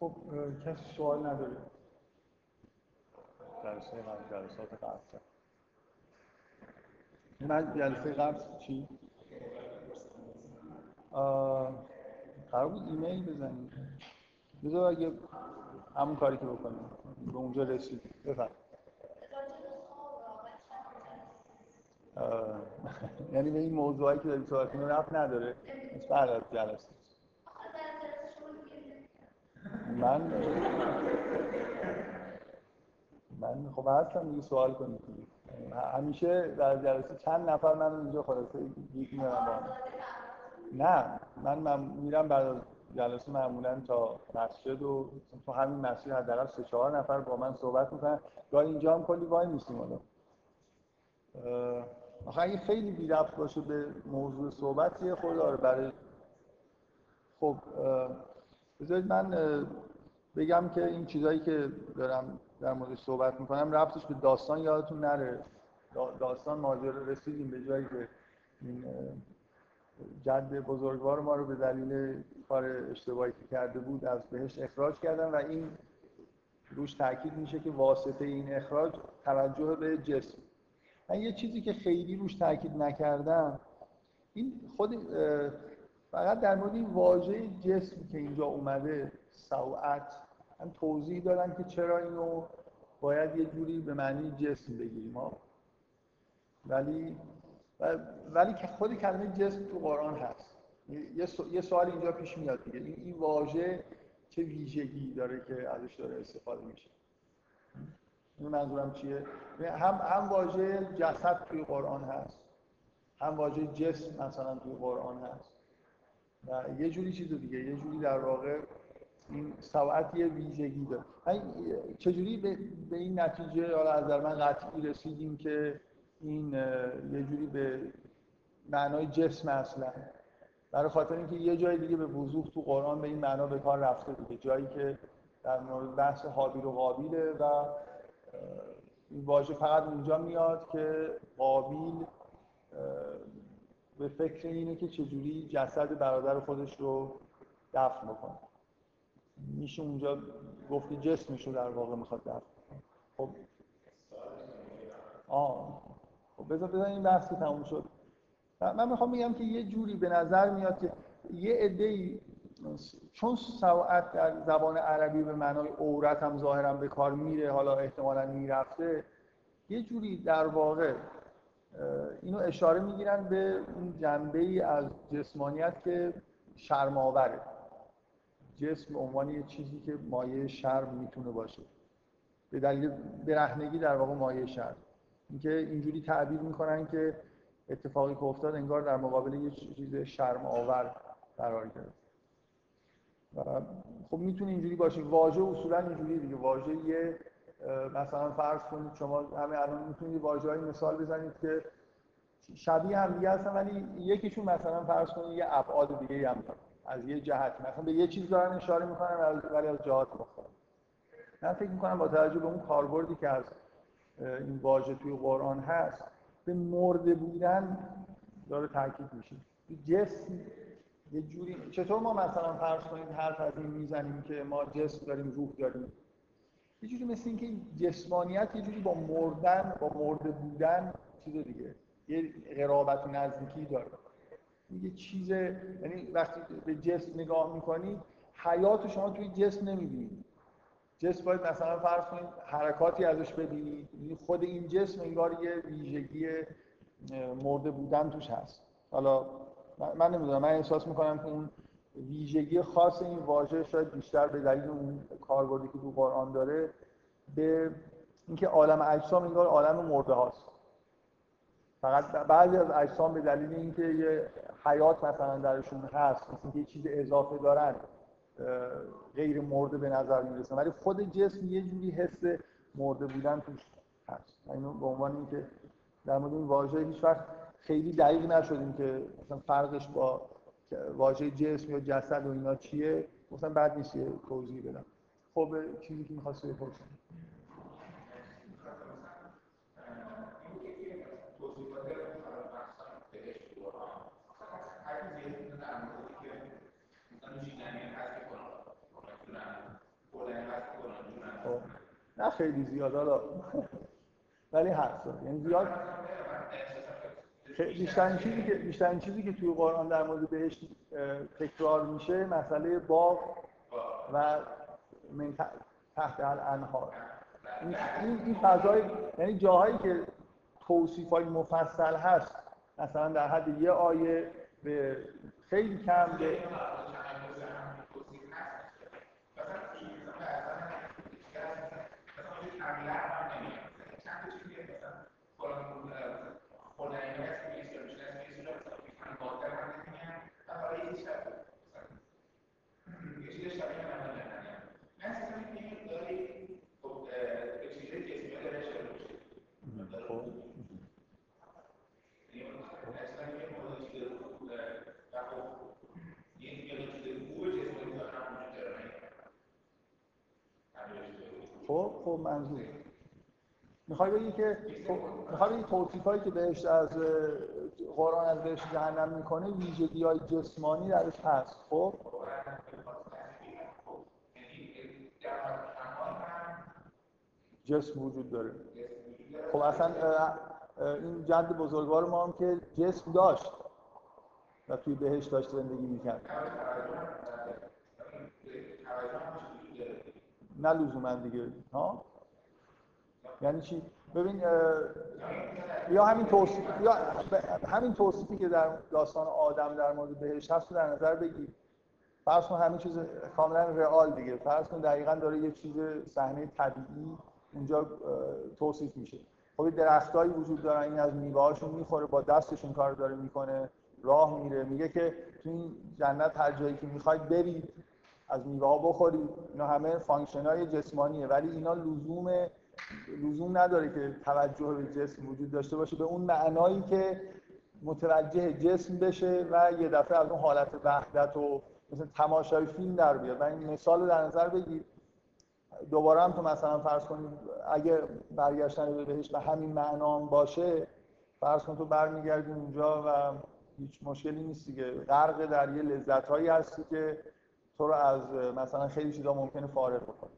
خب کسی سوال نداره. جلسه قبل جلسات قبل. من جلسه قبل چی؟ قرار بود ایمیل بزنیم. بذار اگه همون کاری که بکنیم. به اونجا رسید بفرم یعنی به این موضوعی که داریم صحبت کنیم رفت نداره. بعد از جلسه. من من خب هستم دیگه سوال کنید همیشه در جلسه چند نفر من اینجا خلاصه گیت میارم با نه من, من میرم بعد از جلسه معمولا تا مسجد و تو همین مسجد حداقل سه چهار نفر با من صحبت می‌کنن. گاهی اینجا هم کلی وای میسیم حالا. آخه اگه خیلی بی باشه به موضوع صحبت یه خود داره برای خب بذارید من بگم که این چیزایی که دارم در مورد صحبت می‌کنم ربطش به داستان یادتون نره. داستان ماجرا رسیدیم به جایی که این جد بزرگوار ما رو به دلیل کار اشتباهی که کرده بود از بهش اخراج کردن و این روش تاکید میشه که واسطه این اخراج توجه به جسم. من یه چیزی که خیلی روش تاکید نکردم این خود فقط در مورد این واژه جسم که اینجا اومده سوعت هم توضیح دادن که چرا اینو باید یه جوری به معنی جسم بگیریم ها ولی ولی که خود کلمه جسم تو قرآن هست. یه سوال اینجا پیش میاد دیگه. این, این واژه چه ویژگی داره که ازش داره استفاده میشه؟ این منظورم چیه؟ هم هم واژه جسد توی قرآن هست هم واژه جسم مثلا توی قرآن هست. و یه جوری چیز دیگه یه جوری در واقع این سوعت یه ویژگی داره. چجوری به, به این نتیجه حالا از در من قطعی رسیدیم که این یه جوری به معنای جسم اصلا. برای خاطر اینکه یه جای دیگه به وضوح تو قرآن به این معنا به کار رفته دیگه جایی که در مورد بحث حابیل و قابیله و این واژه فقط اونجا میاد که قابیل به فکر اینه که چجوری جسد برادر خودش رو دفن بکنه. میشه اونجا گفتی جسمش رو در واقع می‌خواد دفن خب. آه. خب بذار بذار این بحث تموم شد. من می‌خوام بگم که یه جوری به نظر میاد که یه عده چون سوعت در زبان عربی به معنای عورت هم ظاهرا به کار میره حالا احتمالا می‌رفته یه جوری در واقع اینو اشاره می‌گیرن به اون جنبه ای از جسمانیت که شرماوره جسم عنوان یه چیزی که مایه شرم می‌تونه باشه. به دلیل برهنگی در واقع مایه شرم. اینکه اینجوری تعبیر می‌کنن که اتفاقی که افتاد انگار در مقابل یه چیز شرم آور قرار گرفت. خب می‌تونه اینجوری باشه واژه اصولا اینجوری دیگه. واژه یه مثلا فرض کنید شما همه الان می‌تونید واژه‌ای مثال بزنید که شبیه هم دیگه هستن ولی یکیشون مثلا فرض کنید یه ابعاد دیگه هم داره. از یه جهت. مثلا به یه چیز دارن اشاره می‌کنن ولی از جهات مختلف من فکر می‌کنم با توجه به اون کاربردی که از این واژه توی قرآن هست به مرده بودن داره تاکید میشه. جسم یه جوری چطور ما مثلا فرض کنید حرف از این می‌زنیم که ما جسم داریم روح داریم؟ یه جوری مثل اینکه جسمانیت یه جوری با مردن با مرده بودن چیز دیگه یه قرابت نزدیکی داره. یه چیز یعنی وقتی به جسم نگاه می‌کنید حیات شما توی جسم نمی‌بینید جسم باید مثلا فرض کنید حرکاتی ازش ببینید خود این جسم انگار یه ویژگی مرده بودن توش هست. حالا من نمی‌دونم. من احساس می‌کنم که اون ویژگی خاص این واژه شاید بیشتر به دلیل اون کاربردی که تو قرآن داره به اینکه عالم اجسام انگار عالم مرده هاست. فقط بعضی از اجسام به دلیل اینکه یه حیات مثلا درشون هست مثل اینکه یه چیز اضافه دارن غیر مرده به نظر می‌رسن ولی خود جسم یه جوری حس مرده بودن توش هست. اینو به عنوان اینکه در مورد این واژه هیچ وقت خیلی دقیق نشدیم که مثلا فرقش با واژه جسم یا جسد و اینا چیه. مثلا بعد نیست توضیح بدم. خب چیزی که می‌خواست بپرسم. نه خیلی زیاد حالا. ولی هست یعنی زیاد. بیشترین چیزی که بیشترین چیزی که توی قرآن در مورد بهش تکرار میشه مسئله باغ و من تحت الانهار. این این فضای یعنی جاهایی که توصیف های مفصل هست مثلا در حد یه آیه به خیلی کم به خب منظور. می‌خوای بگی که می‌خوای بگی توصیفایی که بهش از قرآن از بهش جهنم می‌کنه ویژگی های جسمانی درش هست خب؟ جسم وجود داره. خب اصلا این جد بزرگوار ما هم که جسم داشت و توی بهش داشت زندگی می‌کرد. نه لزوما دیگه. ها؟ یعنی چی؟ ببین یا همین توصیف یا همین توصیفی که در داستان آدم در مورد بهش هست در نظر بگیر. فرض کن همین چیز کاملا رئال دیگه. فرض کن دقیقا داره یه چیز صحنه طبیعی اونجا توصیف میشه. خب درختایی وجود دارن این از میوه‌هاشون می‌خوره با دستشون کار داره می‌کنه راه میره. میگه که تو این جنت هر جایی که می‌خواید برید از میوه ها بخورید اینا همه function های جسمانیه. ولی اینا لزوم لزوم نداره که توجه به جسم وجود داشته باشه. به اون معنایی که متوجه جسم بشه و یه دفعه از اون حالت وحدت و مثل تماشای فیلم در بیاد. و این مثال رو در نظر بگیر. دوباره هم تو مثلا فرض کنید اگه برگشتن به بهشت به همین معنام باشه فرض کن تو برمیگردی اونجا و هیچ مشکلی نیست دیگه. غرق در یه لذت هایی هستی که تو رو از مثلا خیلی چیزا ممکنه فارغ بکنه.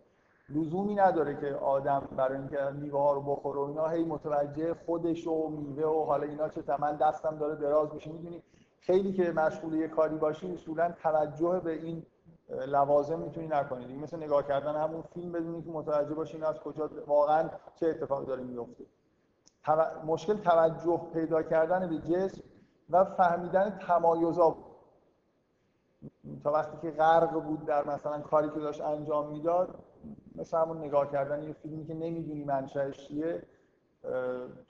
لزومی نداره که آدم برای اینکه میوه ها رو بخوره و اینا هی متوجه خودش و میوه و حالا اینا چه من دستم داره دراز میشه. می‌دونی؟ خیلی که مشغول یه کاری باشی اصولا توجه به این لوازم می‌تونی نکنید مثل نگاه کردن همون فیلم بدونی که متوجه باشی از کجا واقعا چه اتفاقی داره میفته مشکل توجه پیدا کردن به جسم و فهمیدن تمایزا تا وقتی که غرق بود در مثلا کاری که داشت انجام می‌داد مثل همون نگاه کردن یه فیلمی که نمی‌دونی منشأش چیه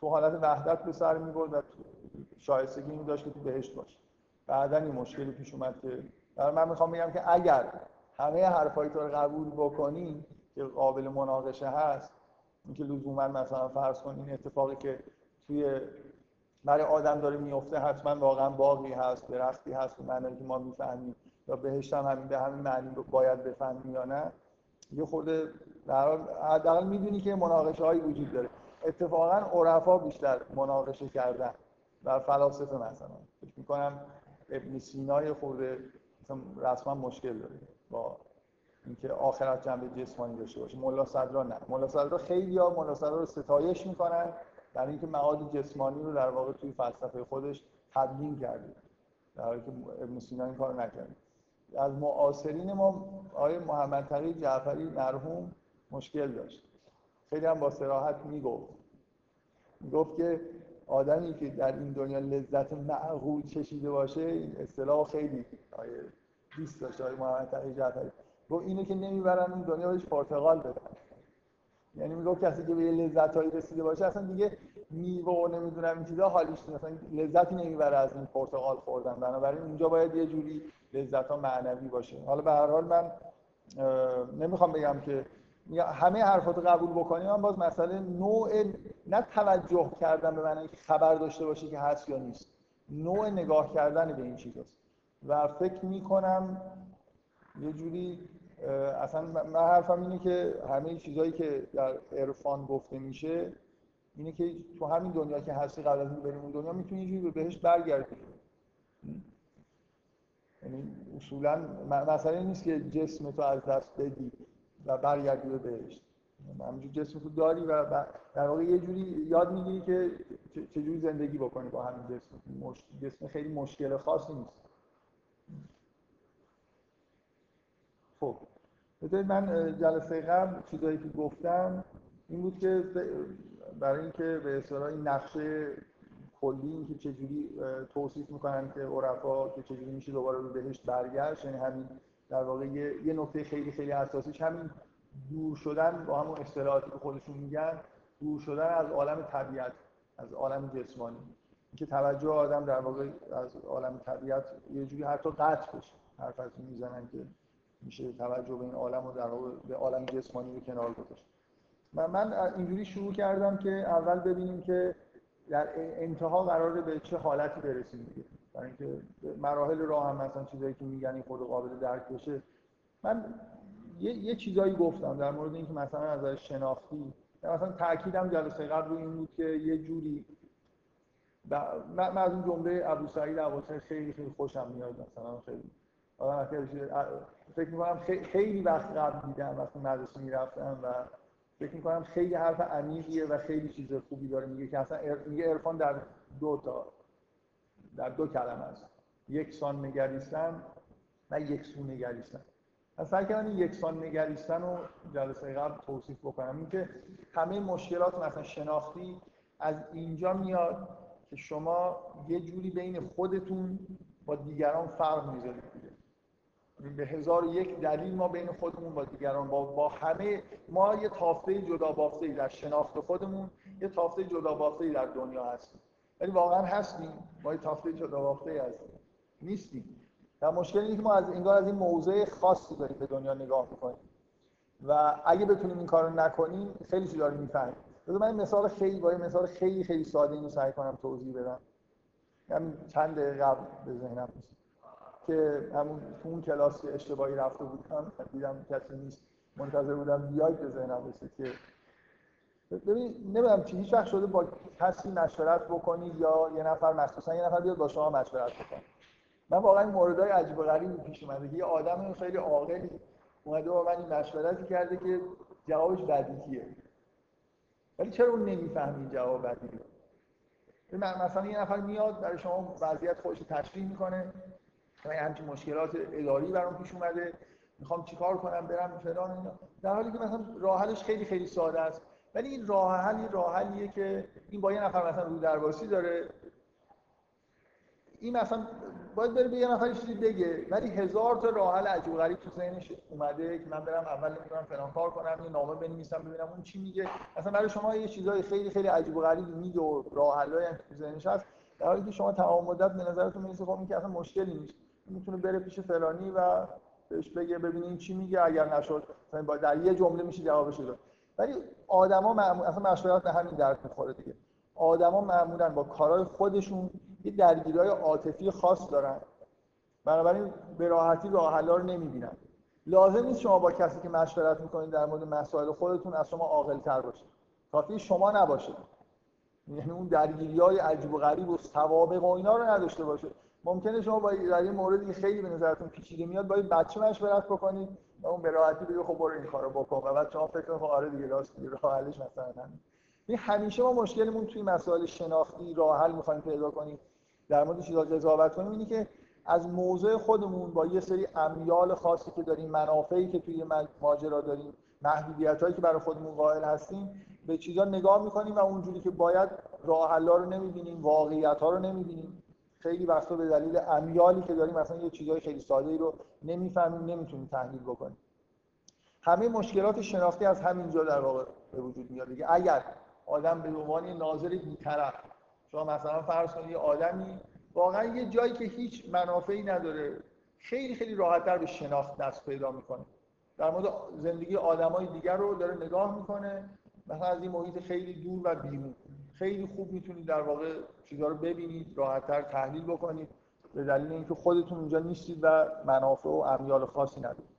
تو حالت وحدت به سر می‌برد و شایستگی این داشت که تو بهشت باشه. بعدا این مشکلی پیش اومد که من می‌خوام بگم که اگر همه حرفایی تو رو قبول بکنی که قابل مناقشه هست اینکه لزوما مثلا فرض کن این اتفاقی که توی برای آدم داره میفته حتما واقعا باقی هست درختی هست به معنی که ما می‌فهمیم. یا بهشت هم همین به همین معنی باید بفهمیم یا نه یه خورده در حداقل می‌دونی که مناقشه هایی وجود داره. اتفاقا عرفا بیشتر مناقشه کردن و فلاسفه مثلا. فکر می‌کنم ابن سینا خورده مثلا رسما مشکل داره با اینکه آخرت جنبه جسمانی داشته باشه. ملا صدرا نه. ملا صدرا خیلی ها ملا صدرا رو ستایش می‌کنن در اینکه معاد جسمانی رو در واقع توی فلسفه خودش تبیین کرده. در حالی که ابن سینا این کار نکرده. از معاصرین ما آقای محمد تقی جعفری مرحوم مشکل داشت. خیلی هم با سراحت می‌گفت. می‌گفت که آدمی که در این دنیا لذت معقول چشیده باشه این اصطلاح خیلی آیه دوست داشته آقای محمد تقی جعفری. گفت اینه که نمی‌برن اون دنیا بهش پرتقال بدن. یعنی می‌گفت کسی که به یه لذت هایی رسیده باشه اصلا دیگه میوه و نمی‌دونم این چیزا حالیش مثلا لذتی نمی‌بره از این پرتقال خوردن. بنابراین اونجا باید یه جوری لذت ها معنوی باشه. حالا به هر حال من نمی‌خوام بگم که همه حرفات قبول بکنیم من باز مسئله نوع نه توجه کردن به معنی که خبر داشته باشه که هست یا نیست. نوع نگاه کردن به این چیزاست. و فکر می‌کنم یه جوری اصلا من حرفم اینه که همه چیزهایی که در عرفان گفته میشه اینه که تو همین دنیا که هستی قبل از اینکه بریم اون دنیا می‌تونی یه جوری به بهش برگردی. یعنی اصولا مسئله نیست که جسم تو از دست بدی و برگردی به بهشت. همینجور جسم تو داری و در واقع یه جوری یاد می‌گیری که چجوری زندگی بکنی با همین جسم. جسم خیلی مشکل خاصی نیست. خب بذارید من جلسه قبل چیزایی که گفتم این بود که برای اینکه به اصطلاح این نقشه کلی اینکه چجوری توصیف می‌کنن که عرفا که چجوری میشه دوباره رو بهشت برگشت یعنی همین در واقع یه نکته خیلی خیلی اساسیش همین دور شدن با همون اصطلاحاتی که خودشون میگن دور شدن از عالم طبیعت از عالم جسمانی. که توجه آدم در واقع از عالم طبیعت یه جوری حتی قطع بشه. حرف از می‌زنن که میشه توجه به این عالم و در واقع به عالم جسمانی رو کنار گذاشت. من من اینجوری شروع کردم که اول ببینیم که در انتها قراره به چه حالتی برسیم دیگه. برای اینکه مراحل راه هم مثلا چیزایی که میگن این خود قابل درک بشه. من یه, یه چیزایی گفتم در مورد اینکه مثلا از شناختی. مثلا تاکیدم جلسه قبل رو این بود که یه جوری من از اون جمله ابو سعید خیلی خیلی خوشم میاد مثلا. خیلی فکر می‌کنم خیلی وقت قبل دیدم وقتی مدرسه می‌رفتم و فکر می‌کنم خیلی حرف عمیقیه و خیلی چیز خوبی داره. میگه که اصلا میگه عرفان در دو تا در دو کلمه است. یکسان نگریستن و یکسو نگریستن. از سعی کردم این یکسان نگریستن رو جلسه قبل توصیف بکنم. اینکه همه مشکلات مثلا شناختی از اینجا میاد که شما یه جوری بین خودتون با دیگران فرق می‌ذارید. به هزار یک دلیل ما بین خودمون با دیگران با, با همه ما یه تافته جدا بافته در شناخت خودمون یه تافته جدا بافته در دنیا هستیم. ولی واقعا هستیم ما یه تافته جدا بافته هستیم نیستیم. و مشکل اینه که ما از انگار از این موضع خاصی داریم به دنیا نگاه می‌کنیم. و اگه بتونیم این کارو نکنیم خیلی چیزا رو می‌فهمیم. بذار من مثال خیلی با مثال خیلی خیلی ساده اینو سعی کنم توضیح بدم. همین چند دقیقه قبل به ذهنم که همون تو اون کلاس اشتباهی رفته بودم دیدم کسی نیست منتظر بودم بیاید به ذهنم رسید که ببین نمی‌دونم چی هیچ وقت شده با کسی مشورت بکنید یا یه نفر مخصوصا یه نفر بیاد با شما مشورت بکنه. من واقعا موردهای عجیب و غریبی پیش اومده. یه آدم خیلی عاقلی اومده با من این مشورتی کرده که جوابش بدیهیه. ولی چرا اون نمی‌فهمی جواب بدیهیه؟ مثلا یه نفر میاد برای شما وضعیت خودش تشریح می‌کنه. همچین مشکلات اداری برام پیش اومده. می‌خوام چیکار کنم برم فلان اینا. در حالی که مثلا راه حلش خیلی خیلی ساده است. ولی این راه حلی راه حلیه که این با یه نفر مثلا رو درواسی داره. این مثلا باید بره به یه نفر چیزی بگه. ولی هزار تا راه حل عجیب غریب تو ذهنش اومده که من برم اول نمی‌دونم فلان کار کنم یه نامه بنویسم ببینم اون چی میگه. مثلا برای شما یه چیزای خیلی خیلی عجیب و غریب میگه و راه حلای تو ذهنش هست. در حالی که شما تمام مدت به نظرتون می‌رسه خب این که اصلا مشکلی نیست. می‌تونه بره پیش فلانی و بهش بگه ببینین چی میگه اگر نشد با در یه جمله میشه جوابش داد. ولی آدما معمولا اصلا مشورت به همین درک می‌خوره دیگه. آدما معمولا با کارهای خودشون یه درگیری‌های عاطفی خاص دارن. بنابراین به راحتی راه حلا رو نمی‌بینن. لازم نیست شما با کسی که مشورت می‌کنید در مورد مسائل خودتون از شما عاقل تر باشه کافی شما نباشه یعنی اون درگیری های عجیب و غریب و سوابق و اینا رو نداشته باشه ممکنه شما با در این موردی خیلی به نظرتون پیچیده میاد باید بچه مشورت بکنید و اون به راحتی بگه خب برو این کارو بکن. و بعد شما فکر کنید خب آره دیگه راست دیگه راه حلش مثلا این همیشه ما مشکلمون توی مسائل شناختی راه حل می‌خوایم پیدا کنیم در مورد چیزا قضاوت کنیم. اینی که از موضع خودمون با یه سری امیال خاصی که داریم منافعی که توی ماجرا داریم محدودیتایی که برای خودمون قائل هستیم به چیزا نگاه می‌کنیم و اونجوری که باید راه رو نمی‌بینیم واقعیت ها رو نمی‌بینیم. خیلی وقتا به دلیل امیالی که داریم مثلا یه چیزای خیلی ساده ای رو نمی‌فهمیم نمی‌تونیم تحلیل بکنیم. همه مشکلات شناختی از همینجا در واقع به وجود میاد. دیگه اگر آدم به عنوان ناظر بی‌طرف شما مثلا فرض کنید یه آدمی واقعا یه جایی که هیچ منافعی نداره خیلی خیلی راحتتر به شناخت دست پیدا می‌کنه. در مورد زندگی آدمای دیگر رو داره نگاه می‌کنه مثلا از این محیط خیلی دور و بیرون. خیلی خوب می‌تونید در واقع چیزها رو ببینید راحتتر تحلیل بکنید. به دلیل اینکه خودتون اونجا نیستید و منافع و امیال خاصی ندارید.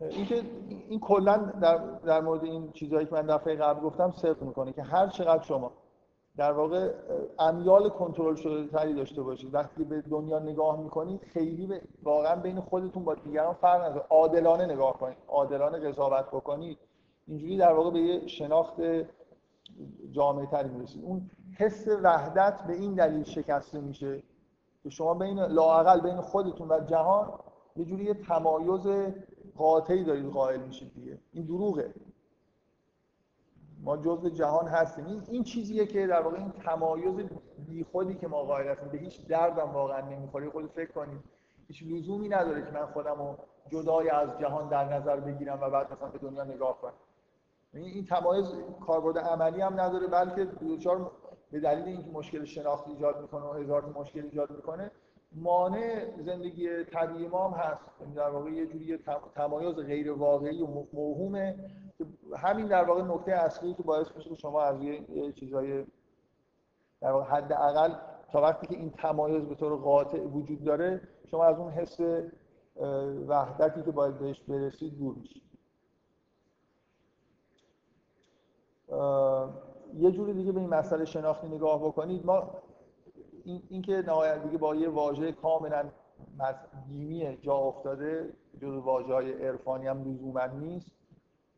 اینکه این کلا در, در مورد این چیزهایی که من دفعه قبل گفتم صرف می‌کنه که هر چقدر شما در واقع امیال کنترل شده تری داشته باشید وقتی به دنیا نگاه می‌کنید خیلی واقعا بین خودتون با دیگران فرق نداره. عادلانه نگاه کنید عادلانه قضاوت بکنید. اینجوری در واقع به یه شناخت جامعه تری می‌رسید اون حس وحدت به این دلیل شکسته میشه که شما بین لاقل بین خودتون و جهان یه جوری یه تمایز قاطعی دارید قائل میشید دیگه. این دروغه. ما جزء جهان هستیم. این, این چیزیه که در واقع این تمایز خودی که ما قائل هستیم. به هیچ دردم واقعا نمی‌خوره. خود فکر کنید. هیچ لزومی نداره که من خودم رو جدای از جهان در نظر بگیرم و بعد مثلا به دنیا نگاه کنم. این تمایز کاربرد عملی هم نداره بلکه دوچار به دلیل اینکه مشکل شناختی ایجاد می‌کنه و هزار مشکل ایجاد می‌کنه مانع زندگی طبیعی ما هم هست. یعنی در واقع یه جوری تمایز غیر واقعی و موهومه همین در واقع نکته اصلی که باعث میشه که شما از یه چیزای در واقع حداقل تا وقتی که این تمایز به طور قاطع وجود داره شما از اون حس وحدتی که باید بهش برسید دور میشید. یه جوری دیگه به این مسئله شناختی نگاه بکنید ما این اینکه نهایت دیگه با یه واژه کاملا دینی جا افتاده جز واژه های عرفانی هم لزوما نیست.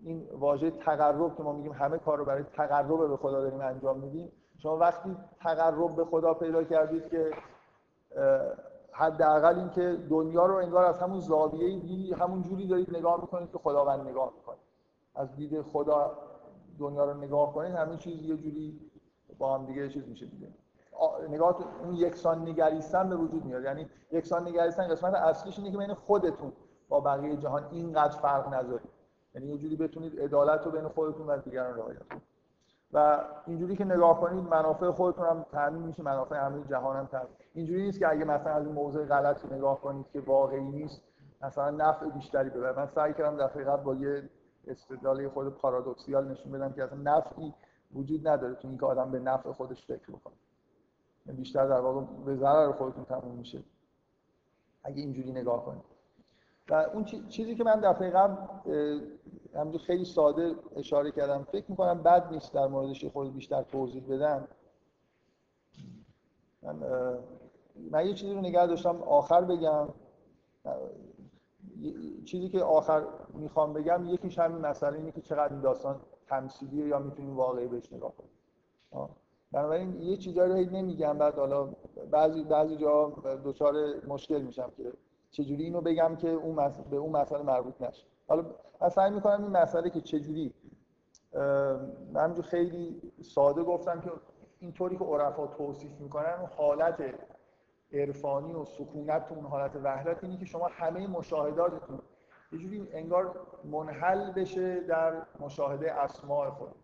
این واژه تقرب که ما میگیم همه کار رو برای تقرب به خدا داریم انجام میدیم. شما وقتی تقرب به خدا پیدا کردید که حداقل این که دنیا رو انگار از همون زاویه دیدی همون جوری دارید نگاه می‌کنید که خداوند نگاه می‌کنه. از دید خدا دنیا رو نگاه کنید همین چیز یه جوری با هم دیگه چیز میشه دیگه. نگاه اون یکسان نگریستن به وجود میاد. یعنی یکسان نگریستن قسمت اصلیش اینه که بین خودتون با بقیه جهان اینقدر فرق نذارید. یعنی یه جوری بتونید عدالت رو بین خودتون و دیگران رعایت کنید. و اینجوری که نگاه کنید منافع خودتون هم تامین میشه منافع همه جهان هم تامین اینجوری نیست که اگه مثلا از این موضوع غلط نگاه کنید که واقعی نیست مثلا نفع بیشتری ببره من سعی کردم دفعه قبل با یه استدلال خود پارادوکسیال نشون بدم که اصلا نفعی وجود نداره تو اینکه آدم به نفع خودش فکر بکنه. یعنی بیشتر در واقع به ضرر خودتون تموم میشه. اگه اینجوری نگاه کنید. و اون چیزی که من دفعه قبل همونجور خیلی ساده اشاره کردم. فکر می‌کنم بد نیست در موردش خود بیشتر توضیح بدم. من, من یه چیزی رو نگه داشتم. آخر بگم. چیزی که آخر می‌خوام بگم یکیش همین مسئله اینه که چقدر این داستان تمثیلیه یا می‌تونیم واقعی بهش نگاه کنیم. بنابراین یه چیزایی رو نمیگم بعد حالا بعضی بعضی جا دچار مشکل میشم که چجوری اینو بگم که اون به اون مسئله مربوط نشه. حالا من سعی می‌کنم این مسئله که چجوری من خیلی ساده گفتم که اینطوری که عرفا توصیف می‌کنن حالت عرفانی و سکونت تو اون حالت وحدت اینی که شما همه مشاهداتتون یه جوری انگار منحل بشه در مشاهده اسماع خود.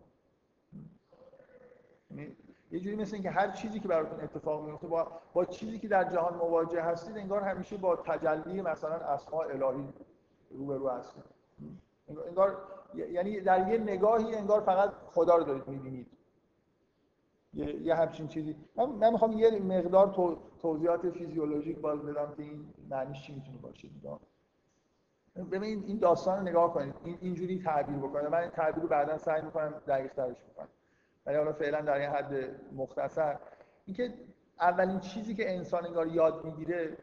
یعنی یه جوری مثل اینکه هر چیزی که براتون اتفاق میفته با با چیزی که در جهان مواجه هستید انگار همیشه با تجلی مثلا اسماء الهی روبرو هستید. انگار یعنی در یه نگاهی انگار فقط خدا رو دارید می‌بینید. یه, یه همچین چیزی. من, من می‌خوام یه مقدار تو... توضیحات فیزیولوژیک باز بدم که این معنیش چی می‌تونه باشه ببینید این داستان رو نگاه کنید. این اینجوری تعبیر بکنید من تعبیر رو بعدا سعی می‌کنم دقیق ترش بکنم. ولی حالا فعلا در این حد مختصر. اینکه اولین چیزی که انسان انگار یاد می‌گیره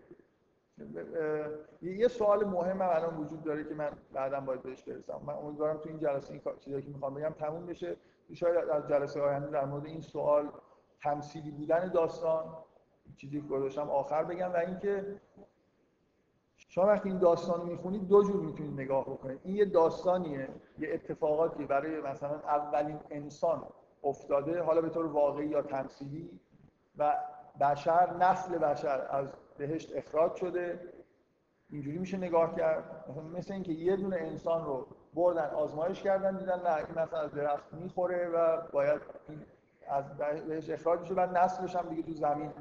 یه سوال مهم هم الان وجود داره که من بعدا باید بهش برسم. من امیدوارم تو این جلسه این چیزایی که می‌خوام بگم تموم بشه. شاید از جلسه آینده در مورد این سوال تمثیلی بودن داستان چیزی که گذاشتم آخر بگم و اینکه شما وقتی این داستان رو می‌خونید دو جور می‌تونید نگاه بکنید. این یه داستانیه یه اتفاقاتی برای مثلا اولین انسان افتاده حالا به طور واقعی یا تمثیلی و بشر نسل بشر از بهشت اخراج شده. اینجوری میشه نگاه کرد. مثل اینکه یه دونه انسان رو بردن آزمایش کردن دیدن نه این مثلا از درخت می‌خوره و باید از بهش اخراج بشه بعد نسلش هم دیگه تو زمین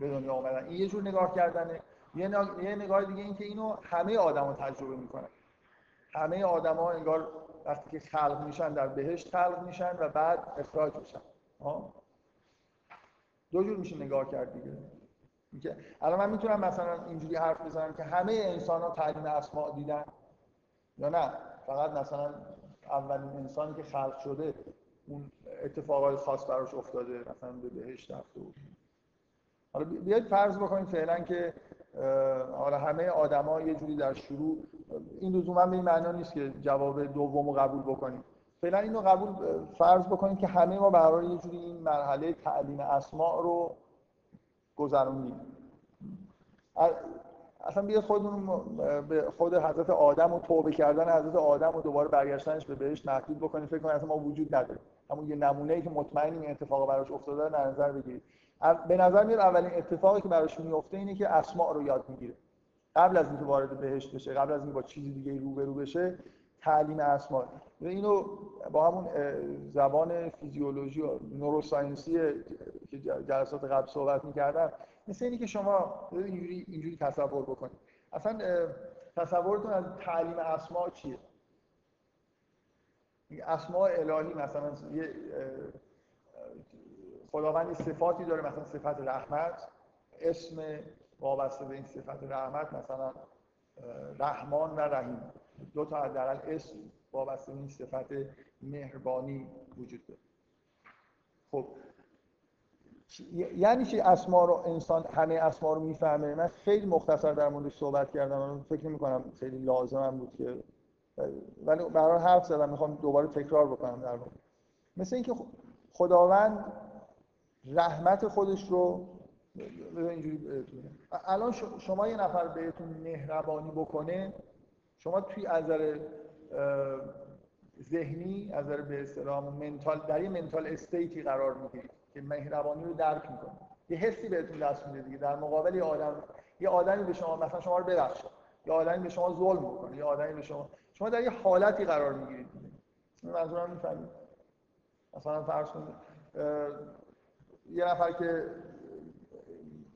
به دنیا آمدن این یه جور نگاه کردنه. یه, یه نگاه دیگه این که اینو همه آدما تجربه می‌کنن. همه آدما انگار وقتی که خلق میشن در بهشت خلق میشن و بعد اخراج میشن. دو جور میشه نگاه کرد دیگه. میگه الان من می‌تونم مثلا اینجوری حرف بزنم که همه انسان ها تعلیم اسماء دیدن یا نه؟ فقط مثلا اولین انسانی که خلق شده اون اتفاقای خاص براش افتاده مثلا به بهشت رفته بود. حالا بیاید فرض بکنید فعلا که حالا همه آدما یه جوری در شروع این لزوما به این معنا نیست که جواب دوم رو قبول بکنیم. فعلا اینو قبول فرض بکنیم که همه ما به یه جوری این مرحله تعلیم اسماع رو گذروندیم. اصلا بیاد خودمون به خود حضرت آدم و توبه کردن حضرت آدم و دوباره برگشتنش به بهش محدود بکنیم فکر کنیم اصلا ما وجود نداریم همون یه نمونه ای که مطمئنیم این اتفاق براش افتاده در نظر بگیرید به نظر میاد اولین اتفاقی که براش میفته اینه که اسماء رو یاد می‌گیره. قبل از اینکه وارد بهشت بشه قبل از اینکه با چیزی دیگه روبرو بشه تعلیم اسماء اینو با همون زبان فیزیولوژی و نوروساینسی که جلسات قبل صحبت می‌کردم مثل اینی که شما اینجوری اینجوری تصور بکنید. اصلا تصورتون از تعلیم اسماء چیه؟ اسماء الهی مثلا یه خداوند صفاتی داره مثلا صفت رحمت اسم وابسته به این صفت رحمت مثلا رحمان و رحیم. دو تا حداقل اسم وابسته به این صفت مهربانی وجود داره. خب یعنی چی اسما رو انسان همه اسما رو می‌فهمه؟ من خیلی مختصر در موردش صحبت کردم. من فکر نمی کنم خیلی لازمم بود که ولی برای حرف زدم. می‌خوام دوباره تکرار بکنم در واقع. مثل اینکه خداوند رحمت خودش رو اینجوری الان شما یه نفر بهتون مهربانی بکنه شما توی از ذهنی از به اصطلاح منتال در یه منتال استیتی قرار می‌گیرید. که مهربانی رو درک می‌کنه. یه حسی بهتون دست میده دیگه. در مقابل یه آدم یه آدمی به شما مثلا شما رو ببخشه یه آدمی به شما ظلم می‌کنه. یه آدمی به شما شما در یه حالتی قرار می‌گیرید منظورم می‌فهمید؟ مثلا فرض کنید یه نفر که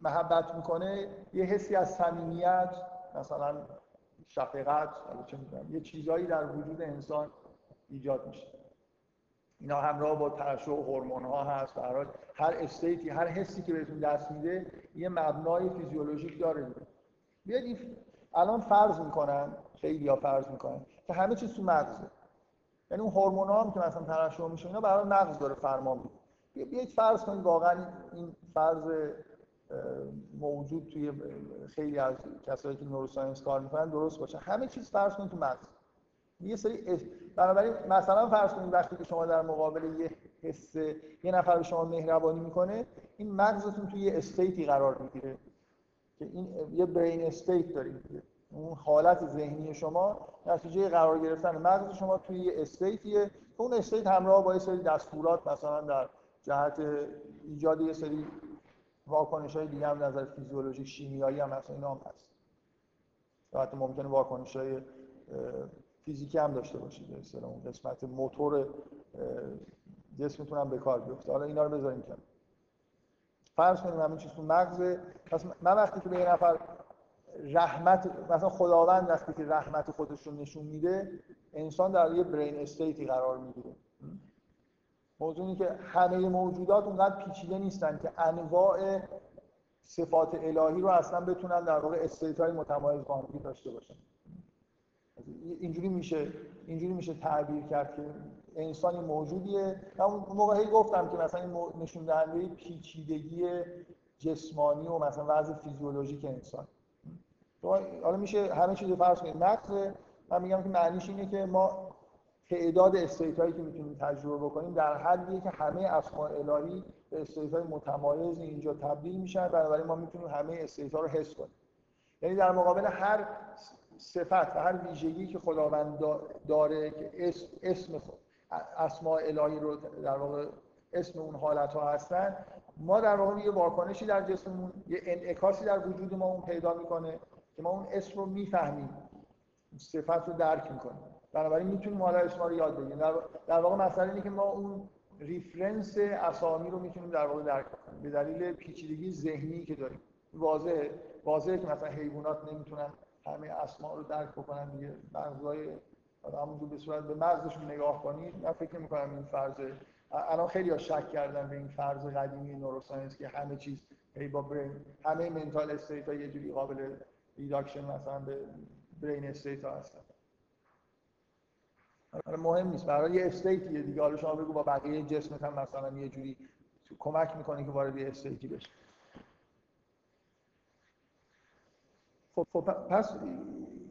محبت می‌کنه یه حسی از صمیمیت مثلا شفقت چه یه چیزایی در وجود انسان ایجاد میشه. اینا همراه با ترشح هورمون ها هست. هر هر استیتی هر حسی که بهتون دست میده یه مبنای فیزیولوژیک داره. بیاید الان فرض می‌کنن خیلی ها فرض می‌کنن که همه چیز تو مغزه. یعنی اون هورمون ها که مثلا ترشح میشه اینا برای مغز داره فرمان میده. بیاید فرض کنید واقعا این فرض موجود توی خیلی از کسایی که نوروساینس کار می‌کنن درست باشه. همه چیز فرض کنید تو مغز. یه سری بنابراین مثلا فرض کنید وقتی که شما در مقابل یه حس یه نفر به شما مهربانی می‌کنه این مغزتون توی یه استیتی قرار می‌گیره که این یه برین استیت دارید اون حالت ذهنی شما نتیجه قرار گرفتن مغز شما توی یه استیتیه که اون استیت همراه با یه سری دستورات مثلا در جهت ایجاد یه سری واکنش های دیگه هم نظر فیزیولوژیک شیمیایی هم مثلا اینا هم هست. حتی ممکنه واکنش های فیزیکی هم داشته باشید مثلا اون قسمت موتور جسمتون هم به کار بیفته. حالا اینا رو بذاریم کنار. فرض کنیم همین چیز تو مغز پس من وقتی که به یه نفر رحمت مثلا خداوند وقتی که رحمت خودش رو نشون میده انسان در یه برین استیتی قرار می‌گیره. موضوع اینه که همه موجودات اونقدر پیچیده نیستن که انواع صفات الهی رو اصلا بتونن در واقع استیت های متمایز با داشته باشن. اینجوری میشه اینجوری میشه تعبیر کرد که انسانی موجودیه. اون موقع هی گفتم که مثلا این نشون دهنده پیچیدگی جسمانی و مثلا وضع فیزیولوژیک انسان. حالا میشه همه چیز فرض کنید مغز من میگم که معنیش اینه که ما تعداد state هایی که می‌تونیم تجربه بکنیم در حدیه که همه اسماء الهی به state های متمایز اینجا تبدیل میشن. بنابراین ما می‌تونیم همه state ها رو حس کنیم. یعنی در مقابل هر صفت و هر ویژگی که خداوند داره که اسم, اسم اسماء الهی رو در واقع اسم اون حالت ها هستن ما در واقع یه واکنشی در جسممون یه انعکاسی در وجود ما اون پیدا می‌کنه که ما اون اسم رو می‌فهمیم. صفت رو درک می‌کنیم. بنابراین می‌تونیم حالا اسم رو یاد بگیریم. در, واقع مسئله اینه که ما اون ریفرنس اسامی رو می‌تونیم در واقع درک کنیم. به دلیل پیچیدگی ذهنی که داریم. واضحه. واضحه که مثلا حیوانات نمی‌تونن همه اسما رو درک بکنن دیگه. مغزای همونجور به صورت به مغزشون نگاه کنید. من فکر نمی کنم این فرض الان خیلی ها شک کردن به این فرض قدیمی neuroscience که همه چیز ای با brain همه mental state ها یه جوری قابل reduction مثلا به brain state ها هستن. مهم نیست. برای یه state یه دیگه. حالا شما بگو با بقیه جسمت هم مثلا یه جوری کمک می‌کنه که وارد یه state ی بشه خب, خب پس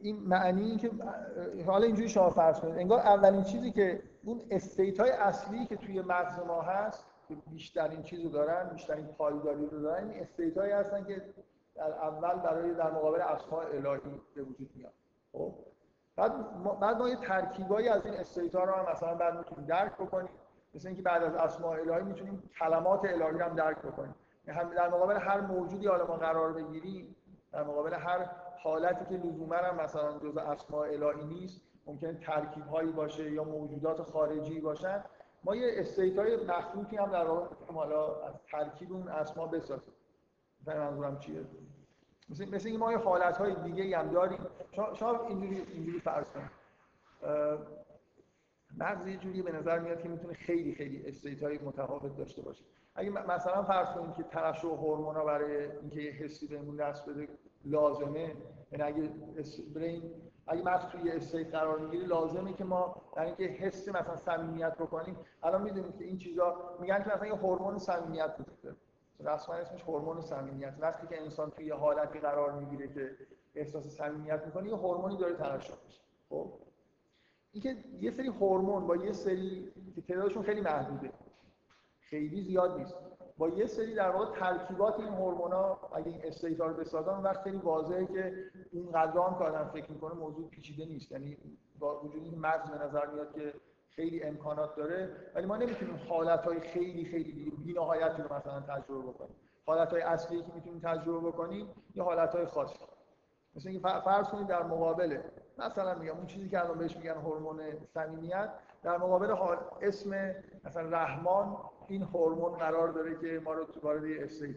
این معنی که حالا اینجوری شما فرض کنید انگار اولین چیزی که اون state های اصلی که توی مغز ما هست که بیشترین چیزو دارن بیشترین پایداری رو دارن این state هایی هستن که در اول برای در مقابل اسماء الهی به وجود میاد. خب؟ بعد ما, بعد ما یه ترکیبایی از این state ها رو هم مثلا بعد می‌تونیم درک بکنیم. مثل اینکه بعد از اسماء الهی می‌تونیم کلمات الهی هم درک بکنیم. هم در مقابل هر موجودی حالا ما قرار بگیریم در مقابل هر حالتی که لزوما هم مثلا جزء اسماء الهی نیست ممکن ترکیب هایی باشه یا موجودات خارجی باشن. ما یه استیت های مخلوطی هم در واقع حالا از ترکیب اون اسما بسازیم. مثلا منظورم چیه؟ مثل مثل این ما یه حالت های دیگه هم داریم. شما اینجوری اینجوری فرض کنید. مغز یه جوری به نظر میاد که می‌تونه خیلی خیلی state های متفاوت داشته باشه. اگه مثلا فرض کنیم که ترشح هورمونا برای اینکه یه حسی بهمون دست بده لازمه یعنی اگه brain اگه مغز توی state قرار می‌گیره لازمه که ما در اینکه حس مثلا صمیمیت بکنیم. الان می‌دونیم که این چیزا میگن که مثلا یه هورمون صمیمیت وجود داره رسما اسمش هورمون صمیمیت. وقتی که انسان توی یه حالتی قرار می‌گیره که احساس صمیمیت می‌کنه یه هورمونی داره ترشح میشه. خب؟ اینکه یه سری هورمون با یه سری که تعدادشون خیلی محدوده. خیلی زیاد نیست. با یه سری در واقع ترکیبات این هورمونا اگه این استیتا رو بسازن وقت خیلی واضحه که این قدران که آدم فکر می‌کنه موضوع پیچیده نیست. یعنی با وجود این مغز به نظر میاد که خیلی امکانات داره ولی ما نمی‌تونیم حالتهای خیلی خیلی بی‌نهایتی رو مثلا تجربه بکنیم. حالتهای اصلی که می‌تونیم تجربه بکنیم یه حالتهای خاصی مثل اینکه فرض کنید در مقابل مثلا میگم اون چیزی که الان بهش میگن هورمون صمیمیت در مقابل حال اسم مثلا رحمان این هورمون قرار داره که ما رو وارد استیت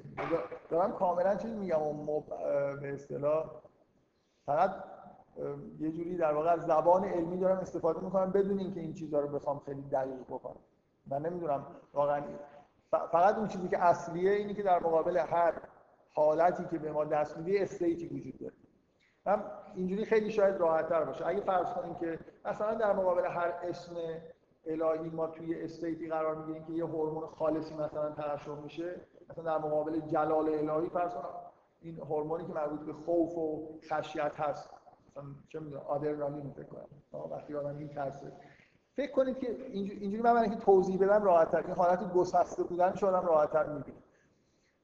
دارم کاملا چیز میگم و به اصطلاح فقط یه جوری در واقع از زبان علمی دارم استفاده می‌کنم بدون اینکه این چیزها رو بخوام خیلی دقیق بکنم. من نمی‌دونم واقعا فقط اون چیزی که اصلیه اینه که در مقابل هر حالتی که به ما دست میده استیتی وجود داره. من اینجوری خیلی شاید راحت باشه. اگه فرض کنیم که مثلا در مقابل هر اسم الهی ما توی استیتی قرار می‌گیریم که یه هورمون خالصی مثلا ترشح میشه مثلا در مقابل جلال الهی فرض کنیم این هورمونی که مربوط به خوف و خشیت هست. مثلا چه می‌دونم آدرنالین فکر کنم. وقتی آدم این ترسه فکر کنید که اینجوری من برای اینکه توضیح بدم راحت‌تر. این حالت گسسته بودن شو آدم راحت‌تر می‌بینه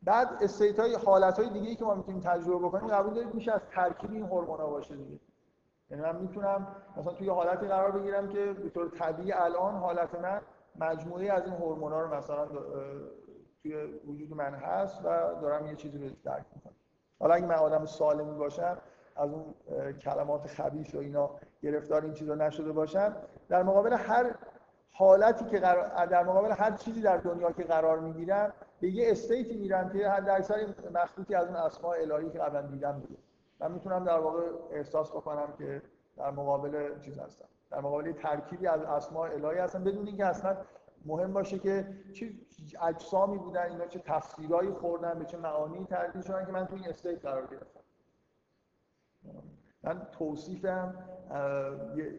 بعد استیت های حالت های دیگه ای که ما می‌تونیم تجربه بکنیم قبول دارید میشه از ترکیب این هورمونا باشه دیگه. یعنی من می‌تونم مثلا توی حالتی قرار بگیرم که به طور طبیعی الان حالت من مجموعه از این هورمونا رو مثلا توی وجود من هست و دارم یه چیزی رو درک می‌کنم. حالا اگه من آدم سالمی باشم از اون کلمات خبیث و اینا گرفتار این چیزا نشده باشم در مقابل هر حالتی که قرار در مقابل هر چیزی در دنیا که قرار می‌گیرم به یه استیتی میرم که حد اکثر مخلوطی از اون اسماء الهی که قبلا دیدم من می‌تونم در واقع احساس بکنم که در مقابل چیز هستم. در مقابل ترکیبی از اسماء الهی هستم. بدون اینکه اصلا مهم باشه که چه اجسامی بودن اینا چه تفسیرایی خوردن به چه معانی تبدیل شدن که من تو این استیت قرار گرفتم. من توصیفم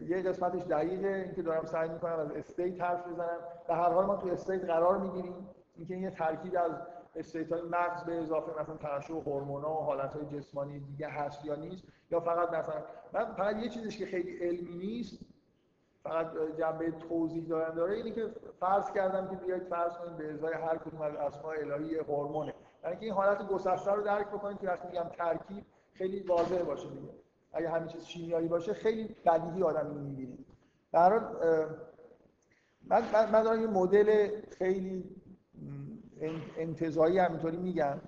یه قسمتش دقیقه اینکه دارم سعی می‌کنم از state حرف بزنم. به هر حال ما تو state قرار می‌گیریم. اینکه این یه ترکیب از state های مغز به اضافه مثلا ترشح هورمونا و حالت های جسمانی دیگه هست یا نیست یا فقط مثلا من فقط یه چیزش که خیلی علمی نیست فقط جنبه توضیح دارن داره اینه که فرض کردم که بیاید فرض کنید به ازای هر کدوم از اسماء الهی هورمونه. یعنی که این حالت گسسته رو درک بکنید که وقتی میگم ترکیب خیلی واضح باشه دیگه. اگه همین چیز شیمیایی باشه خیلی بدیهی آدم اینو می‌بینه. در من من دارم یه مدل خیلی انتظایی همینطوری میگم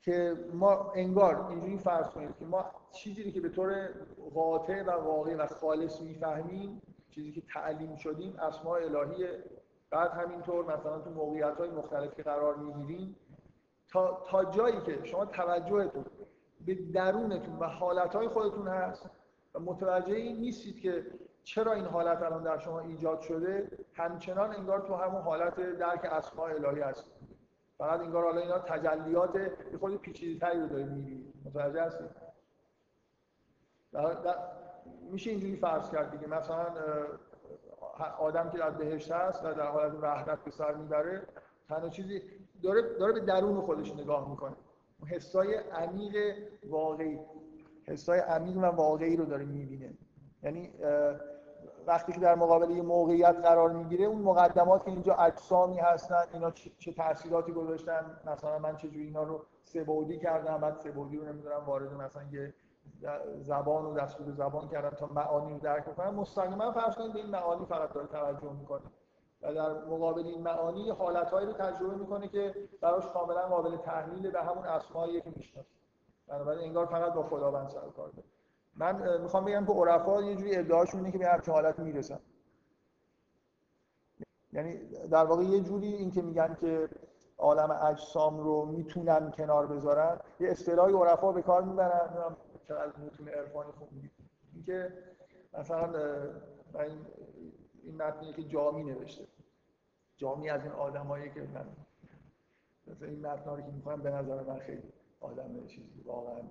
که ما انگار اینجوری فرض کنید که ما چیزی که به طور قاطع و واقعی و خالص می‌فهمیم چیزی که تعلیم شدیم اسماء الهیه بعد همینطور مثلا تو موقعیت های مختلف قرار می‌گیریم تا, تا جایی که شما توجهتون به درونتون و حالتهای خودتون هست و متوجه این نیستید که چرا این حالت الان در شما ایجاد شده همچنان انگار تو همون حالت درک اسماء الهی هست فقط انگار حالا اینا تجلیات یه خود پیچیده‌تری رو دارید می‌بینید متوجه هستید میشه اینجوری فرض کرد دیگه. مثلا آدم که در بهشت هست و در حالت وحدت به سر می‌بره تنها چیزی داره داره به درون خودش نگاه می‌کنه. حسای عمیق واقعی حسای عمیق و واقعی رو داره می‌بینه. یعنی وقتی که در مقابل یه موقعیت قرار می‌گیره اون مقدمات که اینجا اجسامی هستن اینا چه تاثیراتی گذاشتن؟ مثلا من چجوری اینا رو سه بعدی کردم بعد سه بعدی رو نمی‌دونم وارد مثلا یه زبان و دستور زبان کردم تا معانی رو درک کنم مستقیما فرض کنید این معانی فقط داره توجه می‌کنه و در مقابل این معانی حالتهایی رو تجربه می‌کنه که براش کاملا قابل تحلیل به همون اسمایی که می‌شناسه. بنابراین انگار فقط با خداوند سر کار داره. من می‌خوام بگم که عرفا یه جوری ادعاشون اینه که به همچین حالت می‌رسن. یعنی در واقع یه جوری این که میگن که عالم اجسام رو می‌تونن کنار بذارن یه اصطلاحی عرفا به کار می‌برن. چقدر متون عرفانی خوب اینکه مثلا این این متنی که جامی نوشته. جامی از این آدمایی که من مثلا این متنا رو که می‌خوام به نظر من خیلی آدم چیزی واقعا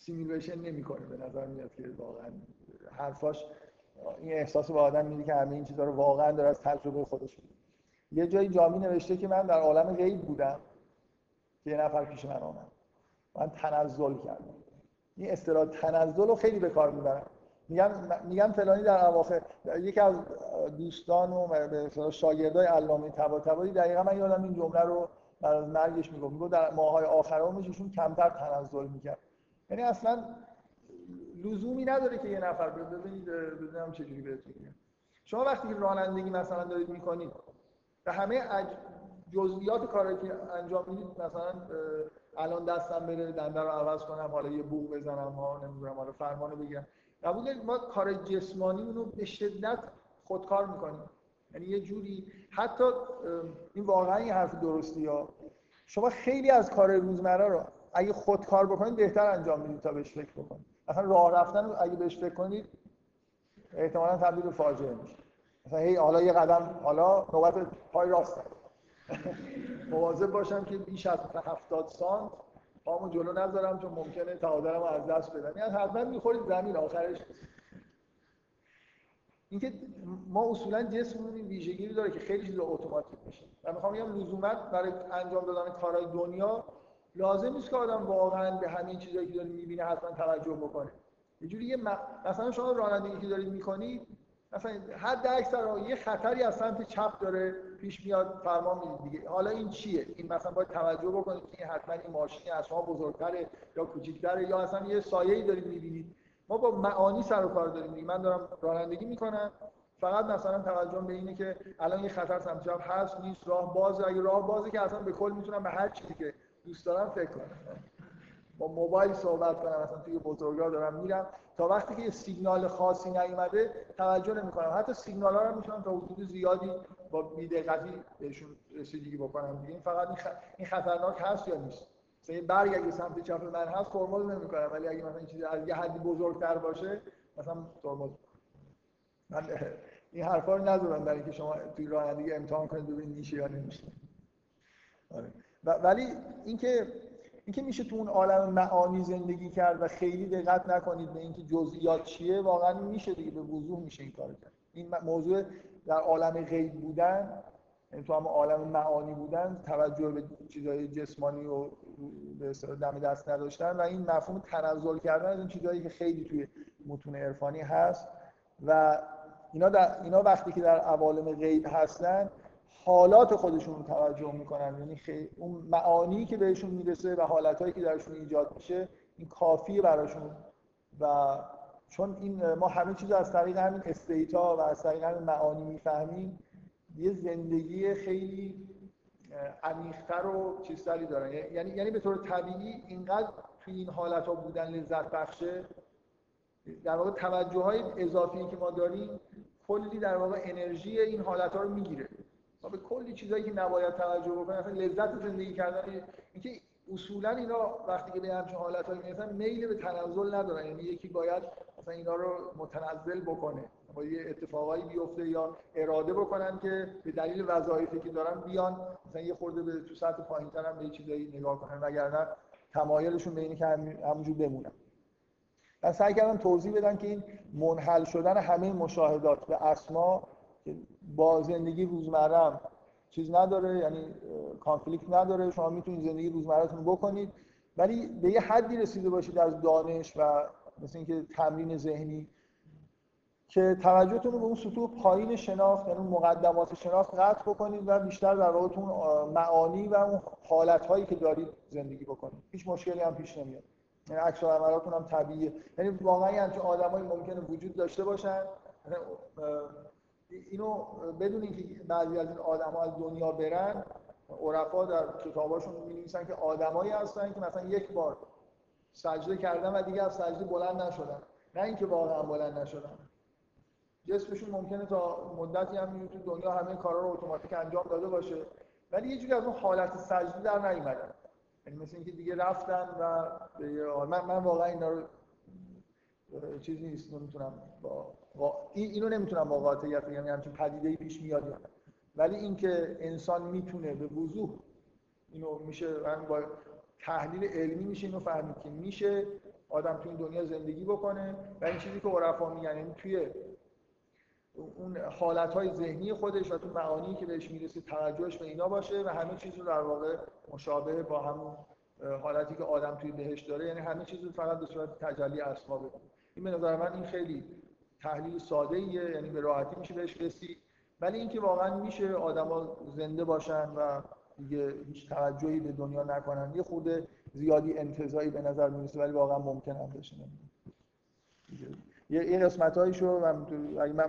سیمیلیشن نمی‌کنه به نظر میاد که واقعا حرفاش این احساس به آدم میده که همه این چیزا رو واقعا داره از تجربه خودش میده. یه جایی جامی نوشته که من در عالم غیب بودم که یه نفر پیش من آمد. من تنزل کردم. این اصطلاح تنزل رو خیلی به کار می‌برم. میگم میگم فلانی در اواخر یکی از دوستان و به شاگردای علامه طباطبایی دقیقا من یادم این جمله رو بعد از مرگش می‌گفت. می‌گفت در ماهای آخر عمرش کمتر تنزل می‌کرد. یعنی اصلا لزومی نداره که یه نفر ببینید بدونم چجوری بهتون میگم شما وقتی که رانندگی مثلا دارید می‌کنید به همه جزئیات کاری که انجام می‌دید مثلا الان دستم بره دنده رو عوض کنم حالا یه بوق بزنم ها نمی‌دونم حالا فرمانو بگیرم. قبول ما کار جسمانی رو به شدت خودکار می‌کنیم. یعنی یه جوری حتی این واقعا این حرف درستی ها شما خیلی از کار روزمره رو اگه خودکار بکنید بهتر انجام می‌دید تا بهش فکر بکنید. مثلا راه رفتن رو اگه بهش فکر کنید احتمالا تبدیل به فاجعه میشه. مثلا هی حالا یه قدم حالا نوبت پای راست مواظب باشم که بیش از 70 سانت پامو جلو نذارم چون ممکنه تعادلمو از دست بدم. یعنی حتما می‌خورید زمین آخرش. اینکه ما اصولا جسممون این ویژگی داره که خیلی چیزا اتوماتیک میشه. و می‌خوام بگم لزوما برای انجام دادن کارهای دنیا لازم نیست که آدم واقعا به همین چیزایی که داره می‌بینه حتما توجه بکنه. یه جوری یه مثلا شما رانندگی که دارید می‌کنید مثلا حد اکثر یه خطری از سمت چپ داره پیش میاد فرمان می‌دید دیگه. حالا این چیه؟ این مثلا باید توجه بکنید که حتما این ماشین از شما بزرگتره یا کوچیکتره یا اصلا یه سایه‌ای دارید می‌بینید. ما با معانی سر و کار داریم من دارم رانندگی می‌کنم. فقط مثلا توجه به اینه که الان یه خطر سمت چپ هست نیست راه بازه. اگه راه بازه که اصلا به کل می‌تونم به هر چیزی که دوست دارم فکر کنم. با موبایل صحبت کنم مثلا توی بزرگراه دارم میرم. تا وقتی که یه سیگنال خاصی نیومده توجه نمی‌کنم. حتی سیگنال ها رو می‌تونم تا حدود زیادی با بی‌دقتی بهشون رسیدگی بکنم. دیگه این فقط این خطرناک هست یا نیست؟ مثلا یه برگ اگه سمت چپ من هست ترمز نمی‌کنم. ولی اگه مثلا چیزی از یه حدی بزرگتر باشه مثلا ترمز. من این حرفا رو ندارم برای اینکه شما توی رانندگی امتحان کنید ببینید میشه یا نمیشه آره. ولی اینکه اینکه میشه تو اون عالم معانی زندگی کرد و خیلی دقت نکنید به اینکه جزئیات چیه واقعا میشه دیگه به وضوح میشه این کار کرد. این موضوع در عالم غیب بودن یعنی تو هم عالم معانی بودن توجه به چیزهای جسمانی و به دم دست نداشتن و این مفهوم تنزل کردن از این چیزهایی که خیلی توی متون عرفانی هست. و اینا, در اینا وقتی که در عوالم غیب هستن حالات خودشون رو توجه می‌کنن. یعنی خیلی اون معانی که بهشون می‌رسه و حالتهایی که درشون ایجاد میشه این کافیه براشون. و چون این ما همه چیز از طریق همین استیتا و از طریق همین معانی می‌فهمیم یه زندگی خیلی عمیق‌تر و چیزتری دارن. یعنی یعنی به طور طبیعی اینقدر توی این حالت ها بودن لذت بخشه. در واقع توجه های اضافی که ما داریم کلی در واقع انرژی این حالت ها رو می‌گیره. ما به کلی چیزایی که نباید توجه بکنیم مثلا لذت زندگی کردن اینکه اصولا اینا وقتی که به همچین حالتایی می‌رسن میل به تنزل ندارن. یعنی یکی باید مثلا اینا رو متنزل بکنه. با یه اتفاقایی بیفته یا اراده بکنن که به دلیل وظایفی که دارن بیان مثلا یه خورده به تو سطح پایین‌تر هم به چیزایی نگاه کنن وگرنه تمایلشون به اینه که همونجور بمونن. من سعی کردم توضیح بدم که این منحل شدن همه مشاهدات به اسما با زندگی روزمره چیز نداره یعنی کانفلیکت نداره. شما می‌تونید زندگی روزمرهتون بکنید ولی به یه حدی رسیده باشید از دانش و مثل اینکه تمرین ذهنی که توجهتون رو به اون سطوح پایین شناخت یعنی مقدمات شناخت قطع بکنید و بیشتر در واقع معانی و اون حالت هایی که دارید زندگی بکنید. هیچ مشکلی هم پیش نمیاد. یعنی عکس عملاتون هم طبیعیه. یعنی واقعا همچین آدمایی ممکنه وجود داشته باشن. یعنی، اینو بدون اینکه بعضی از این آدم‌ها از دنیا برن عرفا در کتاباشون می‌نویسن که آدمایی هستن که مثلا یک بار سجده کردن و دیگه از سجده بلند نشدن. نه اینکه واقعا بلند نشدن. جسمشون ممکنه تا مدتی هم تو دنیا همه کارا رو اتوماتیک انجام داده باشه ولی یه جوری از اون حالت سجده در نیومدن. یعنی مثل اینکه دیگه رفتن و من, من واقعا اینا رو چیزی نیست نمی‌تونم با اینو نمی‌تونم با قاطعیت بگم یعنی همچین پدیده پیش میاد ولی اینکه انسان می‌تونه به وضوح اینو میشه من با تحلیل علمی میشه اینو فهمید که میشه آدم تو این دنیا زندگی بکنه. و این چیزی که عرفا میگن یعنی توی اون حالت های ذهنی خودش و تو معانی که بهش می‌رسه توجهش به اینا باشه و همه چیز رو در واقع مشابه با همون حالتی که آدم توی بهش داره یعنی همه چیز رو فقط به صورت تجلی اسما بکنه این به نظر من این خیلی تحلیل ساده ایه یعنی به راحتی میشه بهش رسید. ولی اینکه واقعا میشه آدما زنده باشن و دیگه هیچ توجهی به دنیا نکنن یه خود زیادی انتظایی به نظر می‌رسه ولی واقعا ممکن هم بشه. یه این قسمت هایشو من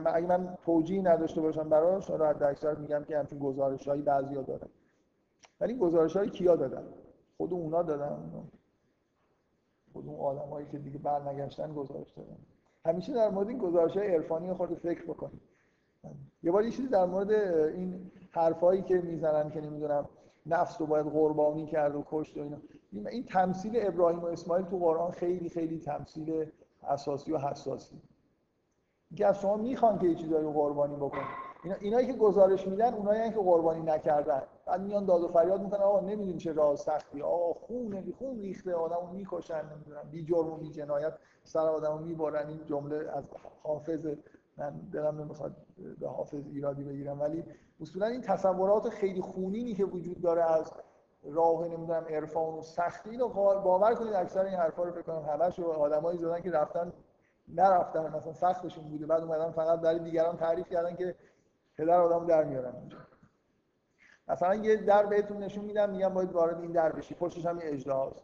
اگه من, توجیه نداشته باشم براش حالا اکثر میگم که همچین گزارش هایی بعضیا دارن. ولی گزارش های کیا دادن؟ خود اونا دادن؟ خود اون آدم هایی که دیگه برنگشتن گزارش دادن. همیشه در مورد این گزارش های عرفانی خود فکر بکنید یه بار یه چیزی در مورد این حرفایی که می‌زنن که نمی‌دونم نفس رو باید قربانی کرد و کشت و اینا. این تمثیل ابراهیم و اسماعیل تو قرآن خیلی خیلی تمثیل اساسی و حساسی. که از شما می‌خوان که یه چیزایی رو قربانی بکنید. اینا اینایی که گزارش میدن اونایی که قربانی نکردن. بعد میان داد و فریاد می‌کنن آقا نمی‌دونی چه راه سختی. آقا خون خون ریخته آدمو می‌کشن نمی‌دونم بی جرم و بی جنایت سر آدمو می‌برن. این جمله از حافظ من دلم نمی‌خواد به حافظ ایرادی بگیرم ولی اصولا این تصورات خیلی خونینی که وجود داره از راه نمی‌دونم عرفان و سختی اینو باور کنید اکثر این حرفا رو فکر کنم همش آدمایی زدن که رفتن نرفتن مثلا سختشون بوده. بعد اومدن فقط برای دیگران تعریف کردن که پدر آدمو در میارن مثلا یه در بهتون نشون میدم میگم باید وارد این در بشی. پشتش هم یه اجدهاست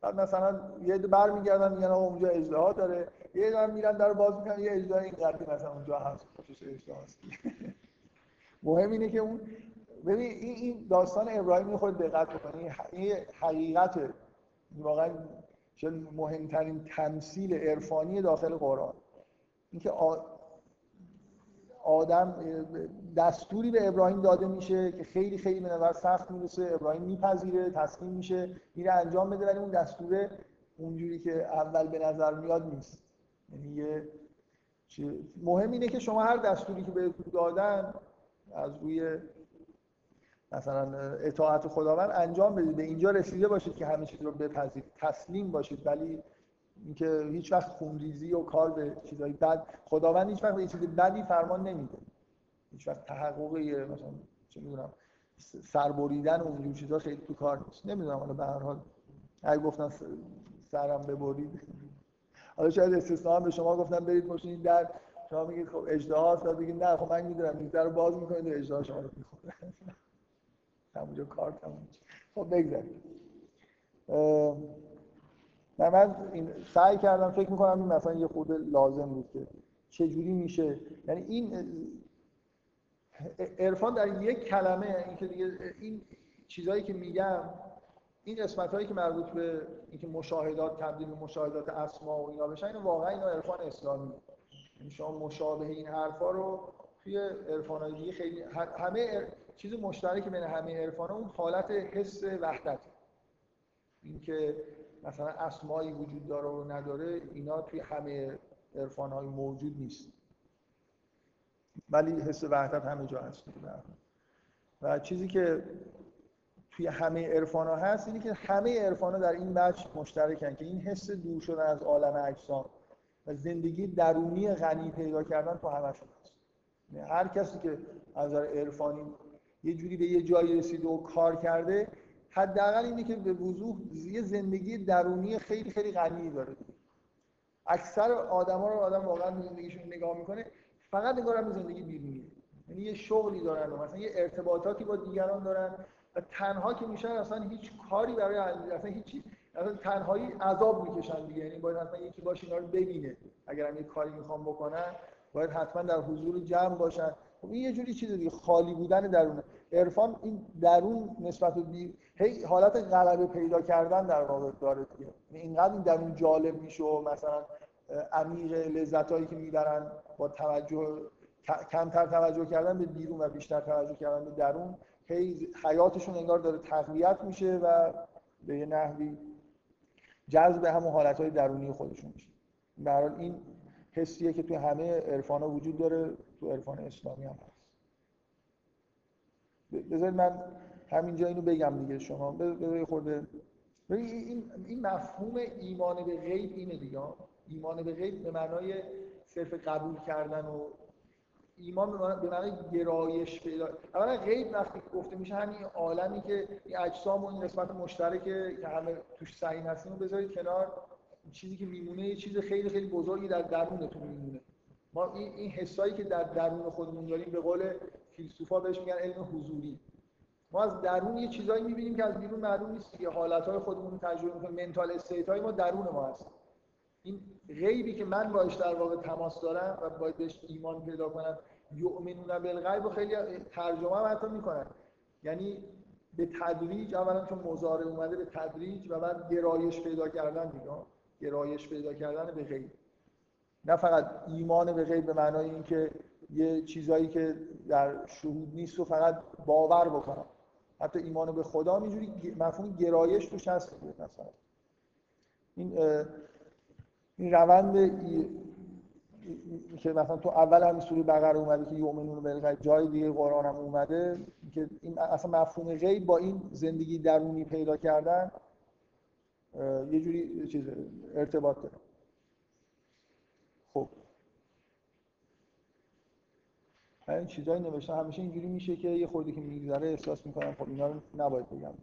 بعد مثلا یه بر میگردن میگن آقا اونجا اجدها داره. یه دارن میرن در باز می‌کنن یه اجدها این قدری مثلا اونجا هست. پشتش اجدهاست مهم اینه که اون ببین این این داستان ابراهیم خود دقت بکنید این حقیقت واقعا مهمترین تمثیل عرفانی داخل قرآن. اینکه آدم دستوری به ابراهیم داده میشه که خیلی خیلی به نظر سخت می‌رسه. ابراهیم میپذیره تسلیم میشه میره انجام بده ولی اون دستوره اونجوری که اول به نظر میاد نیست. یعنی مهم اینه که شما هر دستوری که بهتون دادن از روی مثلا اطاعت خداوند انجام بدید. به اینجا رسیده باشید که همه چیز رو بپذیرید. تسلیم باشید. ولی اینکه هیچ وقت خونریزی و کار به چیزایی بد خداوند هیچ وقت به چیز بدی فرمان نمیده. هیچ وقت تحقق مثلا چه می‌دونم سربریدن و اونجور چیزا خیلی تو کار نیست. نمی‌دونم حالا به هر حال اگه گفتن سرم ببرید. حالا شاید استثنا به شما گفتم برید پشت در. شما میگید خب اجدها هست بگید نه خب من می‌دونم این رو باز می‌کنید و اجدها شما رو می‌خوره. همونجا کار تموم خب بگذارید من, من این سعی کردم فکر می‌کنم این مثلا یه خود لازم بود که چجوری میشه. یعنی این عرفان در یک کلمه این که دیگه این چیزهایی که میگم این قسمت هایی که مربوط به اینکه مشاهدات تبدیل به مشاهدات اسما و اینا بشن اینو واقعا اینا عرفان اسلامی. یعنی شما مشابه این حرفا رو توی عرفان های خیلی همه چیز مشترک بین همه عرفان اون حالت حس وحدت. اینکه مثلا اسمایی وجود داره و نداره اینا توی همه عرفان های موجود نیست. ولی حس وحدت همه جا هست. و چیزی که توی همه عرفان ها هست اینه که همه عرفان ها در این بچ مشترکن که این حس دور شدن از عالم اجسام و زندگی درونی غنی پیدا کردن تو همشون هست. یعنی هر کسی که از نظر عرفانی یه جوری به یه جایی رسیده و کار کرده حداقل اینه که به وضوح یه زندگی درونی خیلی خیلی غنی داره. اکثر آدما رو آدم واقعا زندگیشون نگاه می‌کنه فقط نگاه به زندگی بیرونی یعنی یه شغلی دارن مثلا یه ارتباطاتی با دیگران دارن و تنها که میشن اصلا هیچ کاری برای اصلا هیچی اصلا تنهایی عذاب می‌کشن دیگه. یعنی باید حتما یکی باشه اینا رو ببینه. اگر هم یه کاری می‌خوام بکنن باید حتما در حضور جمع باشن. خب این یه جوری چیز دیگه خالی بودن درونه. عرفان این درون نسبت به. هی حالت غلبه پیدا کردن در واقع داره دیگه یعنی اینقدر این درون جالب میشه و مثلا عمیق لذتایی که می‌برن با توجه کمتر توجه کردن به بیرون و بیشتر توجه کردن به درون هی حیاتشون انگار داره تقویت میشه و به یه نحوی جذب همون حالتهای درونی خودشون میشه در این حسیه که تو همه عرفان وجود داره تو عرفان اسلامی هم هست بذارید من همینجا اینو بگم دیگه شما بذارید خورده این این مفهوم ایمان به غیب اینه دیگه. ایمان به غیب به معنای صرف قبول کردن و ایمان به معنای گرایش پیدا اولا غیب وقتی گفته میشه همین عالمی که این اجسام و این قسمت مشترکه که همه توش سعی هستیم رو بذارید کنار. چیزی که میمونه یه چیز خیلی خیلی بزرگی در درونتون میمونه. ما این این حسایی که در درون خودمون داریم به قول فیلسوفا بهش میگن علم حضوری. ما از درون یه چیزایی می‌بینیم که از بیرون معلوم نیست که حالتهای خودمون رو تجربه می‌کنیم. منتال استیت های ما درون ما هست. این غیبی که من باش در واقع تماس دارم و باید بهش ایمان پیدا کنم یؤمنون بالغیب و خیلی ترجمه هم حتی می‌کنن. یعنی به تدریج اولا چون مزاره اومده به تدریج و بعد گرایش پیدا کردن دیگه. گرایش پیدا کردن به غیب. نه فقط ایمان به غیب به معنای اینکه یه چیزایی که در شهود نیست و فقط باور بکنم. حتی ایمان به خدا اینجوری مفهوم گرایش توش هست مثلا. این این روند که مثلا تو اول همین سوره بقره اومده که یؤمنون بالغیب جای دیگه قرآن هم اومده که این اصلا مفهوم غیب با این زندگی درونی پیدا کردن یه جوری چیز ارتباط داره. خب. این چیزایی نوشتم. همیشه اینجوری میشه که یه خودی که میگذره احساس می‌کنم خب اینا رو نباید بگم.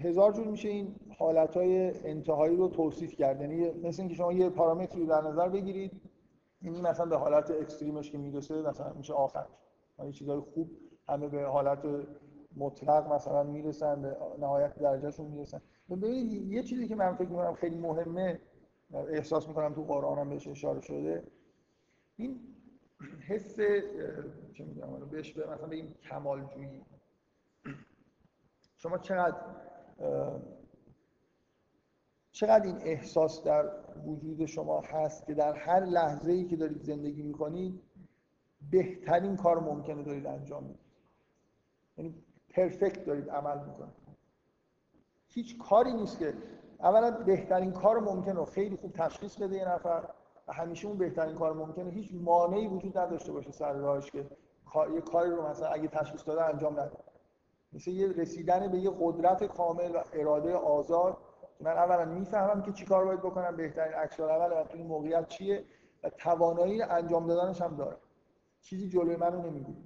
هزار جور میشه این حالتهای انتهایی رو توصیف کرد. یعنی مثل اینکه شما یه پارامتری در نظر بگیرید این مثلا به حالت اکستریمش که می‌رسه مثلا میشه آخرش یه چیزای خوب همه به حالت مطلق مثلا می‌رسن به نهایت درجهشون می‌رسن. ببینید یه چیزی که من فکر می‌کنم خیلی مهمه احساس می‌کنم تو قرآن هم بهش اشاره شده این حس چه می‌دونم بهش مثلا به این کمالجویی. شما چقدر چقدر این احساس در وجود شما هست که در هر لحظه ای که دارید زندگی می‌کنید بهترین کار ممکنه دارید انجام می‌دید؟ یعنی پرفکت دارید عمل می‌کنید. هیچ کاری نیست که اولا بهترین کار ممکنه رو خیلی خوب تشخیص بده یه نفر و همیشه اون بهترین کار ممکنه هیچ مانعی وجود نداشته باشه سر راهش که یه کاری رو مثلا اگه تشخیص داده انجام نده. مثل یه رسیدن به یه قدرت کامل و اراده آزاد من اولا می‌فهمم که چیکار باید بکنم بهترین عکس اول تو این موقعیت چیه و توانایی انجام دادنش هم دارم چیزی جلوی منو نمی‌گیره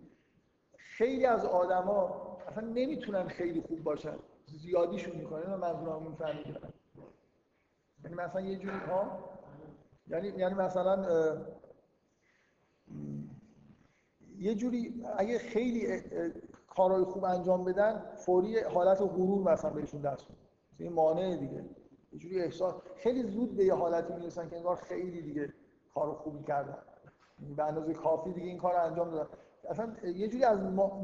خیلی از آدما اصلا نمی‌تونن خیلی خوب باشن. زیادیشون می‌کنه من منظورم می‌فهمید یعنی مثلا یه جوری ها؟ یعنی یعنی مثلا یه جوری اگه خیلی کارهای خوب انجام بدن فوری حالت غرور مثلا بهشون دست این مانع دیگه. یه جوری احساس خیلی زود به یه حالتی می‌رسن که انگار خیلی دیگه کار خوبی کردن. به اندازه کافی دیگه این کار انجام دادن. اصلا یه جوری از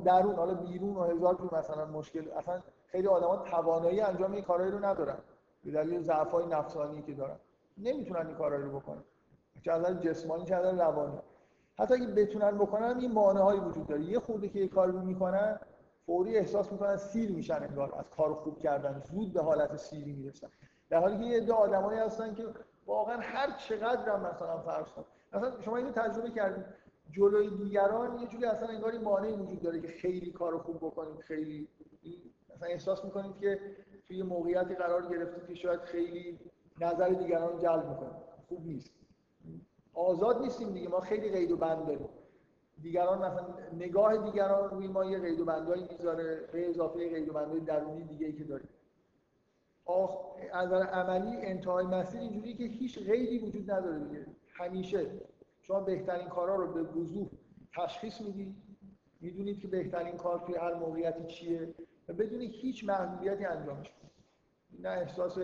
درون حالا بیرون و هزار مثلا مشکل اصلا خیلی آدما توانایی انجام این کارهایی رو ندارن. به دلیل ضعف‌های نفسانی که دارن. نمی‌تونن این کارهایی رو بکنن. چه از جسمانی چه از روانی. حتی اگه بتونن بکنن این مانعهایی وجود داره. یه خورده که یه کار رو می‌کنن فوری احساس می‌کنن سیر میشن انگار. از کار خوب کردن. زود به حالت سیری می‌رسن. در حالی که یه عده آدمایی هستن که واقعا هر چقدر هم مثلا فرض کن. مثلا شما اینو تجربه کردید جلوی دیگران یه جوری اصلا انگار مانعی وجود داره که خیلی کار خوب بکنید خیلی مثلا احساس می‌کنید که توی موقعیتی قرار گرفتید که شاید خیلی نظر دیگران جلب می‌کنه. خوب نیست. آزاد نیستیم دیگه. ما خیلی قید و بند داریم. دیگران مثلا نگاه دیگران روی ما یه قید و بندایی می‌ذاره. به اضافه قید و بندای درونی دیگه ای که داریم. از نظر عملی انتهای مسیر اینجوریه که هیچ قیدی وجود نداره دیگه. همیشه. شما بهترین کارا رو به وضوح تشخیص می‌دید می‌دونید که بهترین کار توی هر موقعیتی چیه. و بدون هیچ محدودیتی انجامش نه احساس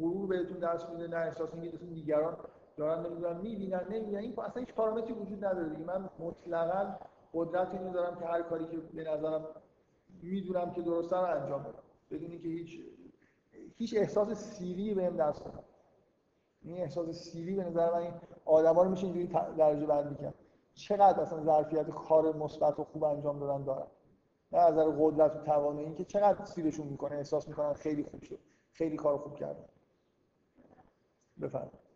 غرور بهتون دست میده نه احساس اینکه دیگران دارن نمی‌دونن می‌بینن نمی‌بینن. این اصلا هیچ پارامتری وجود نداره دیگه. من مطلقا قدرت اینو دارم که هر کاری که به نظرم می‌دونم که درسته رو انجام بدم. بدون اینکه هیچ هیچ احساس سیری بهم دست بدم این احساس سیری به نظر من این آدما رو میشه اینجوری درجه بندی کرد. چقدر اصلا ظرفیت کار مثبت و خوب انجام دادن دارن. نه از نظر قدرت و توانایی اینکه چقدر سیرشون می‌کنه احساس می‌کنن خیلی خوب شد. خیلی کار خوب کردن. بفرمایید.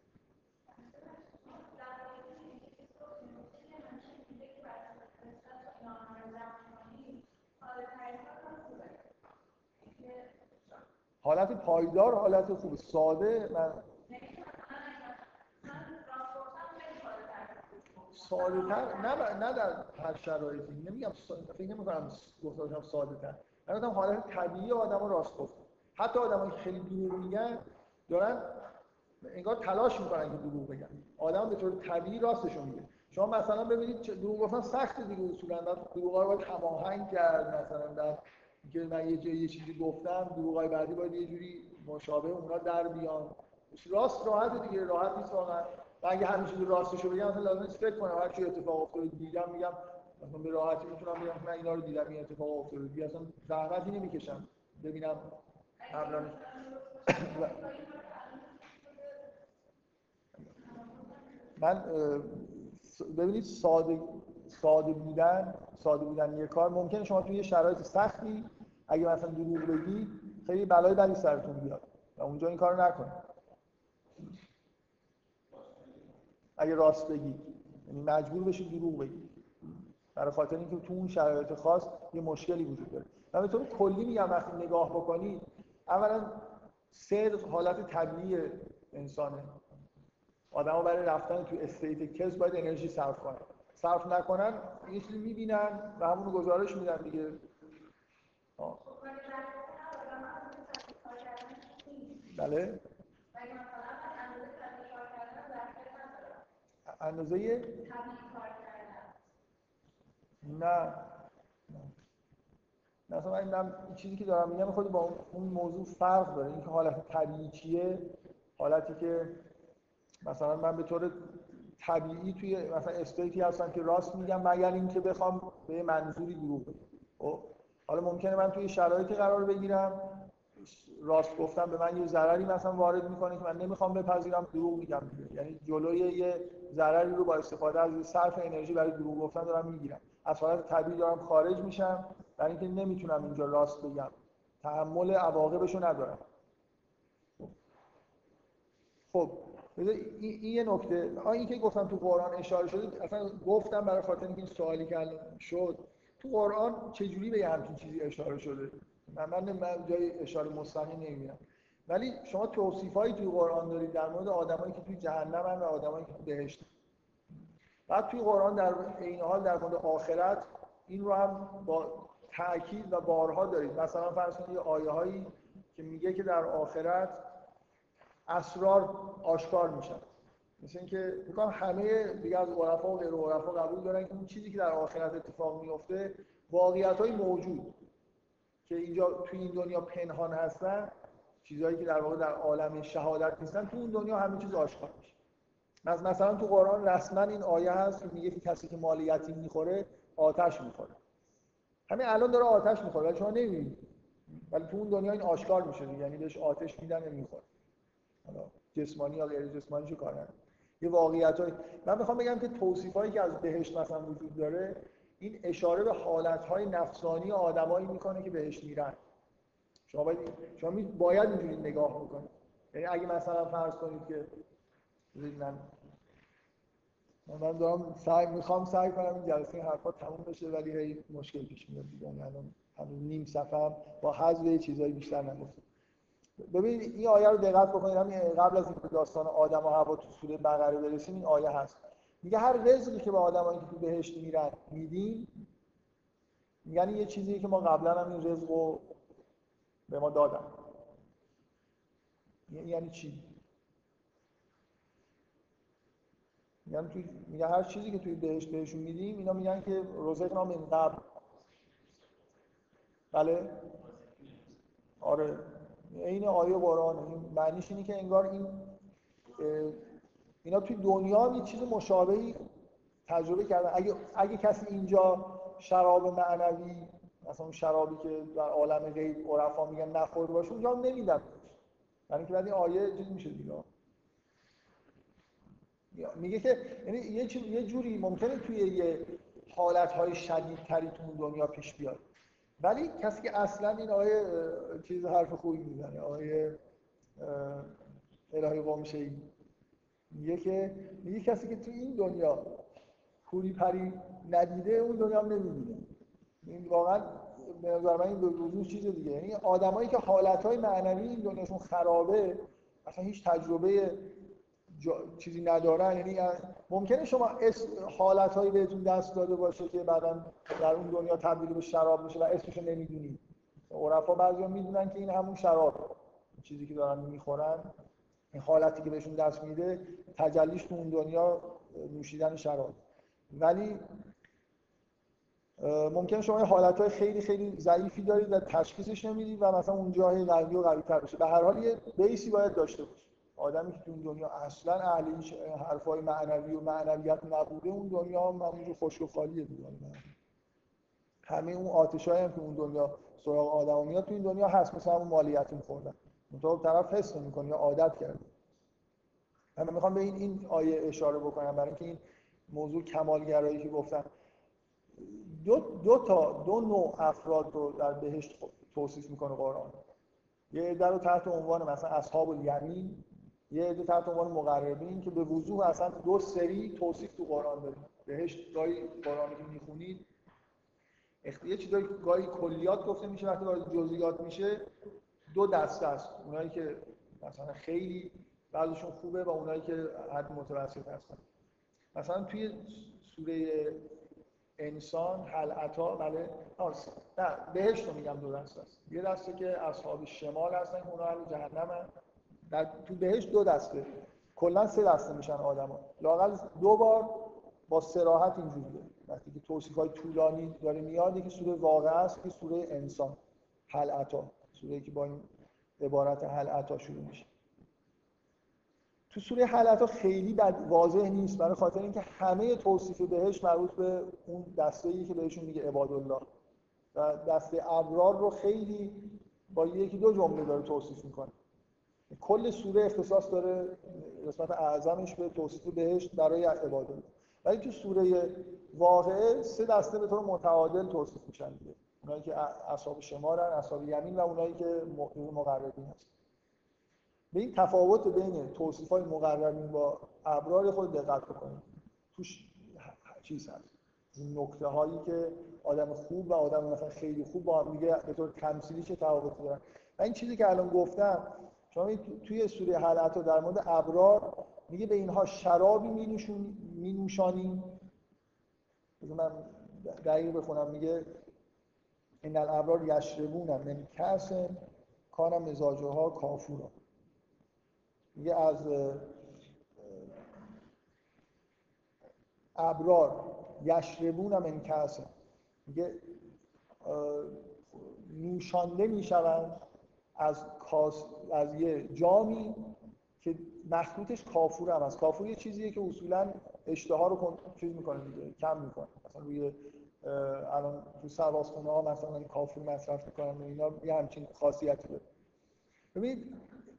حالت پایدار حالت خوب. ساده من ساده تر نه نه در هر شرایطی نمیگم فکر نمی‌کنم گفتارشم ساده تر من حالت طبیعی آدم راست گفت. حتی آدمایی که خیلی دروغ میگن دارن انگار تلاش می‌کنن که دروغ بگن. آدم به طور طبیعی راستشون میگه. شما مثلا ببینید دروغ گفتن سخت دیگه اصولا. دروغ رو باید هماهنگ کرد مثلا در که من یه جایی یه چیزی گفتم دروغای بعدی باید یه جوری مشابه اونا در بیان. راست راحت دیگه راحت نیست واقعا. من اگه چیزی راستشو بگم مثلا لازم نیست فکر کنم هر چی اتفاق افتاده دیدم میگم مثلا به راحتی می‌تونم بگم من اینا رو دیدم این اتفاق افتاده دیگه اصلا زحمتی نمی‌کشم ببینم قبلا. من ببینید ساده ساده بودن ساده بودن یه کار ممکنه شما توی یه شرایط سختی اگه مثلا دروغ بگی خیلی بلای بدی سرتون بیاد و اونجا این کارو نکنید. اگه راست بگی. یعنی مجبور بشید دروغ بگی. برای خاطر اینکه تو اون شرایط خاص یه مشکلی وجود داره. من به طور کلی میگم وقتی نگاه بکنید اولا صدق حالت طبیعی انسانه. آدما برای رفتن تو استیت کس باید انرژی صرف کنن. صرف نکنن یه چیزی می‌بینن و همون گزارش میدن دیگه. بله؟ اندازه نه. مثلا من چیزی که دارم میگم خود با اون موضوع فرق داره. اینکه حالت طبیعی چیه؟ حالتی که مثلا من به طور طبیعی توی مثلا استیتی هستم که راست میگم مگر اینکه بخوام به منظوری دروغ بگم. خب؟ حالا ممکنه من توی شرایطی قرار بگیرم. راست گفتم به من یه ضرری مثلا وارد می‌کنه که من نمی‌خوام بپذیرم دروغ میگم یعنی جلوی یه ضرری رو با استفاده از صرف انرژی برای دروغ گفتن دارم می‌گیرم. از حالت طبیعی دارم خارج میشم برای اینکه نمی‌تونم اینجا راست بگم. تحمل عواقبش رو ندارم. خب این یه نکته. این که گفتم تو قرآن اشاره شده اصلا گفتم برای خاطر اینکه این سوالی که شد. تو قرآن چجوری به یه همچین چیزی اشاره شده؟ من من جای اشاره مستقیم نمی‌بینم. ولی شما توصیف هایی توی قرآن دارید در مورد آدمایی که توی جهنم و آدمایی که توی بهشت بعد توی قرآن در این حال در مورد آخرت این رو هم با تاکید و بارها دارید. مثلا فرض کنید یه آیه هایی که میگه که در آخرت اسرار آشکار میشن. مثل اینکه میگم همه دیگه از عرفا و غیر عرفا قبول دارن که اون چیزی که در آخرت اتفاق میفته واقعیت های موجود. که اینجا توی این دنیا پنهان هستن چیزهایی که در واقع در عالم شهادت نیستن تو اون دنیا همه چیز آشکار میشه. مثلا تو قرآن رسما این آیه هست که میگه کسی که مال یتیم می‌خوره آتش می‌خوره. همین الان داره آتش می‌خوره ولی شما نمی‌بینید ولی تو اون دنیا این آشکار میشه یعنی بهش آتش میدن می‌خوره. حالا جسمانی یا غیر جسمانی چه کار یه واقعیت. من می‌خوام بگم که توصیف هایی که از بهشت مثلا وجود داره این اشاره به حالت های نفسانی آدمایی می‌کنه که بهش میرن. شما باید شما باید اینجوری نگاه بکنید. یعنی اگه مثلا فرض کنید که من من دارم سعی می‌خوام سعی کنم این جلسه حرفا تموم بشه ولی هی مشکل پیش میاد دیگه. یعنی الان همین نیم صفحه با حذف چیزایی بیشتر نگفتم. ببینید این آیه رو دقت بکنید. همین قبل از اینکه داستان آدم و هوا تو سوره بقره برسیم این آیه هست. میگه هر رزقی که به آدمایی که تو بهشت میرن میدیم یعنی یه چیزی که ما قبلا هم این رزق رو به ما دادن. یعنی چی؟ میگن توی میگن هر چیزی که توی بهشت بهشون میدیم اینا میگن که رزقنا من قبل بله؟ آره. این آیه این معنیش اینه که انگار این اینا توی دنیا یه چیز مشابهی تجربه کردن. اگه, اگه کسی اینجا شراب معنوی مثلا اون شرابی که در عالم غیب عرفا میگن نخورده باشه اونجا نمیدن. یعنی که بعد این آیه چیز میشه دیگه. میگه که یعنی یه, یه جوری ممکنه توی یه حالتهای شدیدتری تو اون دنیا پیش بیاد. ولی کسی که اصلا این آیه چیز حرف خوبی می‌زنه آیه الهی قوم میگه که میگه کسی که تو این دنیا پوری پری ندیده اون دنیا هم نمی‌بینه. این واقعا به نظر من این دو چیز دیگه. یعنی آدمایی که حالتهای معنوی این دنیاشون خرابه اصلا هیچ تجربه چیزی ندارن. یعنی ممکنه شما حالت هایی بهتون دست داده باشه که بعدا در اون دنیا تبدیل به شراب بشه و اسمش رو نمی‌دونید عرفا بعضی می‌دونن که این همون شراب چیزی که دارن می‌خورن. این حالتی که بهشون دست میده تجلیش تو اون دنیا نوشیدن شراب. ولی ممکنه شما حالت های خیلی خیلی ضعیفی دارید و تشخیصش نمی‌دید و مثلا اون جای قوی و قوی تر بشه به هر حال یه بیسی باید داشته باشه. آدمی که تو این دنیا اصلا اهل حرفای معنوی و معنویت نبوده اون دنیا هم همونجور خشک و خالیه دیگه. همه اون آتشایی هم که اون دنیا سراغ آدم میاد تو این دنیا هست. مثلا همون مالیت میخوردن منتها طرف حس نمی‌کنه یا عادت کرده من می‌خوام به این این آیه اشاره بکنم برای اینکه این موضوع کمالگرایی که گفتم دو, دو تا دو نوع افراد رو در بهشت توصیف می‌کنه قرآن. یه عده رو تحت عنوان مثلا اصحاب الیمین یه عده تحت عنوان مقربین که به وضوح اصلا دو سری توصیف تو قرآن داریم. بهشت گاهی قرآنی که می‌خونید یه چیزایی گاهی کلیات گفته میشه وقتی وارد جزئیات میشه دو دسته است. اونایی که مثلا خیلی بعضشون خوبه و اونایی که حد متوسط هستن. مثلا توی سوره انسان حل عطا بله. نه بهشت رو میگم دو دسته است. یه دسته که اصحاب شمال هستن که اونها اهل جهنم در تو بهشت دو دسته. کلا سه دسته میشن آدما. لاقل دو بار با سراحت اینجوریه. وقتی که توصیف های طولانی داره میاد که سوره واقع است که سوره انسان. حل عطا سوره که با این عبارت حل عطا شروع میشه. تو سوره حلتا خیلی بد واضح نیست. برای خاطر اینکه همه توصیف بهش مربوط به اون دسته که بهشون میگه عباد الله و دسته ابرار رو خیلی با یکی دو جمله داره توصیف می‌کنه. کل سوره اختصاص داره قسمت اعظمش به توصیف بهشت برای عباد الله ولی تو سوره واقعه سه دسته به طور متعادل توصیف میشن دیگه. اونایی که اصحاب شمارن اصحاب یمین و اونایی که مقربین هستن. به این تفاوت بین توصیف های مقربین با ابرار خود دقت بکنید. توش چیز هست. این نکته هایی که آدم خوب و آدم مثلا خیلی خوب با هم به طور تمثیلی چه تفاوتی دارن. و این چیزی که الان گفتم شما توی سوره حلقات در مورد ابرار میگه به اینها شرابی می نوشانیم. من دقیق بخونم. میگه این الابرار یشربون من کس کان مزاجها کافورا. میگه از ابرار یشربون من کس میگه نوشانده می‌شوند از کاس از یه جامی که مخلوطش کافور هم هست کافور یه چیزیه که اصولا اشتها رو چیز می‌کنه کم می‌کنه. مثلا روی الان تو سواسخونه ها مثلا کافور مصرف می‌کنن و اینا یه همچین خاصیتی داره. ببینید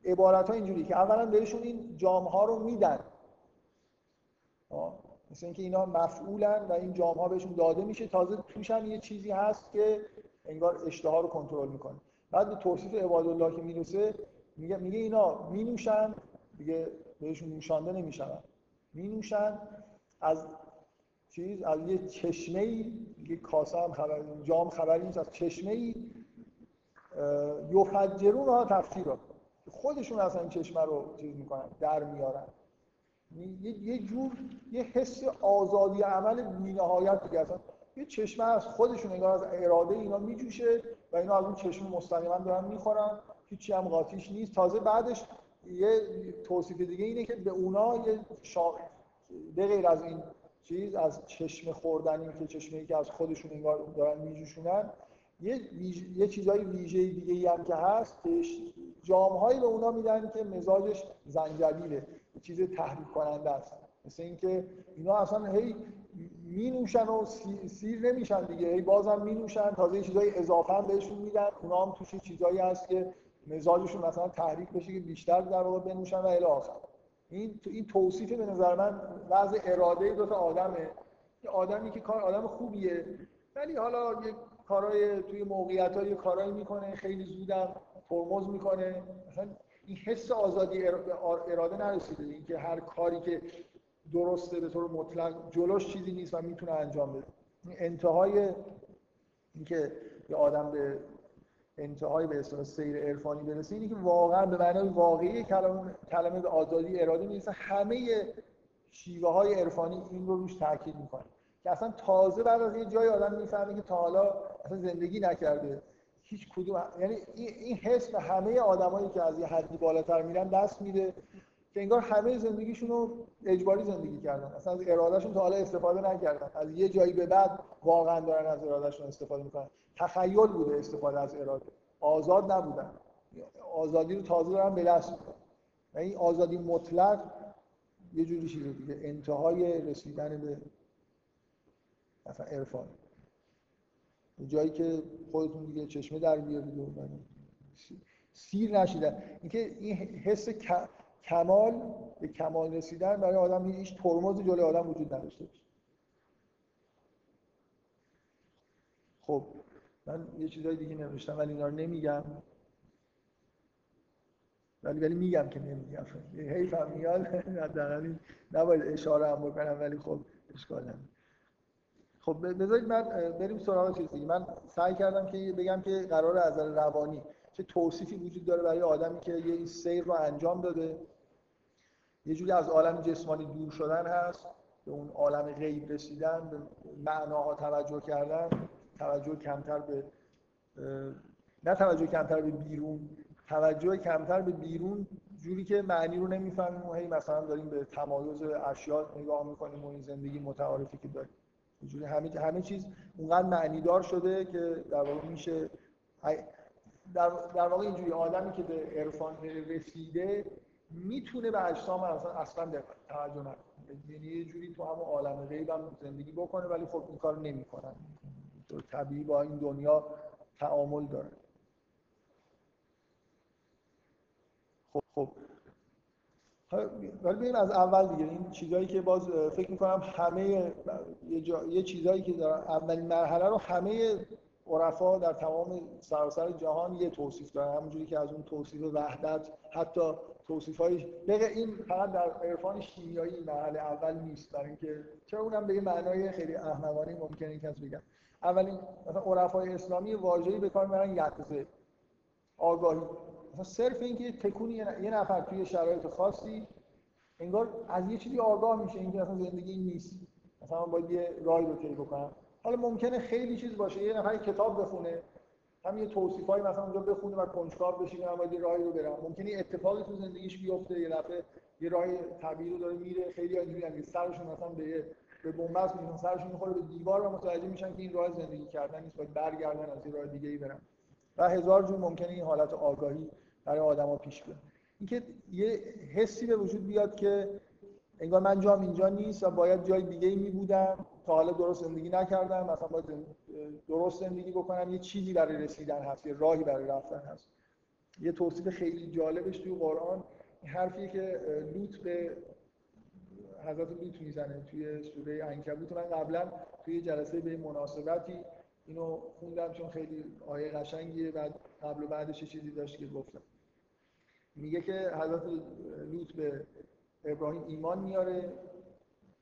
عبارت ها اینجوری که اولا بهشون این جام ها رو میدن. مثل اینکه اینا مفعولن و این جام ها بهشون داده میشه. تازه توش هم یه چیزی هست که انگار اشتها رو کنترل می‌کنه. بعد به توصیف عباد الله که می‌رسه میگه میگه اینا مینوشن دیگه بهشون نوشانده نمیشن. مینوشن از چیز از یه چشمه ای یه کاسه هم خبر جام خبری نیست از چشمه ای یفجرون ها تفجیر خودشون اصلا این چشمه رو چیز می‌کنن در میارن. یه جور یه حس آزادی عمل بی‌نهایت دیگه. اصلا یه چشمه از خودشون انگار از اراده اینا میجوشه و اینا از اون چشم مستقیما دارن می‌خورن. هیچی هم قاطیش نیست. تازه بعدش یه توصیف دیگه اینه که به اونا یه شا... به غیر از این چیز از چشم خوردنی که چشمه که از خودشون انگار دارن میجوشونن یه, یه چیزای ویژه دیگه ای هم که هست جامهایی به اونا میدن که مزاجش زنجبیله چیز تحریک کننده است. مثل اینکه اینا اصلا هی می نوشن و سیر نمیشن دیگه هی بازم می نوشن تازه یه چیزای اضافه هم بهشون میدن. اونا هم توش چیزایی هست که مزاجشون مثلا تحریک بشه که بیشتر در واقع بنوشن و الی آخر. این این توصیف به نظر من وضع اراده دو تا آدمه. یه آدمی که کار آدم خوبیه ولی حالا یه کارهای توی موقعیت های کارایی می‌کنه خیلی زودم ترمز می‌کنه. مثلا این حس آزادی اراده نرسیده. اینکه هر کاری که درسته به طور مطلق جلوش چیزی نیست و می‌تونه انجام بده. انتهای اینکه یه آدم به انتهای به اصطلاح سیر عرفانی برسه اینه که واقعا به معنای واقعی کلمه کلمه به آزادی اراده می‌رسه. همه شیوه های عرفانی این رو روش تاکید می‌کنه که اصلا تازه بعد از یه جای آدم می‌فهمه که تا حالا اصلا زندگی نکرده. هیچ کدوم یعنی این حس به همه آدمایی که از یه حدی بالاتر میرن دست میده. که انگار همه زندگیشون رو اجباری زندگی کردن. اصلا از ارادهشون تا حالا استفاده نکردن. از یه جایی به بعد واقعا دارن از ارادهشون استفاده می‌کنن. تخیل بوده استفاده از اراده. آزاد نبودن. آزادی رو تازه دارن به دست می‌کنن این آزادی مطلق یه جوری چیزه دیگه انتهای رسیدن به مثلا عرفان. جایی که خودتون دیگه چشمه در بیارید و سیر نشیدن. اینکه این حس کمال به کمال رسیدن برای آدم هیچ ترمز جلوی آدم وجود نداشته باشه. خب من یه چیزای دیگه نوشتم ولی اینا رو نمیگم. ولی ولی میگم که نمیگم. حیف هم میاد نباید اشاره هم بکنم ولی خب اشکال نداره خب بذارید من بریم سراغ چیزی من سعی کردم که بگم که قرار از روانی چه توصیفی وجود داره برای آدمی که یه سیر رو انجام داده. یه جوری از عالم جسمانی دور شدن هست به اون عالم غیب رسیدن به معناها توجه کردن. توجه کمتر به نه توجه کمتر به بیرون توجه کمتر به بیرون جوری که معنی رو نمی‌فهمیم و هی مثلا داریم به تمایز اشیاء نگاه می‌کنیم و این زندگی متعارفی که داریم. جوری همه همه چیز اونقدر معنیدار شده که در واقع میشه در, در واقع اینجوری آدمی که به عرفان رسیده می‌تونه به اجسام اصلا اصلا توجه نکنه. یعنی یه جوری تو همون عالم غیب هم زندگی بکنه ولی خب این کار نمی‌کنن. طبیعی با این دنیا تعامل داره. خب خب. ولی بریم از اول دیگه این چیزایی که باز فکر می‌کنم همه یه, جا... یه چیزایی که در اولین مرحله رو همه عرفا در تمام سراسر جهان یه توصیف دارن. همونجوری که از اون توصیف وحدت حتی توصیف های این فقط در عرفان شیمیایی مرحله اول نیست. برای اینکه چرا اونم به معنای خیلی احمقانه ممکنه کس بگم. اولین مثلا عرفای اسلامی واژه‌ای به کار می‌برن یقظه آگاهی. مثلا صرف اینکه تکونی یه نفر توی شرایط خاصی انگار از یه چیزی آگاه میشه اینکه مثلا زندگی نیست. مثلا باید یه راهی رو طی بکنم. حالا ممکنه خیلی چیز باشه. یه نفر کتاب بخونه هم یه توصیفایی مثلا اونجا بخونه و کنجکاو بشه که من یه راهی رو برم ممکنه اتفاقی تو زندگیش بیفته یه دفعه یه راه طبیعی رو داره میره خیلی اینجوری سرشون مثلا به به بنبست میشن سرشون می‌خوره به دیوار و متوجه میشن که این راه زندگی کردن نیست باید برگردن از این راه دیگه ای برن. و هزار جور ممکنه این حالت آگاهی برای آدما پیش بیاد. اینکه یه حسی به وجود بیاد که انگار من جام اینجا نیست و باید جای دیگه ای می بودم تا حالا درست زندگی نکردم مثلا باید درست زندگی بکنم یه چیزی برای رسیدن هست یه راهی برای رفتن هست. یه توصیف خیلی جالبش توی قرآن حرفی که لوط به حضرت لوط می‌زنه توی سوره عنکبوت. من قبلا توی جلسه به مناسبتی اینو خوندم چون خیلی آیه قشنگیه بعد قبل و بعدش چیزی داشت که گفتم. میگه که حضرت لوط به ابراهیم ایمان میاره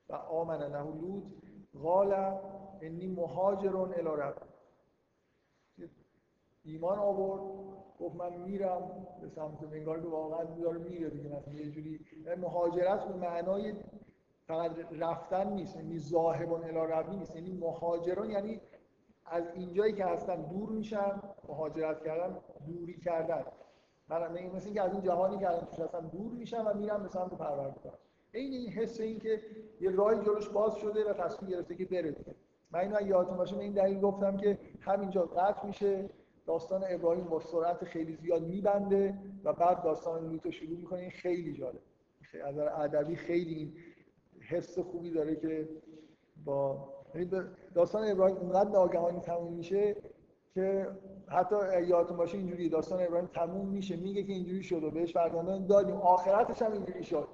و آمن له لوط قال انی مهاجرون الی رب. ایمان آورد گفت من میرم به سمت انگار که واقعا داره میره دیگه مثلا یه جوری مهاجرت به معنای فقط رفتن نیست یعنی زاهبان الی ربی نیست یعنی مهاجران یعنی از اینجایی که هستن دور میشن مهاجرت کردن دوری کردن. من مثل اینکه از این جهانی که الان توش هستم دور میشم و میرم به سمت پروردگار. این این حس این که یه راهی جلوش باز شده و تصمیم گرفته که بره. من اینو یادتون باشه به این دلیل گفتم که همینجا قطع میشه داستان ابراهیم با سرعت خیلی زیاد میبنده و بعد داستان لوط شروع می‌کنه. خیلی جالب. از ادبی خیلی این حس خوبی داره که با یعنی داستان ابراهیم اونقدر ناگهانی تموم میشه که حتی یادتون باشه اینجوری داستان ابراهیم تموم میشه. میگه که اینجوری شد و بهش فرزندان دادیم. آخرتش هم اینجوری شد.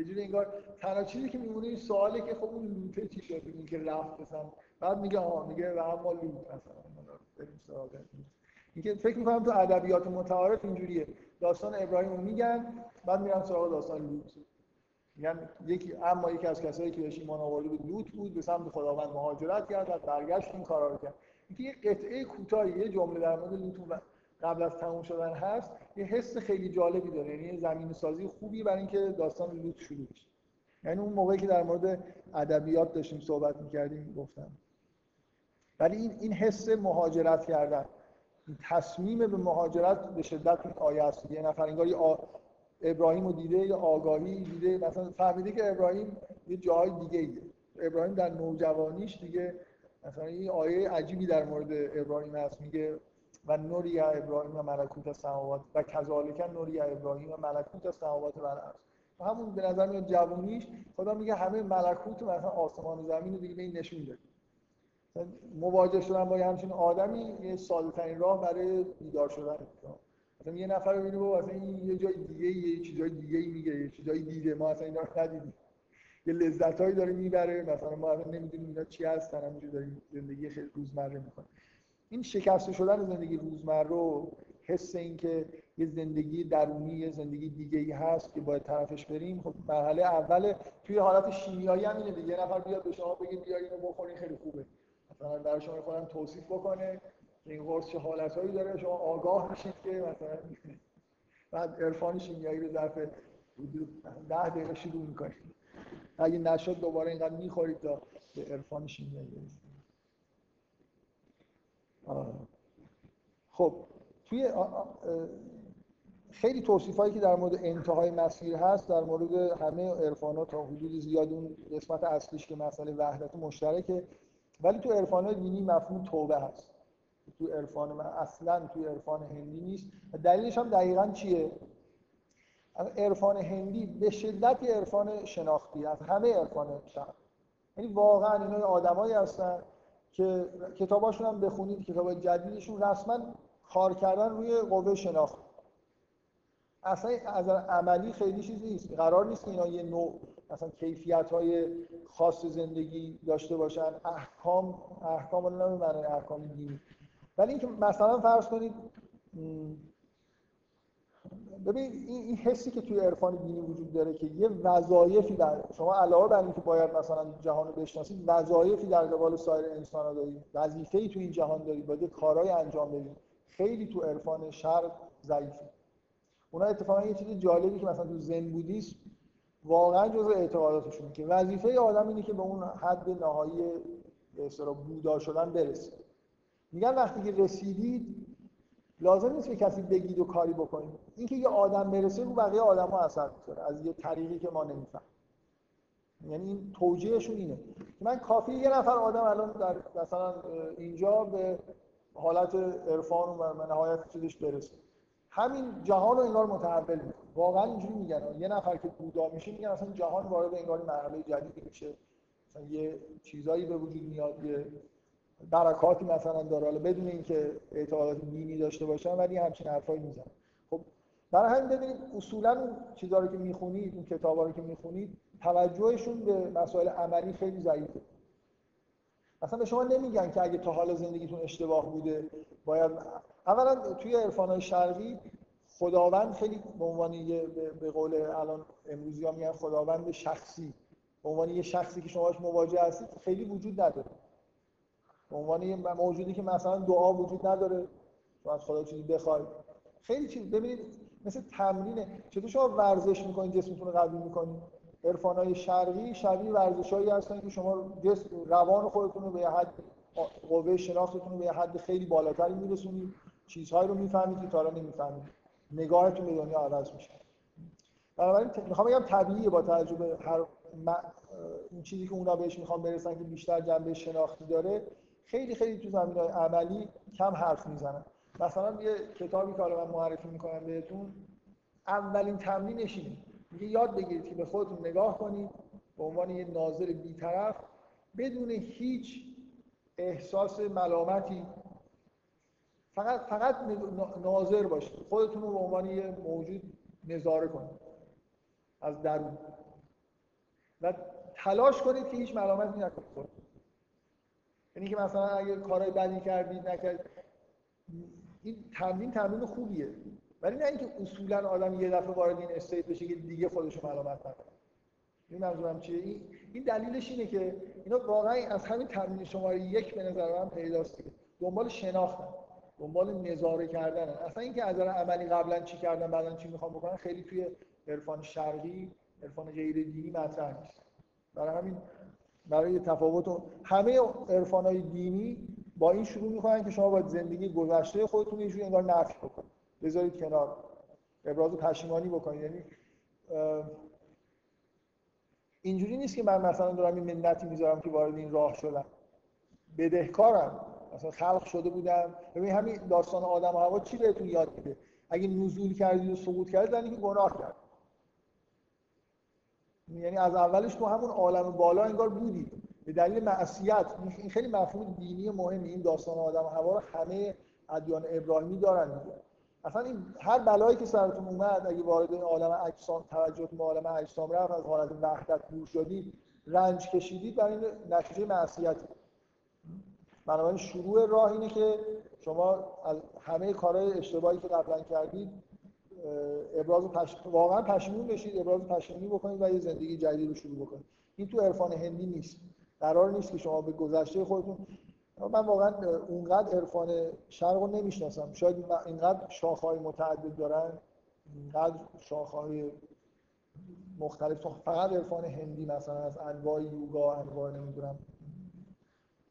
یه جوری انگار تنها چیزی که میمونه این سواله که خب اون لوته چی شد؟ این که رفت مثلا. بعد میگه آها میگه و اما لوت مثلا. بریم سراغ اینکه فکر می‌کنم تو ادبیات متعارف اینجوریه. داستان ابراهیم رو میگن بعد میرن سراغ داستان لوط. میگن یکی اما یکی از کسایی که بهش ایمان آورده بود لوط بود به سمت خداوند مهاجرت کرد و برگشت این کارا رو کرد. اینکه یه قطعه کوتاهی یه جمله در مورد لوط قبل از تموم شدن هست یه حس خیلی جالبی داره. یعنی زمین سازی خوبی برای اینکه داستان لوط شروع بشه. یعنی اون موقعی که در مورد ادبیات داشتیم صحبت می‌کردیم گفتم ولی این این حس مهاجرت کردن تصمیم به مهاجرت به شدت این آیه است. یه نفر انگار آ... ابراهیم رو دیده یا آگاهی دیده. مثلا فهمیده که ابراهیم یه جای دیگه ایه ابراهیم در نوجوانیش دیگه مثلا این آیه عجیبی در مورد ابراهیم هست. میگه و نوری ابراهیم و ملکوت السماوات و کذالک نوری ابراهیم و ملکوت السماوات و الارض. همون به نظر میاد جوونیش خدا میگه همه ملکوت مثلا آسمان و زمین دیگه به این نشون داد. مواجه شدن با همچین آدمی یه ساده ترین راه برای بیدار شدن. مثلا یه نفر رو ببینه مثلا این یه جای دیگه یه چیزای دیگه ای میگه یه چیزای دیده ما اصلا اینا رو ندیدیم. یه لذتایی داره می‌بره مثلا ما اصلا نمی‌دونیم اینا چی هستن همینجوری داریم زندگی خیلی روزمره می‌کنیم. این شکست شدن زندگی روزمره رو حس این که یه زندگی درونی یه زندگی دیگه ای هست که باید طرفش بریم خب مرحله اول توی حالت شیمیایی هم اینه دیگه. نفر بیاد به شما بگه بیا اینو بخورین خیلی خوبه. مثلا برای شما خودم توصیف بکنه این قرص چه حالتهایی داره شما آگاه میشید که مثلا بعد عرفان شیمیایی رو ظرف ده دقیقه شروع می‌کنید. اگه نشد دوباره اینقدر می‌خورید تا به عرفان شیمیایی برسید. خب توی خیلی توصیف هایی که در مورد انتهای مسیر هست در مورد همه عرفانات تا حدود زیاد اون قسمت اصلیش که مسئله وحدت مشترکه. ولی تو عرفان دینی مفهوم توبه هست. تو عرفان من اصلا تو عرفان هندی نیست. دلیلش هم دقیقا چیه؟ عرفان هندی به شدت عرفان شناختی از همه عرفان شرق یعنی واقعا اینا آدمایی هستن. که کتاباشون هم بخونید کتاب جدیدشون. رسما کار کردن روی قوه شناخت. اصلا از عملی خیلی چیزی نیست. قرار نیست اینا یه نوع مثلا کیفیت های خاص زندگی داشته باشن. احکام احکام رو احکام دینی. ولی اینکه مثلا فرض کنید ببین این حسی که توی عرفان دینی وجود داره که یه وظایفی در شما علاوه بر اینکه باید مثلا جهان رو بشناسید وظایفی در قبال سایر انسان ها دارید. وظیفه‌ای تو این جهان دارید باید کارهای انجام بدید. خیلی تو عرفان شرق ضعیفه. اونا اتفاقا یه چیز جالبی که مثلا تو زن بودیسم واقعا جزء اعتقاداتشون که وظیفه آدم اینه که به اون حد نهایی به بودا شدن برسه. میگن وقتی که رسیدید لازم نیست که کسی بگید و کاری بکنید اینکه یه آدم برسه رو بقیه آدم ها اثر می‌کنه. از یه طریقی که ما نمیفهم یعنی این توجیهشون اینه. من کافی یه نفر آدم الان در مثلا اینجا به حالت عرفان و نهایت چیزش برسه. همین جهان رو انگار متحول می‌کنه. واقعا اینجوری میگن. یه نفر که بودا میشه میگن اصلا جهان وارد انگار مرحله جدیدی میشه. مثلا یه چیزایی به وجود میاد یه برکاتی مثلا داره. حالا بدون اینکه اعتقادات دینی داشته باشن ولی همچین حرفایی می‌زنن. خب برای همین ببینید اصولا چیزا رو که می‌خونید اون کتابا که می‌خونید توجهشون به مسائل عملی خیلی ضعیفه. اصلا به شما نمیگن که اگه تا حال زندگیتون اشتباه بوده باید اولا توی عرفانای شرقی خداوند خیلی به عنوان یه به قول الان امروزی ها میگن خداوند شخصی به عنوان یه شخصی که شما باش مواجه هستید خیلی وجود نداره. به عنوان یه موجودی که مثلا دعا وجود نداره شما از خدا چیزی بخواید خیلی چیز ببینید مثل تمرینه. چطور شما ورزش می‌کنید جسمتون رو قوی می‌کنید عرفان های شرقی شبیه ورزش هایی هستن که شما جسم روان خودتون رو به حد قوه شناختتون رو به حد خیلی بالاتری میرسونید چیزهایی رو می‌فهمید که تا الان نمی‌فهمید نگاهتون به دنیا عوض میشه. بنابراین می‌خوام بگم طبیعیه با تجربه هر این چیزی که اونا بهش می‌خوام برسن که بیشتر جنبه شناختی داره. خیلی خیلی تو زمین عملی کم حرف می‌زنن مثلا یه کتابی که من معرفی می‌کنم بهتون اولین تمرینش اینه. میگه یاد بگیرید که به خودتون نگاه کنید به عنوان یه ناظر بیطرف بدون هیچ احساس ملامتی فقط فقط ناظر باشید. خودتون رو به عنوان یه موجود نظاره کنید. از درون. و تلاش کنید که هیچ ملامتی نکنید. یعنی که مثلا اگه کارهای بدی کردید نکرد این تمرین تمرین خوبیه. ولی نه اینکه اصولا آدم یه دفعه وارد این استیت بشه که دیگه خودشو ملامت نکنه. این منظورم چیه؟ این, این دلیلش اینه که اینا واقعا از همین تمرین شماره یک به نظر من پیداست. دیگه دنبال شناختن دنبال نظاره کردن اصلا اینکه از عملی قبلا چی کردن بعدا چی می‌خوام بکنن خیلی توی عرفان شرقی عرفان غیر دینی مطرح نیست. برای همین برای تفاوت همه عرفان های دینی با این شروع می‌کنن که شما باید زندگی گذشته خودتون یه انگار نفی بکنید. بذارید کنار. ابراز پشیمانی بکنید. یعنی اینجوری نیست که من مثلا دارم این منتی می‌ذارم که وارد این راه شدم. بدهکارم. مثلا خلق شده بودم. ببین همین داستان آدم و هوا چی بهتون یاد میده؟ اگه نزول کردید و سقوط کردید یعنی که گناه کرد یعنی از اولش تو همون عالم بالا انگار بودید به دلیل معصیت این خیلی مفهوم دینی مهمی. این داستان آدم هوا رو همه ادیان ابراهیمی دارن اصلا این هر بلایی که سرتون اومد اگه وارد این عالم اجسام توجه به عالم اجسام رفت از حالت وحدت دور شدید رنج کشیدید برای این نتیجه معصیت. بنابراین شروع راه اینه که شما از همه کارهای اشتباهی که قبلا کردید ابراز پش... واقعا پشیمون بشید ابراز پشیمونی بکنید و یه زندگی جدید رو شروع بکنید. این تو عرفان هندی نیست. قرار نیست که شما به گذشته خودتون من واقعا اونقدر عرفان شرق رو نمی‌شناسم. شاید اینقدر شاخهای متعدد دارن اینقدر شاخهای مختلف. فقط عرفان هندی مثلا از انواع یوگا انواع نمی‌دونم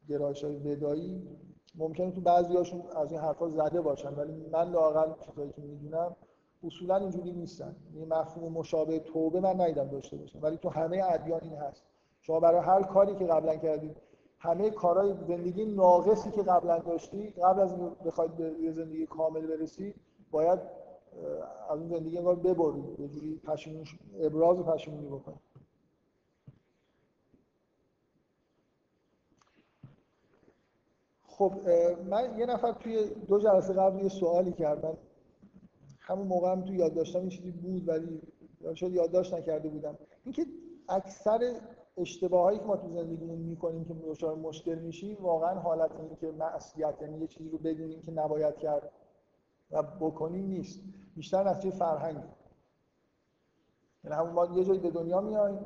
گرایش های ودایی ممکنه تو بعضی هاشون از این حرفا زده باشن. ولی من لاقل چیزایی که می‌دونم اصولا اینجوری نیستن. این مفهوم مشابه توبه من ندیدم داشته باشم. ولی تو همه ادیان این هست. شما برای هر کاری که قبلا کردید همه کارهای زندگی ناقصی که قبلا داشتی قبل از بخواید به یه زندگی کامل برسی باید از اون زندگی انگار ببرید. یه جوری ابراز پشیمونی بکنید. خب من یه نفر توی دو جلسه قبل یه سوالی کردم. همون موقع هم تو یادداشتم این چیزی بود ولی شاید یادداشت نکرده بودم. اینکه اکثر اشتباهایی که ما تو زندگیمون می‌کنیم که دچار مشکل میشیم واقعا حالت اینه که معصیت یعنی یه چیزی رو بدونیم که نباید کرد و بکنیم نیست. بیشتر نتیجه فرهنگی. یعنی همون ما یه جایی به دنیا میایم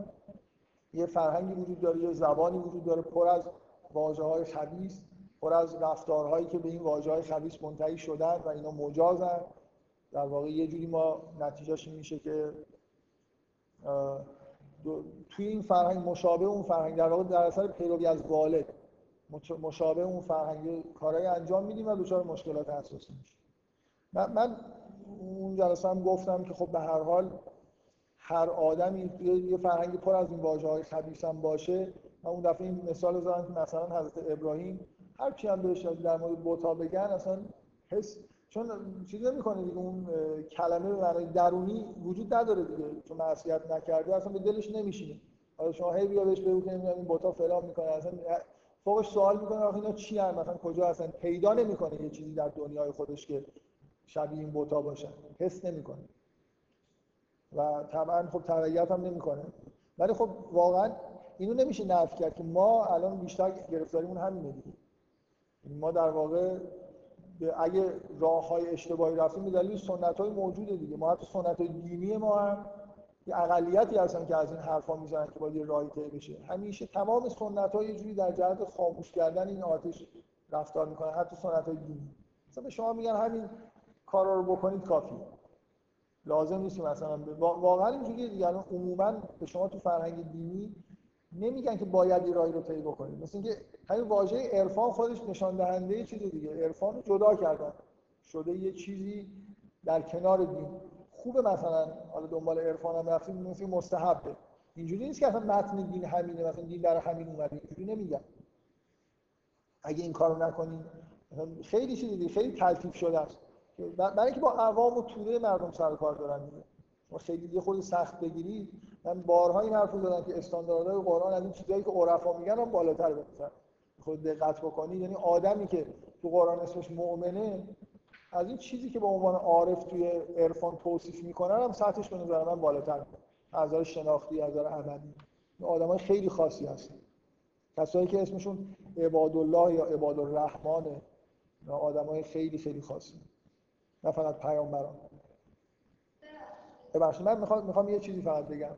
یه فرهنگی وجود داره یه زبانی وجود داره پر از واژه های خبیث پر از رفتارهایی که به این واژه های خبیث منتهی شدن و اینا مجازن. در واقع یه جوری ما نتیجهش میشه که توی این فرهنگ مشابه اون فرهنگ در واقع در اثر پیروی از والد مشابه اون فرهنگ کارهای انجام میدیم و دچار مشکلات اساسی میشه من, من اون جلسه هم گفتم که خب به هر حال هر آدمی یه فرهنگ پر از این واژه های خبیث هم باشه. من اون دفعه این مثال زدم که مثلا حضرت ابراهیم هر چی هم بهش در مورد بوتا بگن اصلا حس چون چیز نمی‌کنه دیگه اون کلمه برای درونی وجود نداره دیگه. چون معصیت نکرده اصلا به دلش نمیشینه. حالا شما هی بیا بهش بگو که این بوتا فلان می‌کنه اصلا فوقش سوال می‌کنه آخه اینا چی هم مثلا کجا هستن؟ پیدا نمی‌کنه یه چیزی در دنیای خودش که شبیه این بوتا باشه. حس نمی‌کنه. و طبعا خب تبعیت هم نمی‌کنه. ولی خب واقعا اینو نمیشه نفی کرد که ما الان بیشتر گرفتاریمون همینه دیگه. ما در واقع اگه راه های اشتباهی رفتیم به دلیل سنت های موجوده دیگه. ما حتی سنت های دینی ما هم یه اقلیتی هستن که از این حرفا می‌زنن که باید یه راهی طی بشه. همیشه تمام سنت ها یه جوری در جهت خاموش کردن این آتش رفتار می‌کنن حتی سنت های دینی. مثلا به شما میگن همین کارا رو بکنید کافی لازم نیست مثلا واقعا اینجوریه دیگه. الان عموما به شما تو فرهنگ دینی نمیگن که باید رای رو طی بکنید مثل اینکه همین واژه عرفان خودش نشان دهنده چیز دیگه. عرفان رو جدا کردن. شده یه چیزی در کنار دین. خوبه مثلا حالا دنبال عرفان هم رفتیم مثل مستحبه. اینجوری نیست که اصلا متن دین همینه مثلا دین برای همین اومده. اینجوری نمیگن. اگه این کارو نکنین خیلی چیزی دیگه خیلی تلطیف شده است. برای اینکه با عوام و توده مردم سر کار دارن دیگه. خیلی یه سخت بگیری من بارها این حرفو زدم که استانداردهای قرآن از این چیزایی که عرفا میگن هم بالاتر بپسن خود دقت بکنی یعنی آدمی که تو قرآن اسمش مؤمنه از این چیزی که به عنوان عارف توی عرفان توصیف می‌کنن هم سطحش به نظر من بالاتر. از نظر شناختی از نظر عملی. آدمای خیلی خاصی هستن. کسایی که اسمشون عباد الله یا عباد الرحمنه آدمای خیلی خیلی خاصی. نه فقط پیامبران. ببخشید من می‌خوام می‌خوام یه چیزی فقط بگم.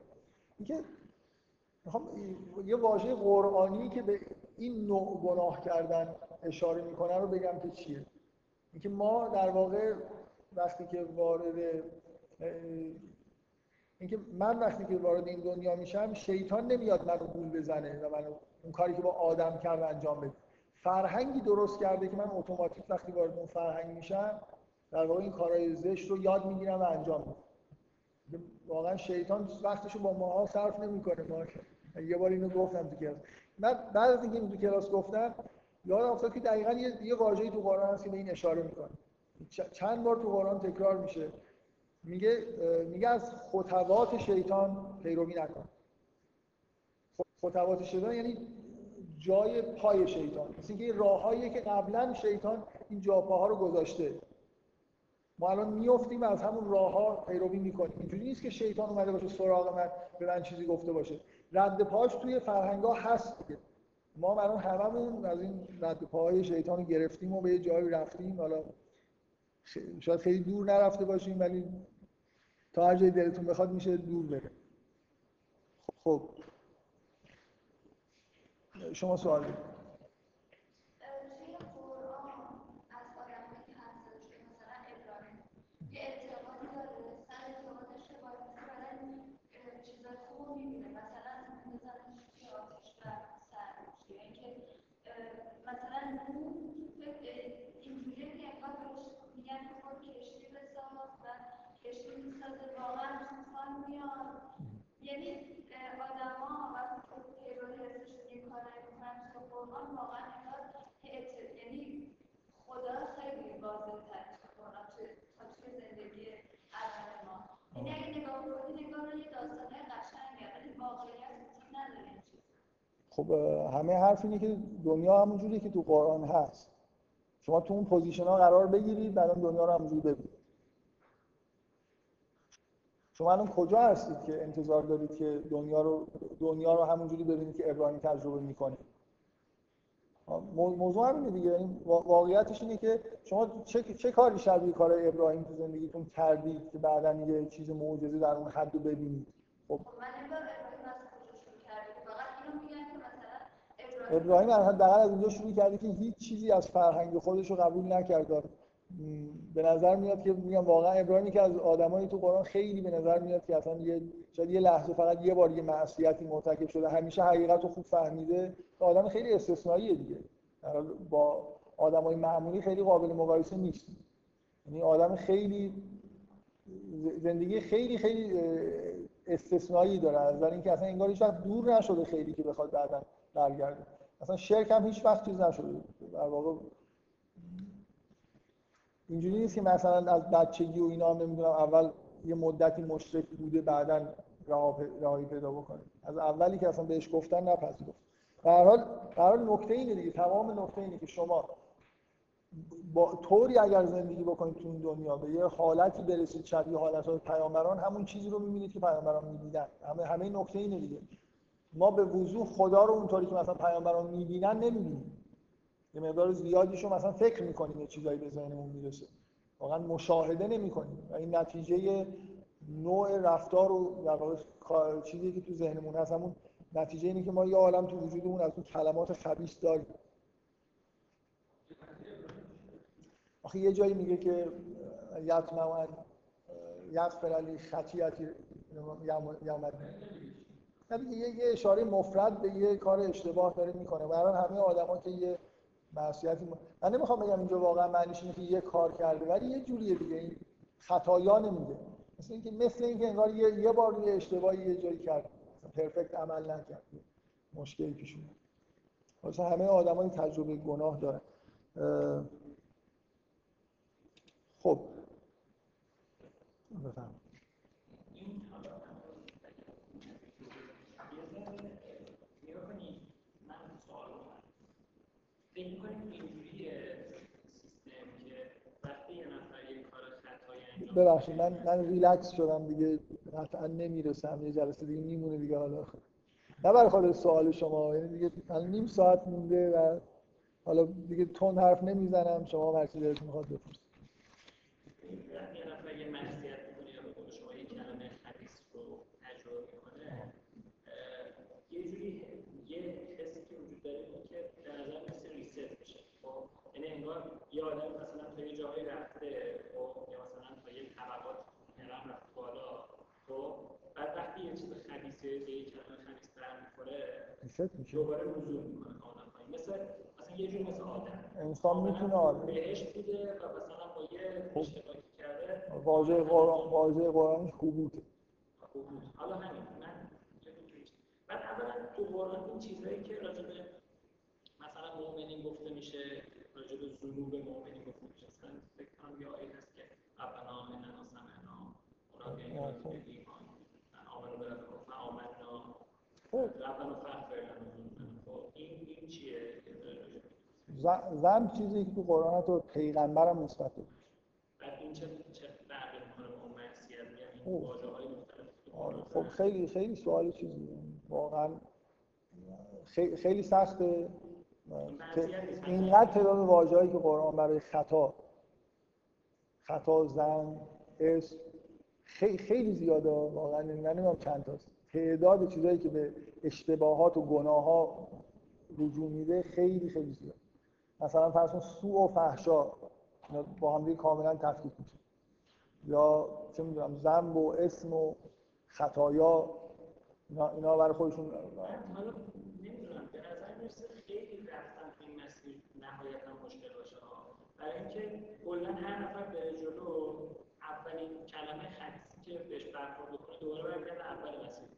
اینکه یه واژه قرآنی که به این نوع گناه کردن اشاره می‌کنه رو بگم که چیه. اینکه ما در واقع وقتی که وارد اینکه من وقتی که وارد این دنیا میشم شیطان نمیاد منو گول بزنه و منو اون کاری که با آدم کرد انجام بده. فرهنگی درست کرده که من اتوماتیک وقتی وارد اون فرهنگ میشم در واقع این کارهای زشت رو یاد می‌گیرم و انجام میدم. واقعا شیطان وقتشو با ماها صرف نمی‌کنه ما یه بار اینو گفتم تو کلاس. من بعد از اینکه تو کلاس گفتم یاد افتاد که دقیقا یه, یه واژه‌ای تو قرآن هست که به این اشاره می‌کنه. چند بار تو قرآن تکرار میشه. میگه میگه از خطوات شیطان پیروی نکن. خطوات شیطان یعنی جای پای شیطان. مثل اینکه راههایی که قبلا شیطان این جاپاها رو گذاشته. ما الان میافتیم از همون راه ها پیروی می‌کنیم. اینجوری نیست که شیطان اومده باشه سراغ من به من چیزی گفته باشه. رد پاش توی فرهنگ ها هست ما الان هممون از این رد پاهای شیطان رو گرفتیم و به یه جایی رفتیم. حالا شاید خیلی دور نرفته باشیم ولی تا هر جای دلتون بخواد میشه دور بره. خب. شما سوال آدما وقتی که پیرو حسشون یه کارایی می‌کنن تو قرآن واقعا انگار یعنی خدا خیلی واضح تر تو قرآن تا توی زندگی الان ما یعنی اگه نگاه کنی نگاه رو یه داستانه قشنگه ولی واقعیت وجود نداره خب همه حرف اینه که دنیا همونجوری که تو قرآن هست. شما تو اون position ها قرار بگیرید بعد دنیا رو همونجوری ببینید شما الان کجا هستید که انتظار دارید که دنیا رو دنیا رو همونجوری ببینید که ابراهیم تجربه می‌کنه موضوع همینه دیگه. یعنی واقعیتش اینه که شما چه, چه کاری شبیه کار ابراهیم تو زندگیتون کردید که بعدا یه چیز معجزه در اون حد ببینید؟ خب, خب، ابراهیم حداقل از اونجا شروع کرده که هیچ چیزی از فرهنگ خودش رو قبول نکرد. به نظر میاد که میگم واقعا ابراهیمی که از آدمایی تو قرآن خیلی به نظر میاد که اصلا یه شاید یه لحظه فقط یه بار یه معصیتی مرتکب شده همیشه حقیقت رو خوب فهمیده. آدم خیلی استثنائیه دیگه. با آدمای معمولی خیلی قابل مقایسه نیست. یعنی آدم خیلی زندگی خیلی خیلی استثنایی داره. از اینکه اصلا انگار هیچ وقت دور نشده خیلی که بخواد بعدا برگرده. اصلا شرک هم هیچ وقت چیز نشده در واقع اینجوری نیست که مثلا از بچگی و اینا هم نمی‌دونم اول یه مدتی مشرک بوده بعدا راهی پیدا بکنه. از اولی که اصلا بهش گفتن نپذیرفت. به هر حال حال نکته اینه دیگه تمام نکته اینه که شما با طوری اگر زندگی بکنید تو این دنیا به یه حالتی برسید شبیه حالت پیامبران همون چیزی رو می‌بینید که پیامبران می‌دیدن. همه همه نکته اینه دیگه. ما به وضوح خدا رو اونطوری که مثلا پیامبران می‌بینن نمی‌بینیم. یه مقدار زیادیشو مثلا فکر می‌کنیم یه چیزایی به ذهنمون می‌رسه. واقعا مشاهده نمی‌کنیم. و این نتیجه نوع رفتار و در چیزی که تو ذهنمون هست همون نتیجه اینه که ما یه عالم تو وجودمون از اون کلمات خبیث داریم. آخه یه جایی میگه که یطمعن یغفر علی خطیئتی یوم یه یه اشاره مفرد به یه کار اشتباه داره می‌کنه. برای همه آدما که یه معصیتی من نمی‌خوام بگم اینجا واقعا معنیش اینه که یه کار کرده ولی یه جوریه دیگه. این خطایا نمیگه مثل اینکه مثل اینکه انگار یه, یه بار یه اشتباهی یه جایی کرد. پرفکت عمل نکرد. مشکلی پیش اومد. واسه همه آدمای تجربه گناه دارن خب. بفهم فکر کنید اینجوریه سیستم که وقتی یه نفر یه کار خطایی انجام ببخشید من من ریلکس شدم دیگه قطعا نمی‌رسم یه جلسه دیگه میمونه دیگه حالا. نه برای خاطر سوال شما یعنی دیگه الان نیم ساعت مونده و حالا دیگه تون حرف نمی‌زنم شما هر چیزی دلتون می‌خواد بپرسید وقتی یه نفر یه معصیت می‌کنه یا به قول شما یه کلمه خبیث رو تجربه می‌کنه یه جوری یه حسی که وجود داره اینه که به نظر مثل ریست میشه خب یعنی انگار یه آدم مثلا تا یه جاهایی رفته خب یا مثلا تا یه طبقات هرم رفت بالا خب بعد وقتی یه چیز خبیثه به یه کلمه خبیث در می‌خوره ریست میشه. دوباره نزول می‌کنه کاملا پایین مثل مثلا یه جور مثل آدم. انسان می‌تونه آدم. بهش بوده و مثلا با یه خب. اشتباهی کرده. واژه قرآن واژه قرآنش حبوطه بود. حالا همین من بعد اولا تو قرآن این چیزهایی که راجع به مثلا مؤمنین گفته میشه راجع به ذنوب مؤمنین گفته میشه مثلا فکر کنم یه آیه هست که ربنا آمنا و سمعنا اونا که ایمان. آمنو به ربنا آمنا ربنا فغفر لنا ذنوبنا خب این این چیه؟ زن چیزی که تو قرآن تو پیغمبرم نسبت. بعد این چه چه فرقی می‌کنه با اون معصیت یعنی خب. واژه های مختلف که تو آره، خب خیلی خیلی سوال چیزی. واقعا خیلی, سخته. اینقدر تعداد واژه‌ای که قرآن برای خطا خطا زن اسم خیلی خیلی زیاده واقعا نمی‌دونم چند تاست تعداد چیزایی که به اشتباهات و گناه ها رجوع میده خیلی خیلی زیاد مثلا فرض کن سوء و فحشا با هم دیگه کاملا تفکیک میشه. یا چه می‌دونم ذنب و اسم و خطایا اینا, اینا برای خودشون حالا به نظر می‌رسه خیلی رفتن تو این مسیر نهایتا مشکل باشه ها برای اینکه کلا هر نفر بره جلو اولین کلمه خبیثی که بهش برخورد کنه دوباره برگرده اول مسیر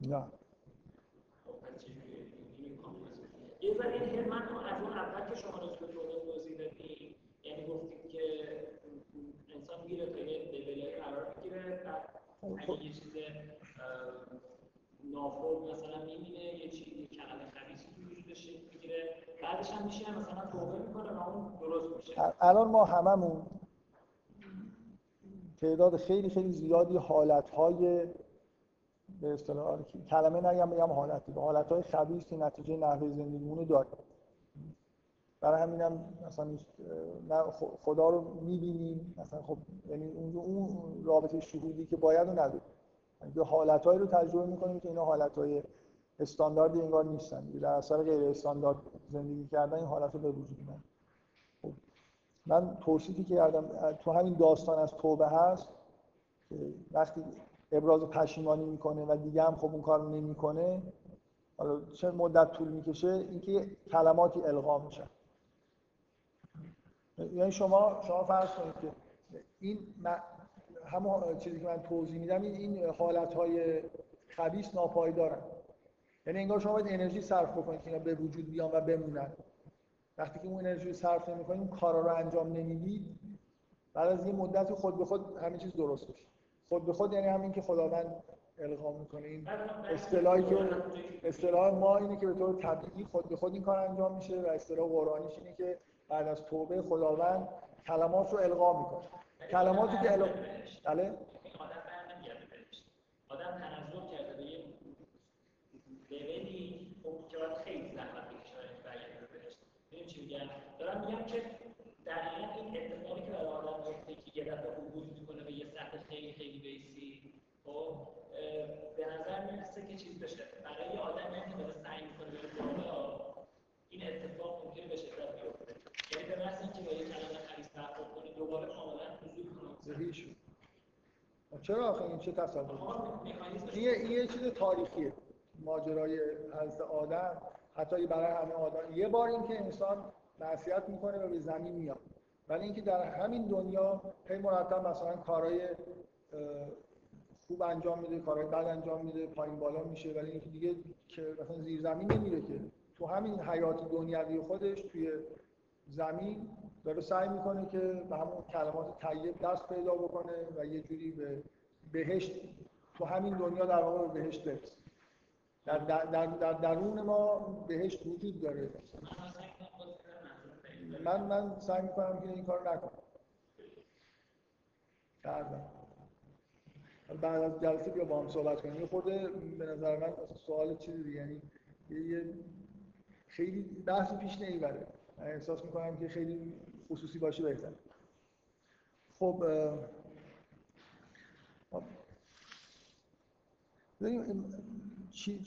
دیگه نه. خب کامپلیکه. یه ذره این که من از اون اول که شما راجع به توضیح توضیح دادی یعنی گفتید که انسان میره تا یه لولای قرار می‌گیره بعد اگه یه چیز اه، ناخوب مثلا می‌بینه یه چیز یه کلمه خبیثی تو وجودش می‌گیره. بعدش هم میشه مثلا توبه می‌کنه و اون درست میشه. ال- الان ما هممون تعداد خیلی خیلی زیادی حالتهای به اصطلاح آره، کلمه نگم بگم حالتی. به حالتهای خبیث که نتیجه نحوه زندگیمون داریم برای همینم مثلا نه خ- خدا رو می‌بینیم. مثلا خب یعنی اون رابطه شهودی که باید رو نداریم. یه حالتهایی رو تجربه می‌کنیم که اینا حالتهای استانداردی انگار نیستن. در اثر غیر استاندارد زندگی کردن این حالت رو به وجود میاد خب من توصیفی که کردم تو همین داستان از توبه هست که وقتی ابراز پشیمانی می‌کنه و دیگه هم خب اون کار نمی‌کنه حالا چه مدت طول می‌کشه؟ اینکه کلماتی القا میشن یعنی شما شما فرض کنید که این همون چیزی که من توضیح میدم این این حالتهای خبیث ناپایدارن. یعنی انگار شما باید انرژی صرف بکنید که اینا به وجود بیان و بمونن. وقتی که اون انرژی صرف نمی‌کنید اون کارا رو انجام نمی‌دید بعد از یه مدتی خود به خود همین چیز درست میشه. خود به خود یعنی همین که خداوند القا می‌کنه. اصطلاحی که اصطلاح ما اینه که به طور طبیعی خود به خود این کار انجام میشه و اصطلاح قرآنیش اینه که بعد از توبه خداوند کلمات رو القا می‌کنه. کلماتی که القا بله؟ آدم بر نمیگرده بهش آدم تنزل کرده به یه لولی خب خیلی زحمت بکشه برگرده بهش. ببین چی میگم دارم میگم که دقیقا این اتفاقی که برای آدم میفته که یه دفعه عبور می‌کنه به یه سطح خیلی خیلی بیسی خب به نظر می‌رسه که چیز بشه. برای یه آدمی که داره سعی می‌کنه بره این اتفاق ممکنه به شدت بیفته. یعنی به محض اینکه با یه کلمه چرا آخه؟ این چه تصوری؟ این این یه چیز تاریخیه. ماجرای حضرت آدم. حتی برای همه آدم. یه بار اینکه انسان معصیت می‌کنه و به زمین میاد. ولی اینکه در همین دنیا هی مرتب مثلا کارهای خوب انجام میده کارهای بد انجام میده پایین بالا میشه. ولی اینکه دیگه که مثلا زیر زمین نمیره که. تو همین حیات دنیوی خودش توی زمین داره سعی می‌کنه که به همون کلمات طیب دست پیدا بکنه و یه جوری به بهشت تو همین دنیا در واقع به بهشت برسه. در, در, در, در درون ما بهشت وجود داره. من من سعی می‌کنم که این کار نکنم. کردم بعد از جلسه بیا با هم صحبت کنیم. یه خورده به نظر من سوال چیزی دیگه یعنی یه خیلی بحثی پیش نمی‌بره. احساس می‌کنم که خیلی خصوصی باشه بهتر خب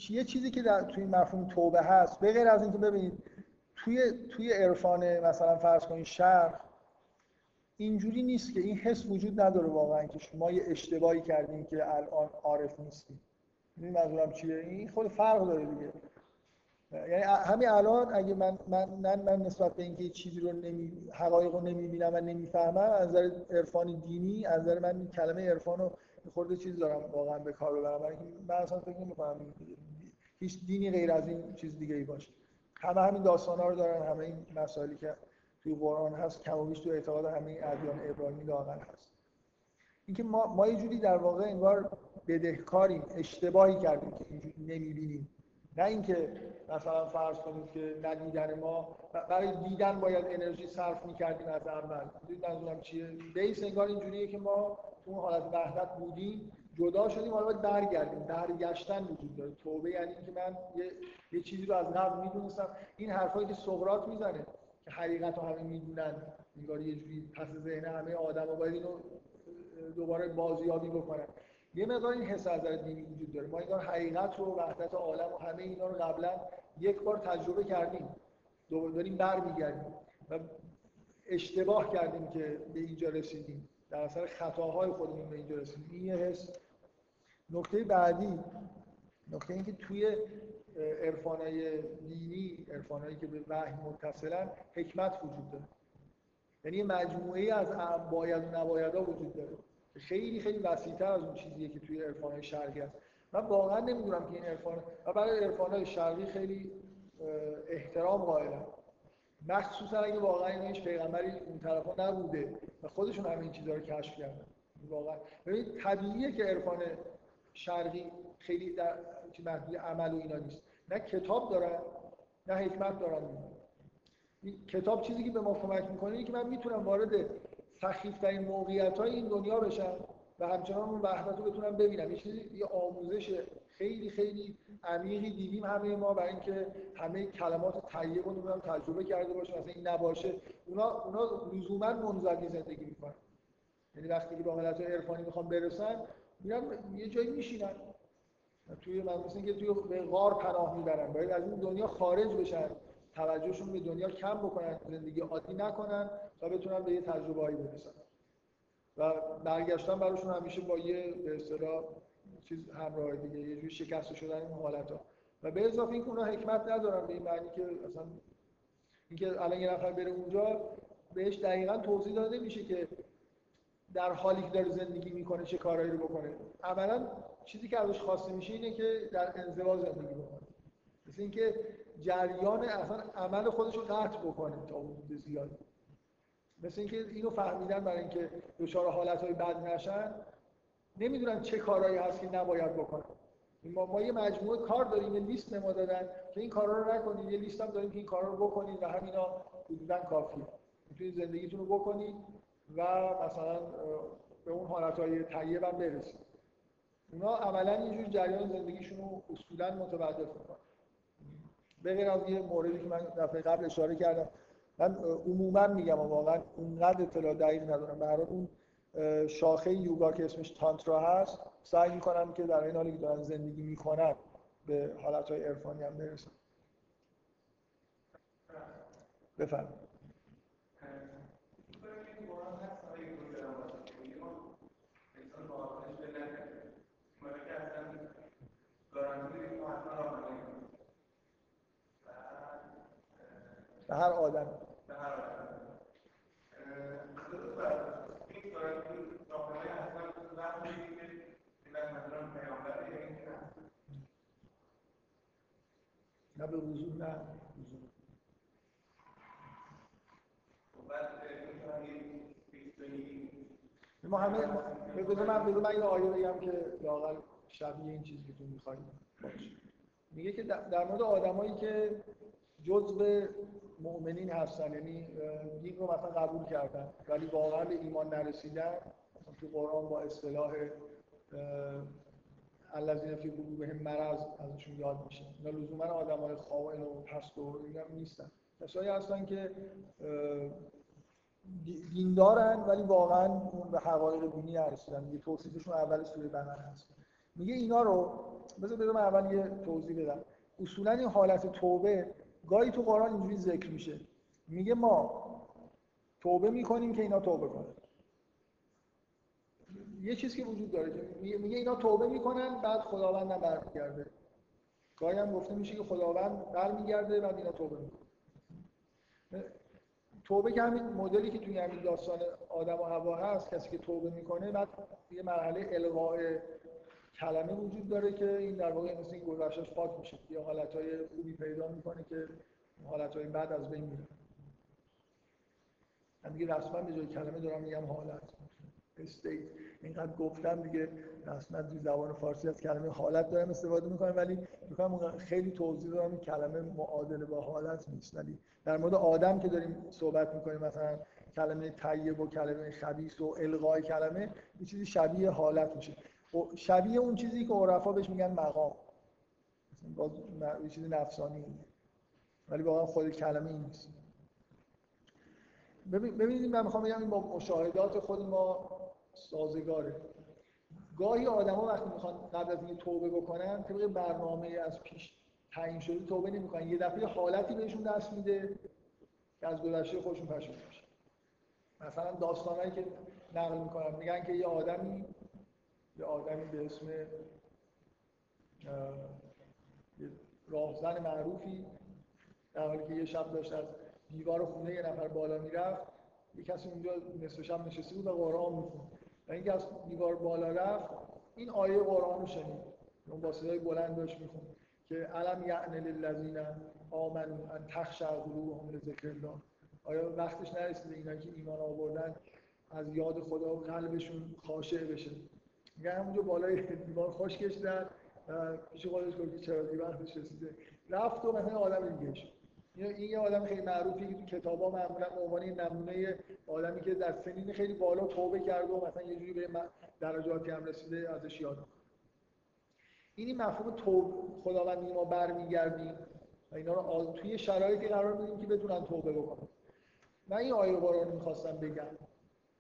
یه چیزی که در توی مفهوم توبه هست به غیر از اینکه ببینید توی توی عرفان مثلا فرض کنید شرق اینجوری نیست که این حس وجود نداره واقعا که شما یه اشتباهی کردین که الان عارف نیستید منظورم چیه؟ این خود فرق داره دیگه. یعنی همین الان اگه من من من, نسبت به اینکه چیزی رو نمی حقایق رو نمی‌بینم و نمی‌فهمم از نظر عرفان دینی از نظر من کلمه عرفان رو خورده چیز دارم واقعا به کار ببرم. برای من اصلا فکر نمی‌کنم هیچ دینی غیر از این چیز دیگه ای باشه. همه همین داستانا رو دارن همه این مسائلی که توی قرآن هست کم و بیش تو اعتقاد همه ادیان ابراهیمی لااقل هست. اینکه ما ما یه جوری در واقع انگار بدهکاریم اشتباهی کردیم که اینجوری نمی‌بینیم. نه اینکه مثلا فرض کنید که ندیدن ما برای دیدن باید انرژی صرف می‌کردیم از اول. منظورم چیه؟ بیس انگار اینجوریه که ما تو اون حالت وحدت بودیم جدا شدیم حالا باید برگردیم. برگشتن وجود داره. توبه یعنی اینکه من یه, یه چیزی رو از قبل می‌دونستم. این حرفایی که سقراط می‌زنه که حقیقت رو همه می‌دونن انگار یه جوری پس ذهن همه آدما باید اینو دوباره بازیابی بکنن. یه مقدار این حس از دینی وجود داره. ما انگار حقیقت رو وحدت عالم و همه اینا رو قبلا یک بار تجربه کردیم. داریم برمیگردیم و اشتباه کردیم که به اینجا رسیدیم. در اثر خطاهای خودمون به اینجا رسیدیم. این یه حس. نکته بعدی نکته اینکه توی عرفانای دینی عرفانایی که به وحی متصلن حکمت وجود داره. یعنی مجموعه از باید و نبایدها وجود داره. خیلی خیلی وسیع‌تر از اون چیزیه که توی عرفانای شرقی هست. من واقعا نمی‌دونم که این عرفان و برای عرفانای شرقی خیلی احترام قائلم. مخصوصا اگه واقعا این هیچ پیغمبری اون طرفا نبوده و خودشون همین این چیزا رو کشف کردن. واقعا. ببینید طبیعیه که عرفان شرقی خیلی در محدود عمل و اینا نیست. نه کتاب دارن نه حکمت دارن. این کتاب چیزی که به ما کمک می‌کنه اینه که من می‌تونم وارد سخیفترین موقعیت های این دنیا بشم و همچنان اون وحدت رو بتونم ببینم یه یه آموزش خیلی خیلی عمیقی دیدیم همه ما برای اینکه همه کلمات طیب رو نمی‌دونم تجربه کرده باشیم مثلا این نباشه. اونا اونا لزوما منزوی زندگی می‌کنن. یعنی وقتی که به حالت عرفانی می‌خوام برسن میرن یه جایی میشینن. توی من مثل که توی به غار پناه می‌برن. باید از این دنیا خارج بشن. توجهشون به دنیا کم بکنن. زندگی عادی نکنن. تا بتونن به یه تجربه هایی برسن. و برگشتن براشون همیشه با یه به اصطلاح چیز همراه دیگه یه جوری شکست شدن این حالت ها و به اضافه اینکه اونا حکمت ندارن به این معنی که اصلا اینکه الان یه نفر بره اونجا بهش دقیقا توضیح داده میشه که در حالی که داره زندگی می‌کنه چه کارهایی رو بکنه. عملا چیزی که ازش خواسته میشه اینه که در انزوا زندگی بکنه. مثل اینکه جریان اصلا عمل خودش رو قطع بکنه تا حدود زیادی مثل اینکه اینو فهمیدن برای اینکه دچار حالتهای بد نشن نمی‌دونن چه کارهایی هست که نباید بکنن. ما, ما یه مجموعه کار داریم یه لیست به ما دادن که این کارا رو نکنید. یه لیست هم داریم که این کارا رو بکنید و همینا حدودا کافیه. می‌تونید زندگیتون رو بکنید و مثلا به اون حالتهای طیب هم برسید. اونا عملا یه جور جریان زندگیشون رو اصولا متوقف می‌کنن. به یه موردی که من دفعه قبل اشاره کردم من عموما میگم و واقعا اونقدر اطلاع دقیق ندارم. به اون شاخه یوگا که اسمش تانترا هست سعی می‌کنم که در این حالی که دارن زندگی می‌کنن به حالتهای عرفانی هم برسن بفرمایید. هر آدم نه به وضوح نه ما همه بذار من بذار من یه آیه بگم که لاقل شبیه این چیزی که تو باشه. میگه که در مورد آدمایی که جزء مؤمنین هستن یعنی دین رو مثلا قبول کردن ولی واقعا به ایمان نرسیدن تو قرآن با اصطلاح الذین فی قلوبهم مرض ازشون یاد میشه. اینا لزوما آدمای خائن و پست و اینا نیستن. کسایی هستن که دیندارن ولی واقعا اون به حقایق دینی نرسیدن میگه توصیفشون اول سوره بقره هست میگه اینا رو بذار من اول یه توضیح بدم. اصولا این حالت توبه گاهی تو قرآن اینجوری ذکر میشه. میگه ما توبه می‌کنیم که اینا توبه کنن. یه چیزی که وجود داره که میگه اینا توبه می‌کنن بعد خداوند هم برمیگرده. گاهی هم گفته میشه که خداوند برمیگرده بعد اینا توبه می‌کنن. توبه که همین مدلی که توی همین داستان آدم و هوا هست کسی که توبه می‌کنه بعد یه مرحله الغاء کلمه وجود داره که این در واقع مثل این گذشتش پاک میشه. یه حالتهای خوبی پیدا می‌کنه که حالتهای بعد از بین میره. من دیگه رسما به جای کلمه دارم میگم حالت. استیت. اینقدر گفتم دیگه رسما توی زبان فارسی از کلمه حالت دارم استفاده می‌کنم ولی می‌کنم خیلی توضیح دارم این کلمه معادله با حالت نیست. ولی در مورد آدم که داریم صحبت می‌کنیم مثلا کلمه طیب و کلمه خبیث و الغای کلمه یه چیزی شبیه حالت میشه. شبیه اون چیزی که عرفا بهش میگن مقام. باز یه چیزی نفسانی. ولی واقعا خود کلمه این نیست. ببینید من می‌خوام بگم این با مشاهدات خود ما سازگاره گاهی آدما وقتی می‌خوان قبل از اینکه توبه بکنن طبق برنامه از پیش تعیین شده توبه نمی‌کنن. یه دفعه حالتی بهشون دست میده که از گذشته خودشون پشیمون میشن مثلا داستانایی که نقل می‌کنن میگن که یه آدمی یه آدمی به اسم راهزن معروفی در حالی که یه شب داشت از دیوار خونه یه نفر بالا می‌رفت یه کسی اونجا نصف شب نشسته بود و قرآن می‌خوند و اینکه از دیوار بالا رفت این آیه قرآن رو شنید. اون با صدای بلند داشت می‌خوند که علم یعن للذین آمنوا ان تخشع قلوبهم لذکر الله آیا وقتش نرسیده اینا که ایمان آوردن از یاد خدا قلبشون خاشع بشه؟ میگن همونجا بالای دیوار خوش کشیدن پیش خودش گفت چرا دیوار رسیده رفت و مثلا آدم دیگه شد. این یه آدم خیلی معروفی که تو کتابا معمولا به عنوان نمونه آدمی که در سنین خیلی بالا توبه کرده و مثلا یه جوری به درجاتی هم رسیده ازش یاد این مفهوم توبه خداوندی ما برمیگردیم و اینا رو توی شرایطی قرار میدیم که بتونن توبه بکنن. من این آیه قرآن می‌خواستم بگم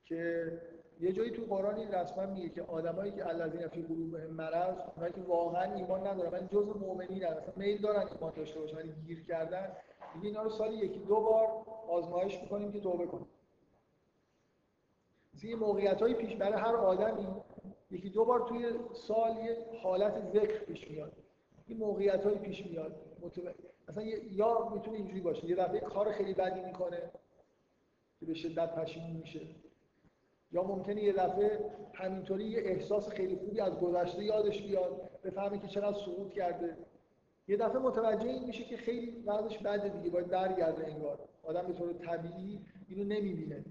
که یه جایی تو قرآن این رسما میگه که آدمایی که الذین فی قلوبهم مرض اونایی که واقعا ایمان ندارن ولی جزء مؤمنین هستن میل دارن ایمان داشته باشن ولی گیر کردن. دیگه اینا رو سالی یکی دو بار آزمایش می‌کنیم که توبه کنیم. این موقعیت های پیش برای هر آدمی یکی دو بار توی سال یه حالت ذکر پیش میاد. این موقعیت های پیش میاد. مثلا یا می‌تونه اینجوری باشه یه دفعه کار خیلی بدی می‌کنه که به شدت پشیمون میشه. یا ممکنه یه دفعه همینطوری یه احساس خیلی خوبی از گذشته یادش بیاد بفهمه که چقدر سقوط کرده. یه دفعه متوجه این میشه که خیلی وضعش بده دیگه باید برگرده انگار. آدم به طور طبیعی اینو نمی‌بینه.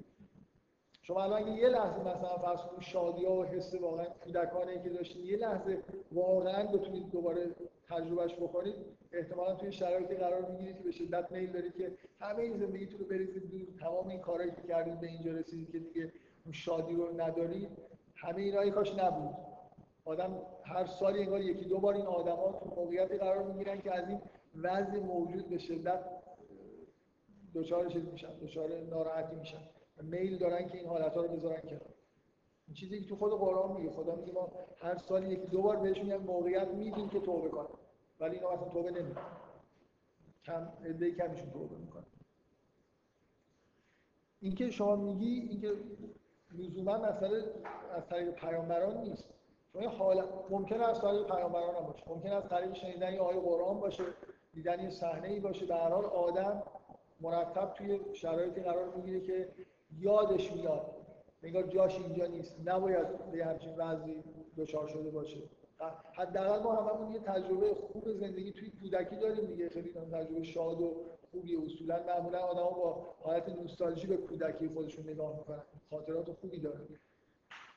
شما الان یه لحظه مثلا فرض کنید شادی و حس واقعا کودکانه که داشتین یه لحظه واقعا بتونید دوباره تجربهش بکنید احتمالا توی شرایطی قرار می‌گیرید که به شدت میل دارید که همه این زندگیتون رو بریزید دور. تمام این کارهایی که کردید به اینجا رسیدید که دیگه اون شادی رو ندارید همه اینا کاش نبود. آدم هر سالی انگار یکی دو بار این آدما تو موقعیتی قرار می‌گیرن که از این وضع موجود به شدت دچار چیز میشن دچار ناراحتی میشن. میل دارن که این حالت ها رو بذارن کنار. این چیزی که تو خود قرآن میگه خدا میگه ما هر سال یکی دو بار بهشون یه موقعیت میدیم که توبه کنن ولی اینا اصلا توبه نمی‌کنن. کم عده کمیشون توبه می‌کنن اینکه شما میگی اینکه لزوما مسئله از طریق پیامبران نیست. یه حالت ممکنه از طریق پیامبران هم باشه. ممکنه از طریق شنیدن یه آیه قرآن باشه دیدن یه صحنه ای باشه هر حال آدم مرتب توی شرایطی قرار می‌گیره که یادش میاد. انگار جاش اینجا نیست. نباید به همچین وضعی دچار شده باشه. حداقل ما هممون یه تجربه خوب زندگی توی کودکی داریم دیگه. خیلی تجربه شاد و خوبی اصولا معمولا آدما با حالت نوستالژی به کودکی خودشون نگاه می‌کنن. خاطرات خوبی دارن.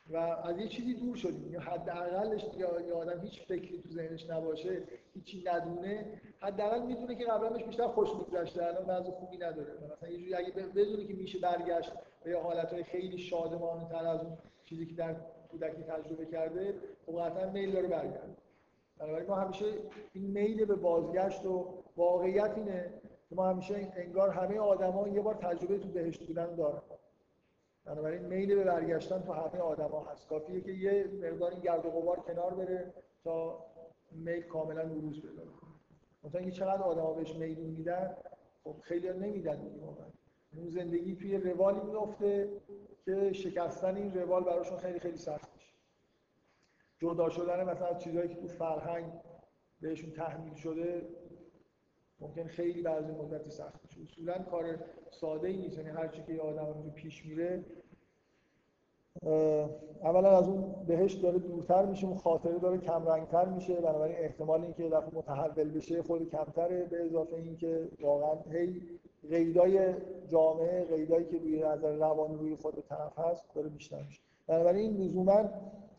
و از یه چیزی دور شدیم. یا حداقلش یا آدم هیچ فکری تو ذهنش نباشه هیچی ندونه حداقل می‌دونه که قبلا بهش بیشتر خوش میگذشته. الان وضع خوبی نداره. مثلا یه جوری اگه بدونه که میشه برگشت به حالتهای خیلی شادمانه تر از اون چیزی که در کودکی تجربه کرده خب قطعا میل داره برگرده. بنابراین ما همیشه این میل به بازگشت و واقعیت اینه که ما همیشه انگار همه آدما یه بار تجربه تو بهشت بودن دارن بنابراین میل به برگشتن تو همه آدما هست. کافیه که یه مقدار این گرد و غبار کنار بره تا میل کاملا بروز پیدا کنه. مثلا اینکه چقدر آدما بهش میل میدن خب خیلی نمیدن دیگه اون زندگی توی روالی میفته که شکستن این روال براشون خیلی خیلی سخت میشه. جدا شدن مثلا چیزهایی که تو فرهنگ بهشون تحمیل شده ممکن خیلی بعضی مدتی سخت میشه اصولا کار ساده ای نیست. یعنی هر چی که یه آدم پیش میره اولا از اون بهش داره دورتر میشه اون خاطره داره کم رنگتر میشه. بنابراین احتمال اینکه دفعه متحول بشه خود کمتره. به اضافه اینکه واقعا هی قیدای جامعه قیدایی که روی نظر روانی روی خود طرف هست داره بیشتر میشه. بنابراین لزوما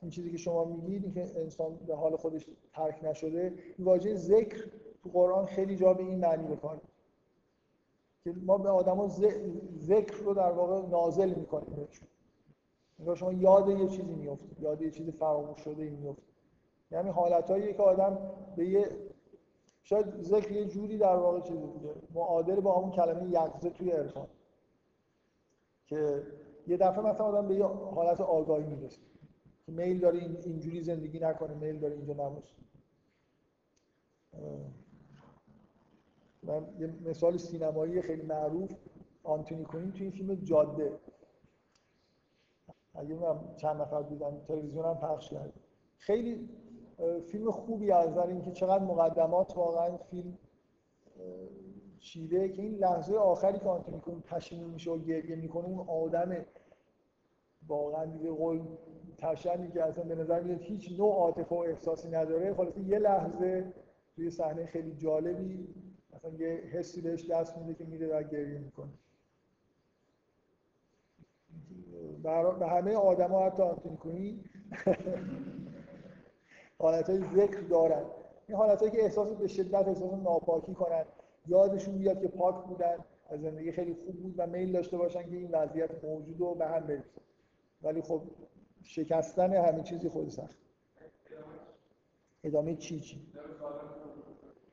این چیزی که شما میگید که انسان به حال خودش ترک نشده این واژه ذکر تو قرآن خیلی جا به این معنی به که ما به آدما ذکر رو در واقع نازل می‌کنیم بهشون. انگار شما یاد یه چیزی میفتید یاد یه چیزی فراموش شده میفتید یعنی حالتهایی که آدم به یه شاید ذکر یه جوری در واقع چیزی دیگه معادل با همون کلمه یقظه توی عرفان. که یه دفعه مثلا آدم به یه حالت آگاهی می‌رسه. که میل داره اینجوری زندگی نکنه میل داره اینجا نموشه من یه مثال سینمایی خیلی معروف آنتونی کوین توی فیلم جاده. اگه من چند نفر دیدن تلویزیون هم پخش کرد خیلی فیلم خوبی از نظر اینکه چقدر مقدمات واقعا فیلم چیده که این لحظه آخری که آنتونی کوین پشیمون میشه و گریه می‌کنه اون آدم واقعا دیگه قول تشنی که اصلا به نظر میاد هیچ نوع عاطفه و احساسی نداره. خلاص یه لحظه توی صحنه خیلی جالبی مثلا یه حسی بهش دست میده که میره و گریه می‌کنه. به همه آدما حتی آنتونی کوین حالت های ذکر دارن. این حالت که احساس به شدت احساس ناپاکی کنن. یادشون بیاد که پاک بودن و زندگی خیلی خوب بود و میل داشته باشن که این وضعیت موجود رو به هم برسه. ولی خب شکستن همه چیزی خود سخت. ادامه چی چی؟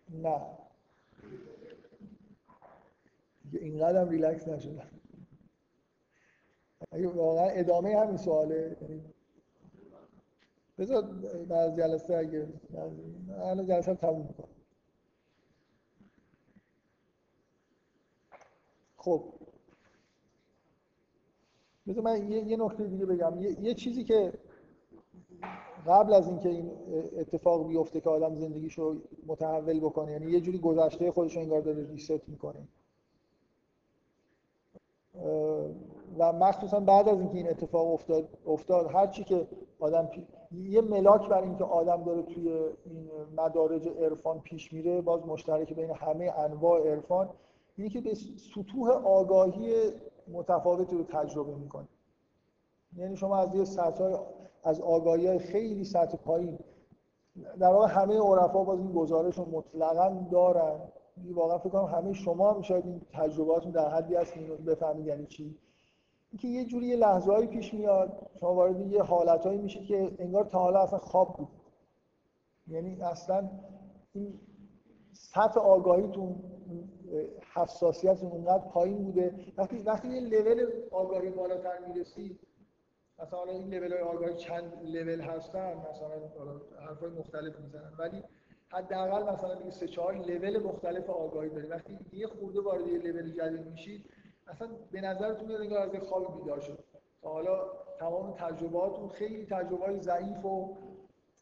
نه. اینقدر هم ریلکس نشدن اگه واقعا ادامه همین سواله یعنی بذار بعد جلسه اگه الان جلسه تموم می‌کنم. خب. بذار من یه, یه نکته دیگه بگم. یه, یه چیزی که قبل از اینکه این اتفاق بیفته که آدم زندگیشو متحول بکنه یعنی یه جوری گذشته خودش انگار داره ریست می‌کنه. و مخصوصا بعد از اینکه این اتفاق افتاد افتاد هر چی که آدم یه ملاک بر اینکه آدم داره توی این مدارج عرفان پیش میره باز مشترک بین همه انواع عرفان اینه که به سطوح آگاهی متفاوتی رو تجربه می‌کنه. یعنی شما از یه سطح از آگاهی های خیلی سطح پایین در واقع همه عرفا باز این گزارش رو مطلقا دارن. واقعا فکر کنم همه شما هم شاید این تجربهاتون در حدی هست بفهمید یعنی چی. اینکه یه جوری یه لحظه پیش میاد شما وارد یه حالتهایی میشه که انگار تا حالا اصلا خواب بود. یعنی اصلا این سطح آگاهیتون حساسیت اونقدر پایین بوده. وقتی وقتی یه لول آگاهی بالاتر می‌رسی مثلا این لول های آگاهی چند لول هستن مثلا حرفای مختلف می‌زنن. ولی حداقل مثلا دیگه سه چهار لول مختلف آگاهی دارید وقتی یه خورده وارد یه لول جدید میشید اصلا به نظرتون میاد انگار از خواب بیدار شد. تا حالا تمام تجربهاتون خیلی تجربه ضعیف و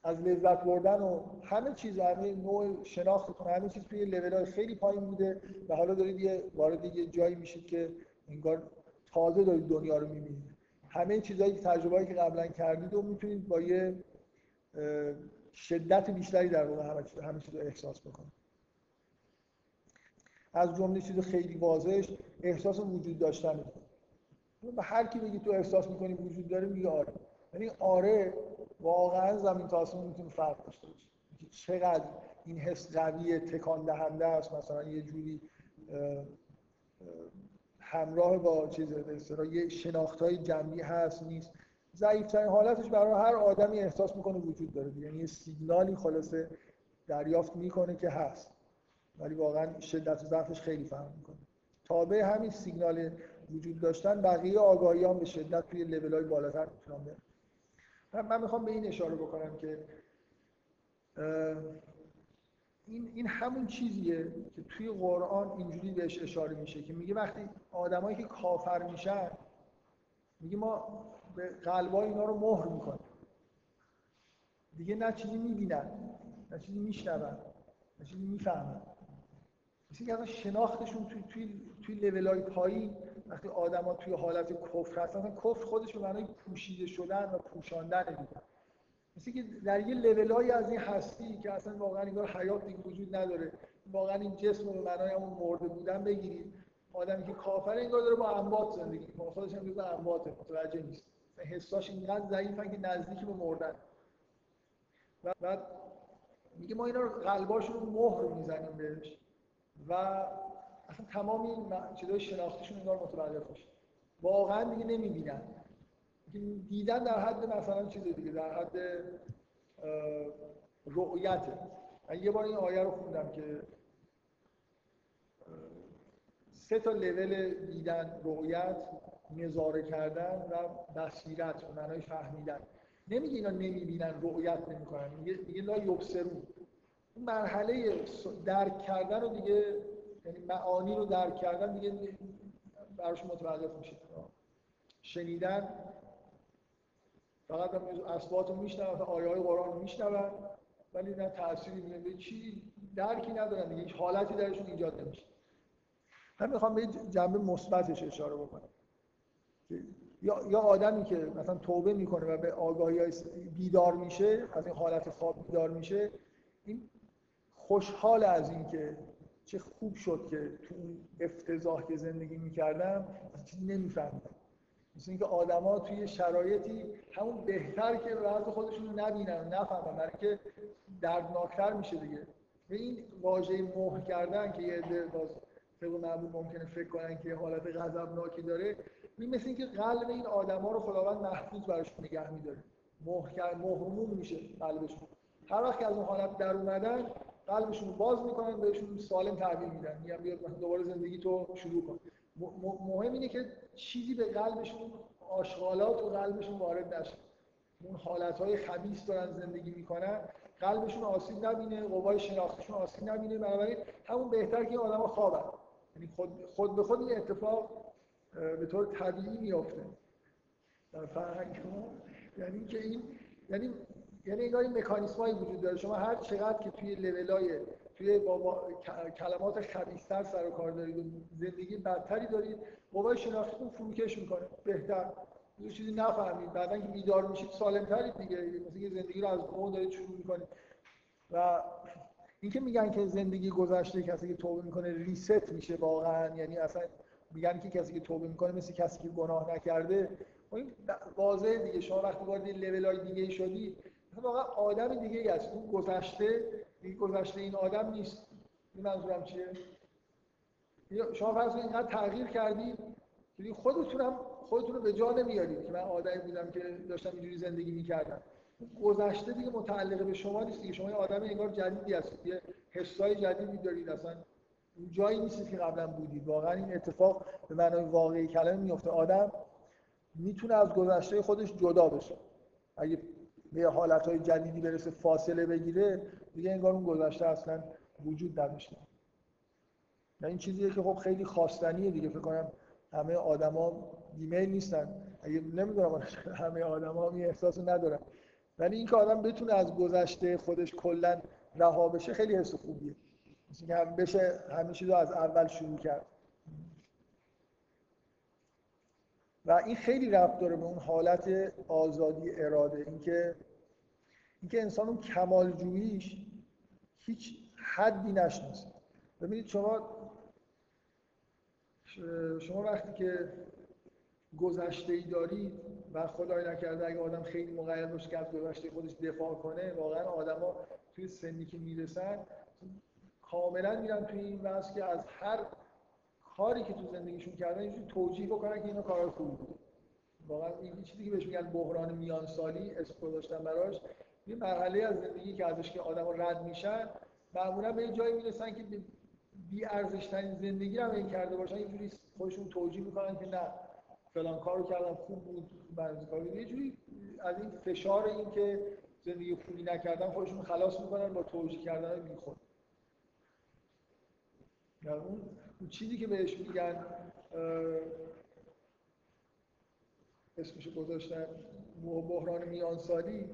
از لذت بردن و همه چیز همه نوع شناختتون همه چیز توی لول های خیلی پایین بوده و حالا دارید یه وارد یه جایی میشید که انگار تازه دارید دنیا رو می‌بینید. همه چیزهایی که تجربه‌ای که قبلا کردید و می‌تونید با یه شدت بیشتری در واقع همه چیز رو احساس بکنید از جمله چیز خیلی واضحش احساس وجود داشتن. و هر کی بگی تو احساس می‌کنی وجود داره میگه آره. یعنی آره واقعا زمین تا آسمون می‌تونه فرق داشته باشه. چقدر این حس قوی تکان دهنده است. مثلا یه جوری همراه با چیز به یه شناخت های جمعی هست نیست. ضعیفترین حالتش برای هر آدمی احساس می‌کنه وجود داره یعنی یه سیگنالی خلاصه دریافت می‌کنه که هست. ولی واقعا شدت و ضعفش خیلی فرق می‌کنه. تابع همین سیگنال وجود داشتن بقیه آگاهی هم به شدت توی لول های بالاتر می‌تونن برن. من می‌خوام به این اشاره بکنم که این, این همون چیزیه که توی قرآن اینجوری بهش اشاره میشه که میگه وقتی آدمایی که کافر میشن میگه ما به قلبای اینا رو مهر می‌کنیم دیگه نه چیزی می‌بینن نه چیزی میشنون نه چیزی می‌فهمن. مثل که شناختشون توی توی توی لولای پایی وقتی آدما توی حالت کفر هستن کفر خودش به معنای پوشیده شدن و پوشاندن میگه مثل که در یه لولایی از این هستی که اصلا واقعا انگار حیات دیگه وجود نداره واقعا این جسم رو معنای همون مرده بودن بگیرید. آدمی که کافر انگار داره با اموات زندگی می‌کنه خودش هم جزء اموات متوجه نیست. حساش اینقدر ضعیفن که نزدیک به مردن. و بعد میگه ما اینا رو قلباشون رو مهر می‌زنیم بهش. و اصلا تمام این چیزای شناختیشون انگار متوقف میشه واقعا دیگه نمی‌بینن. دیدن در حد مثلا چیز دیگه در حد رؤیته. من یه بار این آیه رو خوندم که سه تا لول دیدن رؤیت نظاره کردن و بصیرت و معنای فهمیدن. نمیگه اینا نمی‌بینن رؤیت نمی‌کنن. میگه لا یبصرون. اون مرحله درک کردن رو دیگه یعنی معانی رو درک کردن دیگه براش متوقف میشه. شنیدن. فقط اصوات رو میشنون آیه های قرآن رو میشنون ولی نه تأثیری به چی؟ درکی ندارن دیگه. هیچ حالتی درشون ایجاد نمیشه. من می‌خوام به جنبه مثبتش اشاره بکنم. یا یا آدمی که مثلا توبه می‌کنه و به آگاهی بیدار میشه از این حالت خواب بیدار میشه این خوشحال از این که چه خوب شد که تو اون افتضاح که زندگی می‌کردم چیزی نمیفهمیدم. مثل اینکه آدما توی شرایطی همون بهتر که وضع خودشون رو نبینن نفهمن برای که دردناکتر میشه دیگه. به این واژه مهر کردن که یه عده باز طبق معمول ممکنه فکر کنن که حالت غضبناکی داره این مثل اینکه قلب این آدما رو خداوند محفوظ براش نگه میداره. مهرموم میشه قلبشون. هر وقت که از اون حالت در اومدن قلبشون رو باز می‌کنن بهشون سالم تحویل میدن. میگن بیا دوباره زندگی تو شروع کن. مهم اینه که چیزی به قلبشون آشغالات و قلبشون وارد نشه. اون حالتهای خبیث دارن زندگی می‌کنن قلبشون آسیب نبینه قوای شناختشون آسیب نبینه. بنابراین همون بهتر که این آدم خوابن. یعنی خود, خود به خود این اتفاق به طور طبیعی میافته. در فرهنگ یعنی که این یعنی یعنی انگار این مکانیسم وجود داره. شما هر چقدر که توی لولای توی با, کلمات خبیثتر سر و کار دارید و زندگی بدتری دارید قوای شناختیتون فروکش می‌کنه. بهتر. یه چیزی نفهمید. بعدا که بیدار میشید سالمترید دیگه. مثل که زندگی رو از اون دارید شروع می‌کنید. و اینکه میگن که زندگی گذشته کسی که توبه می‌کنه ریست میشه واقعا. یعنی اصلا میگن که کسی که توبه می‌کنه مثل کسی که گناه نکرده این واضحه دیگه. شما وقتی وارد لول های دیگه شدی واقعا آدم دیگه ای هست. اون گذشته این گذشته این آدم نیست. این منظورم چیه؟ شما فرض اینقدر تغییر کردید که خودتونم خودتون رو به جا نمیارید که من آدمی بودم که داشتم اینجوری زندگی می‌کردم. گذشته دیگه متعلق به شما نیست دیگه. شما یه آدم انگار جدیدی هستید یه حسای جدیدی دارید. اصلا اون جایی نیستید که قبلا بودید. واقعا این اتفاق به معنای واقعی کلمه میفته آدم می‌تونه از گذشته خودش جدا بشه. اگه به حالتهای جدیدی برسه فاصله بگیره دیگه انگار اون گذشته اصلا وجود نداشته. یعنی این چیزیه که خب خیلی خواستنیه دیگه. فکر کنم همه آدما ایمیل نیستن. اگه نمی‌دونم همه آدما این احساسو ندارن. ولی اینکه آدم بتونه از گذشته خودش کلا رها بشه خیلی حس خوبیه. مثل هم بشه همه چیز از اول شروع کرد. و این خیلی ربط داره به اون حالت آزادی اراده اینکه اینکه انسان اون کمالجوییش هیچ حدی نشناسه. ببینید شما شما وقتی که گذشته ای دارید و خدای نکرده اگه آدم خیلی مقید باشه که از گذشته خودش دفاع کنه واقعا آدما توی سنی که می‌رسن کاملا میرن توی این واسه که از هر کاری که تو زندگیشون کردن اینجوری توجیه بکنن که اینا کارا خوبی بود واقعا این چیزی که بهش میگن بحران میان سالی اسم گذاشتن براش یه مرحله از زندگی که ازش که آدما رد میشن معمولا به یه جایی می‌رسن که بی ارزش ترین زندگی رو این کرده باشن اینجوری خودشون توجیه می‌کنن که نه فلان کارو کردم خوب بود بعضی کار یه جوری از این فشار این که زندگی خوبی نکردن خودشون خلاص می‌کنن با توجیه کردن بیخود. یعنی اون چیزی که بهش میگن اسمشو گذاشتن بحران میانسالی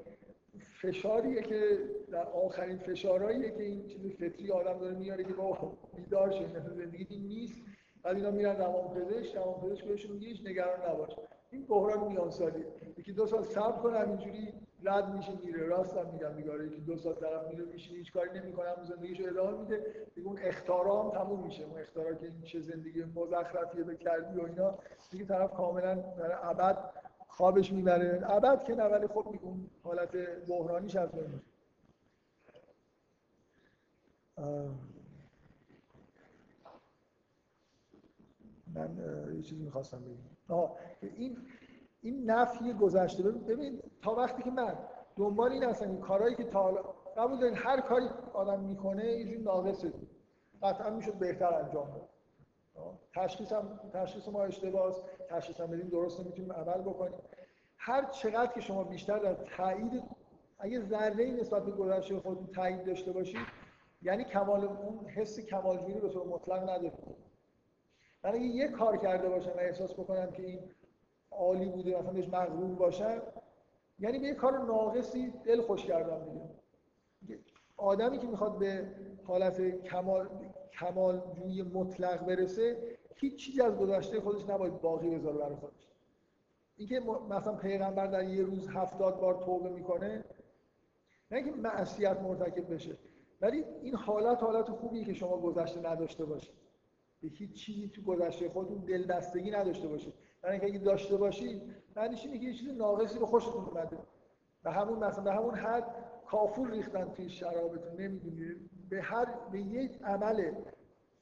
فشاریه که در آخرین فشارهاییه که این چیز فطری آدم داره میاره که با بیدار شه زندگی نیست. بعد اینا میرن روان پزشک روان پزشک بهشون میگه نگران نباش. این بحران میان سالی یکی دو سال صبر کنه اینجوری رد میشه میره راست هم میگم دیگه یکی دو سال طرف میره میشه هیچ کاری نمی‌کنه هم زندگیشو ادامه میده. دیگه اون اختارا هم تموم میشه. اون اختارا که این چه زندگی مزخرفیه به کردی و اینا دیگه طرف کاملا در ابد خوابش می‌بره. ابد که نه ولی خب اون حالت بحرانیش از من یه چیزی می‌خواستم بگم. این این نفی گذشته. ببین تا وقتی که من دنبال این هستم این کارهایی که تا قبول دارین هر کاری آدم می‌کنه یه ناقصه قطعا می‌شد بهتر انجام بده تشخیص هم تشخیص ما اشتباهه تشخیص هم بدیم درست نمی‌تونیم عمل بکنیم. هر چقدر که شما بیشتر در تایید اگه ذره نسبت به گذشته خودتون تایید داشته باشید یعنی کمال اون حس کمالجویی به طور مطلق ندارید. من اگه یه کار کرده باشم و احساس بکنم که این عالی بوده مثلا بهش مغرور باشم یعنی به یه کار ناقصی دل خوش کردم دیگه. آدمی که می‌خواد به حالت کمال کمال جوی مطلق برسه هیچ چیزی از گذشته خودش نباید باقی بذاره برای خودش. اینکه مثلا پیغمبر در یه روز هفتاد بار توبه می‌کنه نه اینکه معصیت مرتکب بشه ولی این حالت حالت خوبیه که شما گذشته نداشته باشید. به هیچ چیزی تو گذشته خودتون دلبستگی نداشته باشید. برای اینکه اگه داشته باشید معنیش اینه که یه چیز ناقصی رو خوشتون اومده. به همون مثلا به همون حد کافور ریختن توی شرابتون نمی‌دونید به هر به یک عمل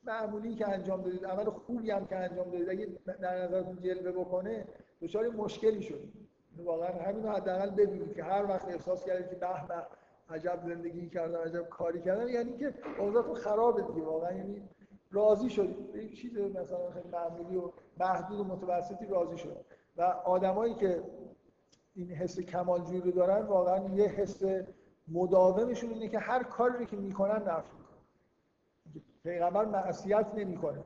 معمولی که انجام دادید عمل خوبی هم که انجام دادید اگه در نظرتون جلوه بکنه دچار مشکلی شدید واقعا همین حداقل ببینید که هر وقت احساس کردید که به به عجب زندگی کردم عجب کاری کردم یعنی که اوضاعتون خرابه دیگه. واقعا یعنی راضی شدید به چیز مثلا خیلی معمولی و محدود و متوسطی راضی شد. و آدمایی که این حس کمالجویی رو دارن واقعا یه حس مداومشون اینه که هر کاری که می‌کنن نفی می‌کنن پیغمبر معصیت نمی‌کنه.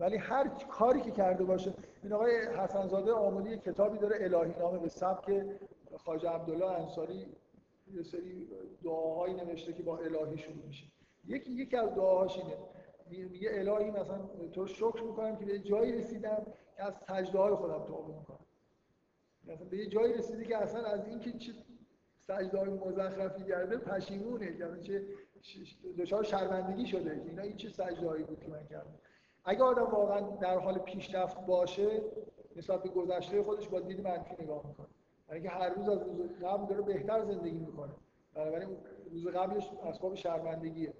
ولی هر کاری که کرده باشه. این آقای حسنزاده آمولی کتابی داره الهی نامه به سبک خواجه عبدالله انصاری یه سری دعاهایی نوشته که با الهی شروع میشه. یکی یکی از دعاهاش اینه. میگه الهی مثلا تو شکر می‌کنم که به جایی رسیدم که از سجده های خودم توبه می‌کنم. مثلا به یه جایی رسیدی که اصلا از اینکه چه سجده های مزخرفی کرده پشیمونه یعنی چه دچار شرمندگی شده که اینا این چه سجده هایی بود که من کردم. اگه آدم واقعا در حال پیشرفت باشه نسبت به گذشته خودش با دید منفی نگاه می‌کنه. یعنی که هر روز از روز قبل داره بهتر زندگی می‌کنه. بنابراین روز قبلش اسباب شرمندگیه.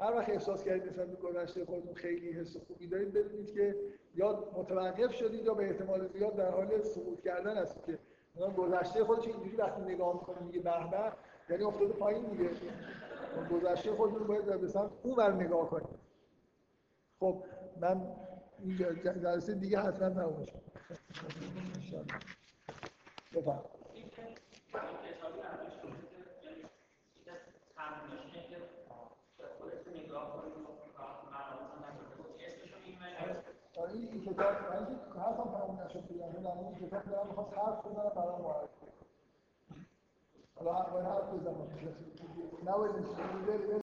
هر وقت احساس کردید نسبت به گذشته خودتون خیلی حس خوبی دارید بدونید که یا متوقف شدید یا به احتمال زیاد در حال سقوط کردن هستید که گذشته خودش اینجوری وقتی نگاه می‌کنه میگه به به یعنی افتاده پایین دیگه. گذشته خودتون باید به سمت اون بر نگاه کنید. خب من این جلسه دیگه حتما تمومش کنم كتاب عندك خاصة فهنا شكلها هنا من كتاب لأن خاص حاف هنا ما هو عارف ولا ولا عارف إذا ما ناوي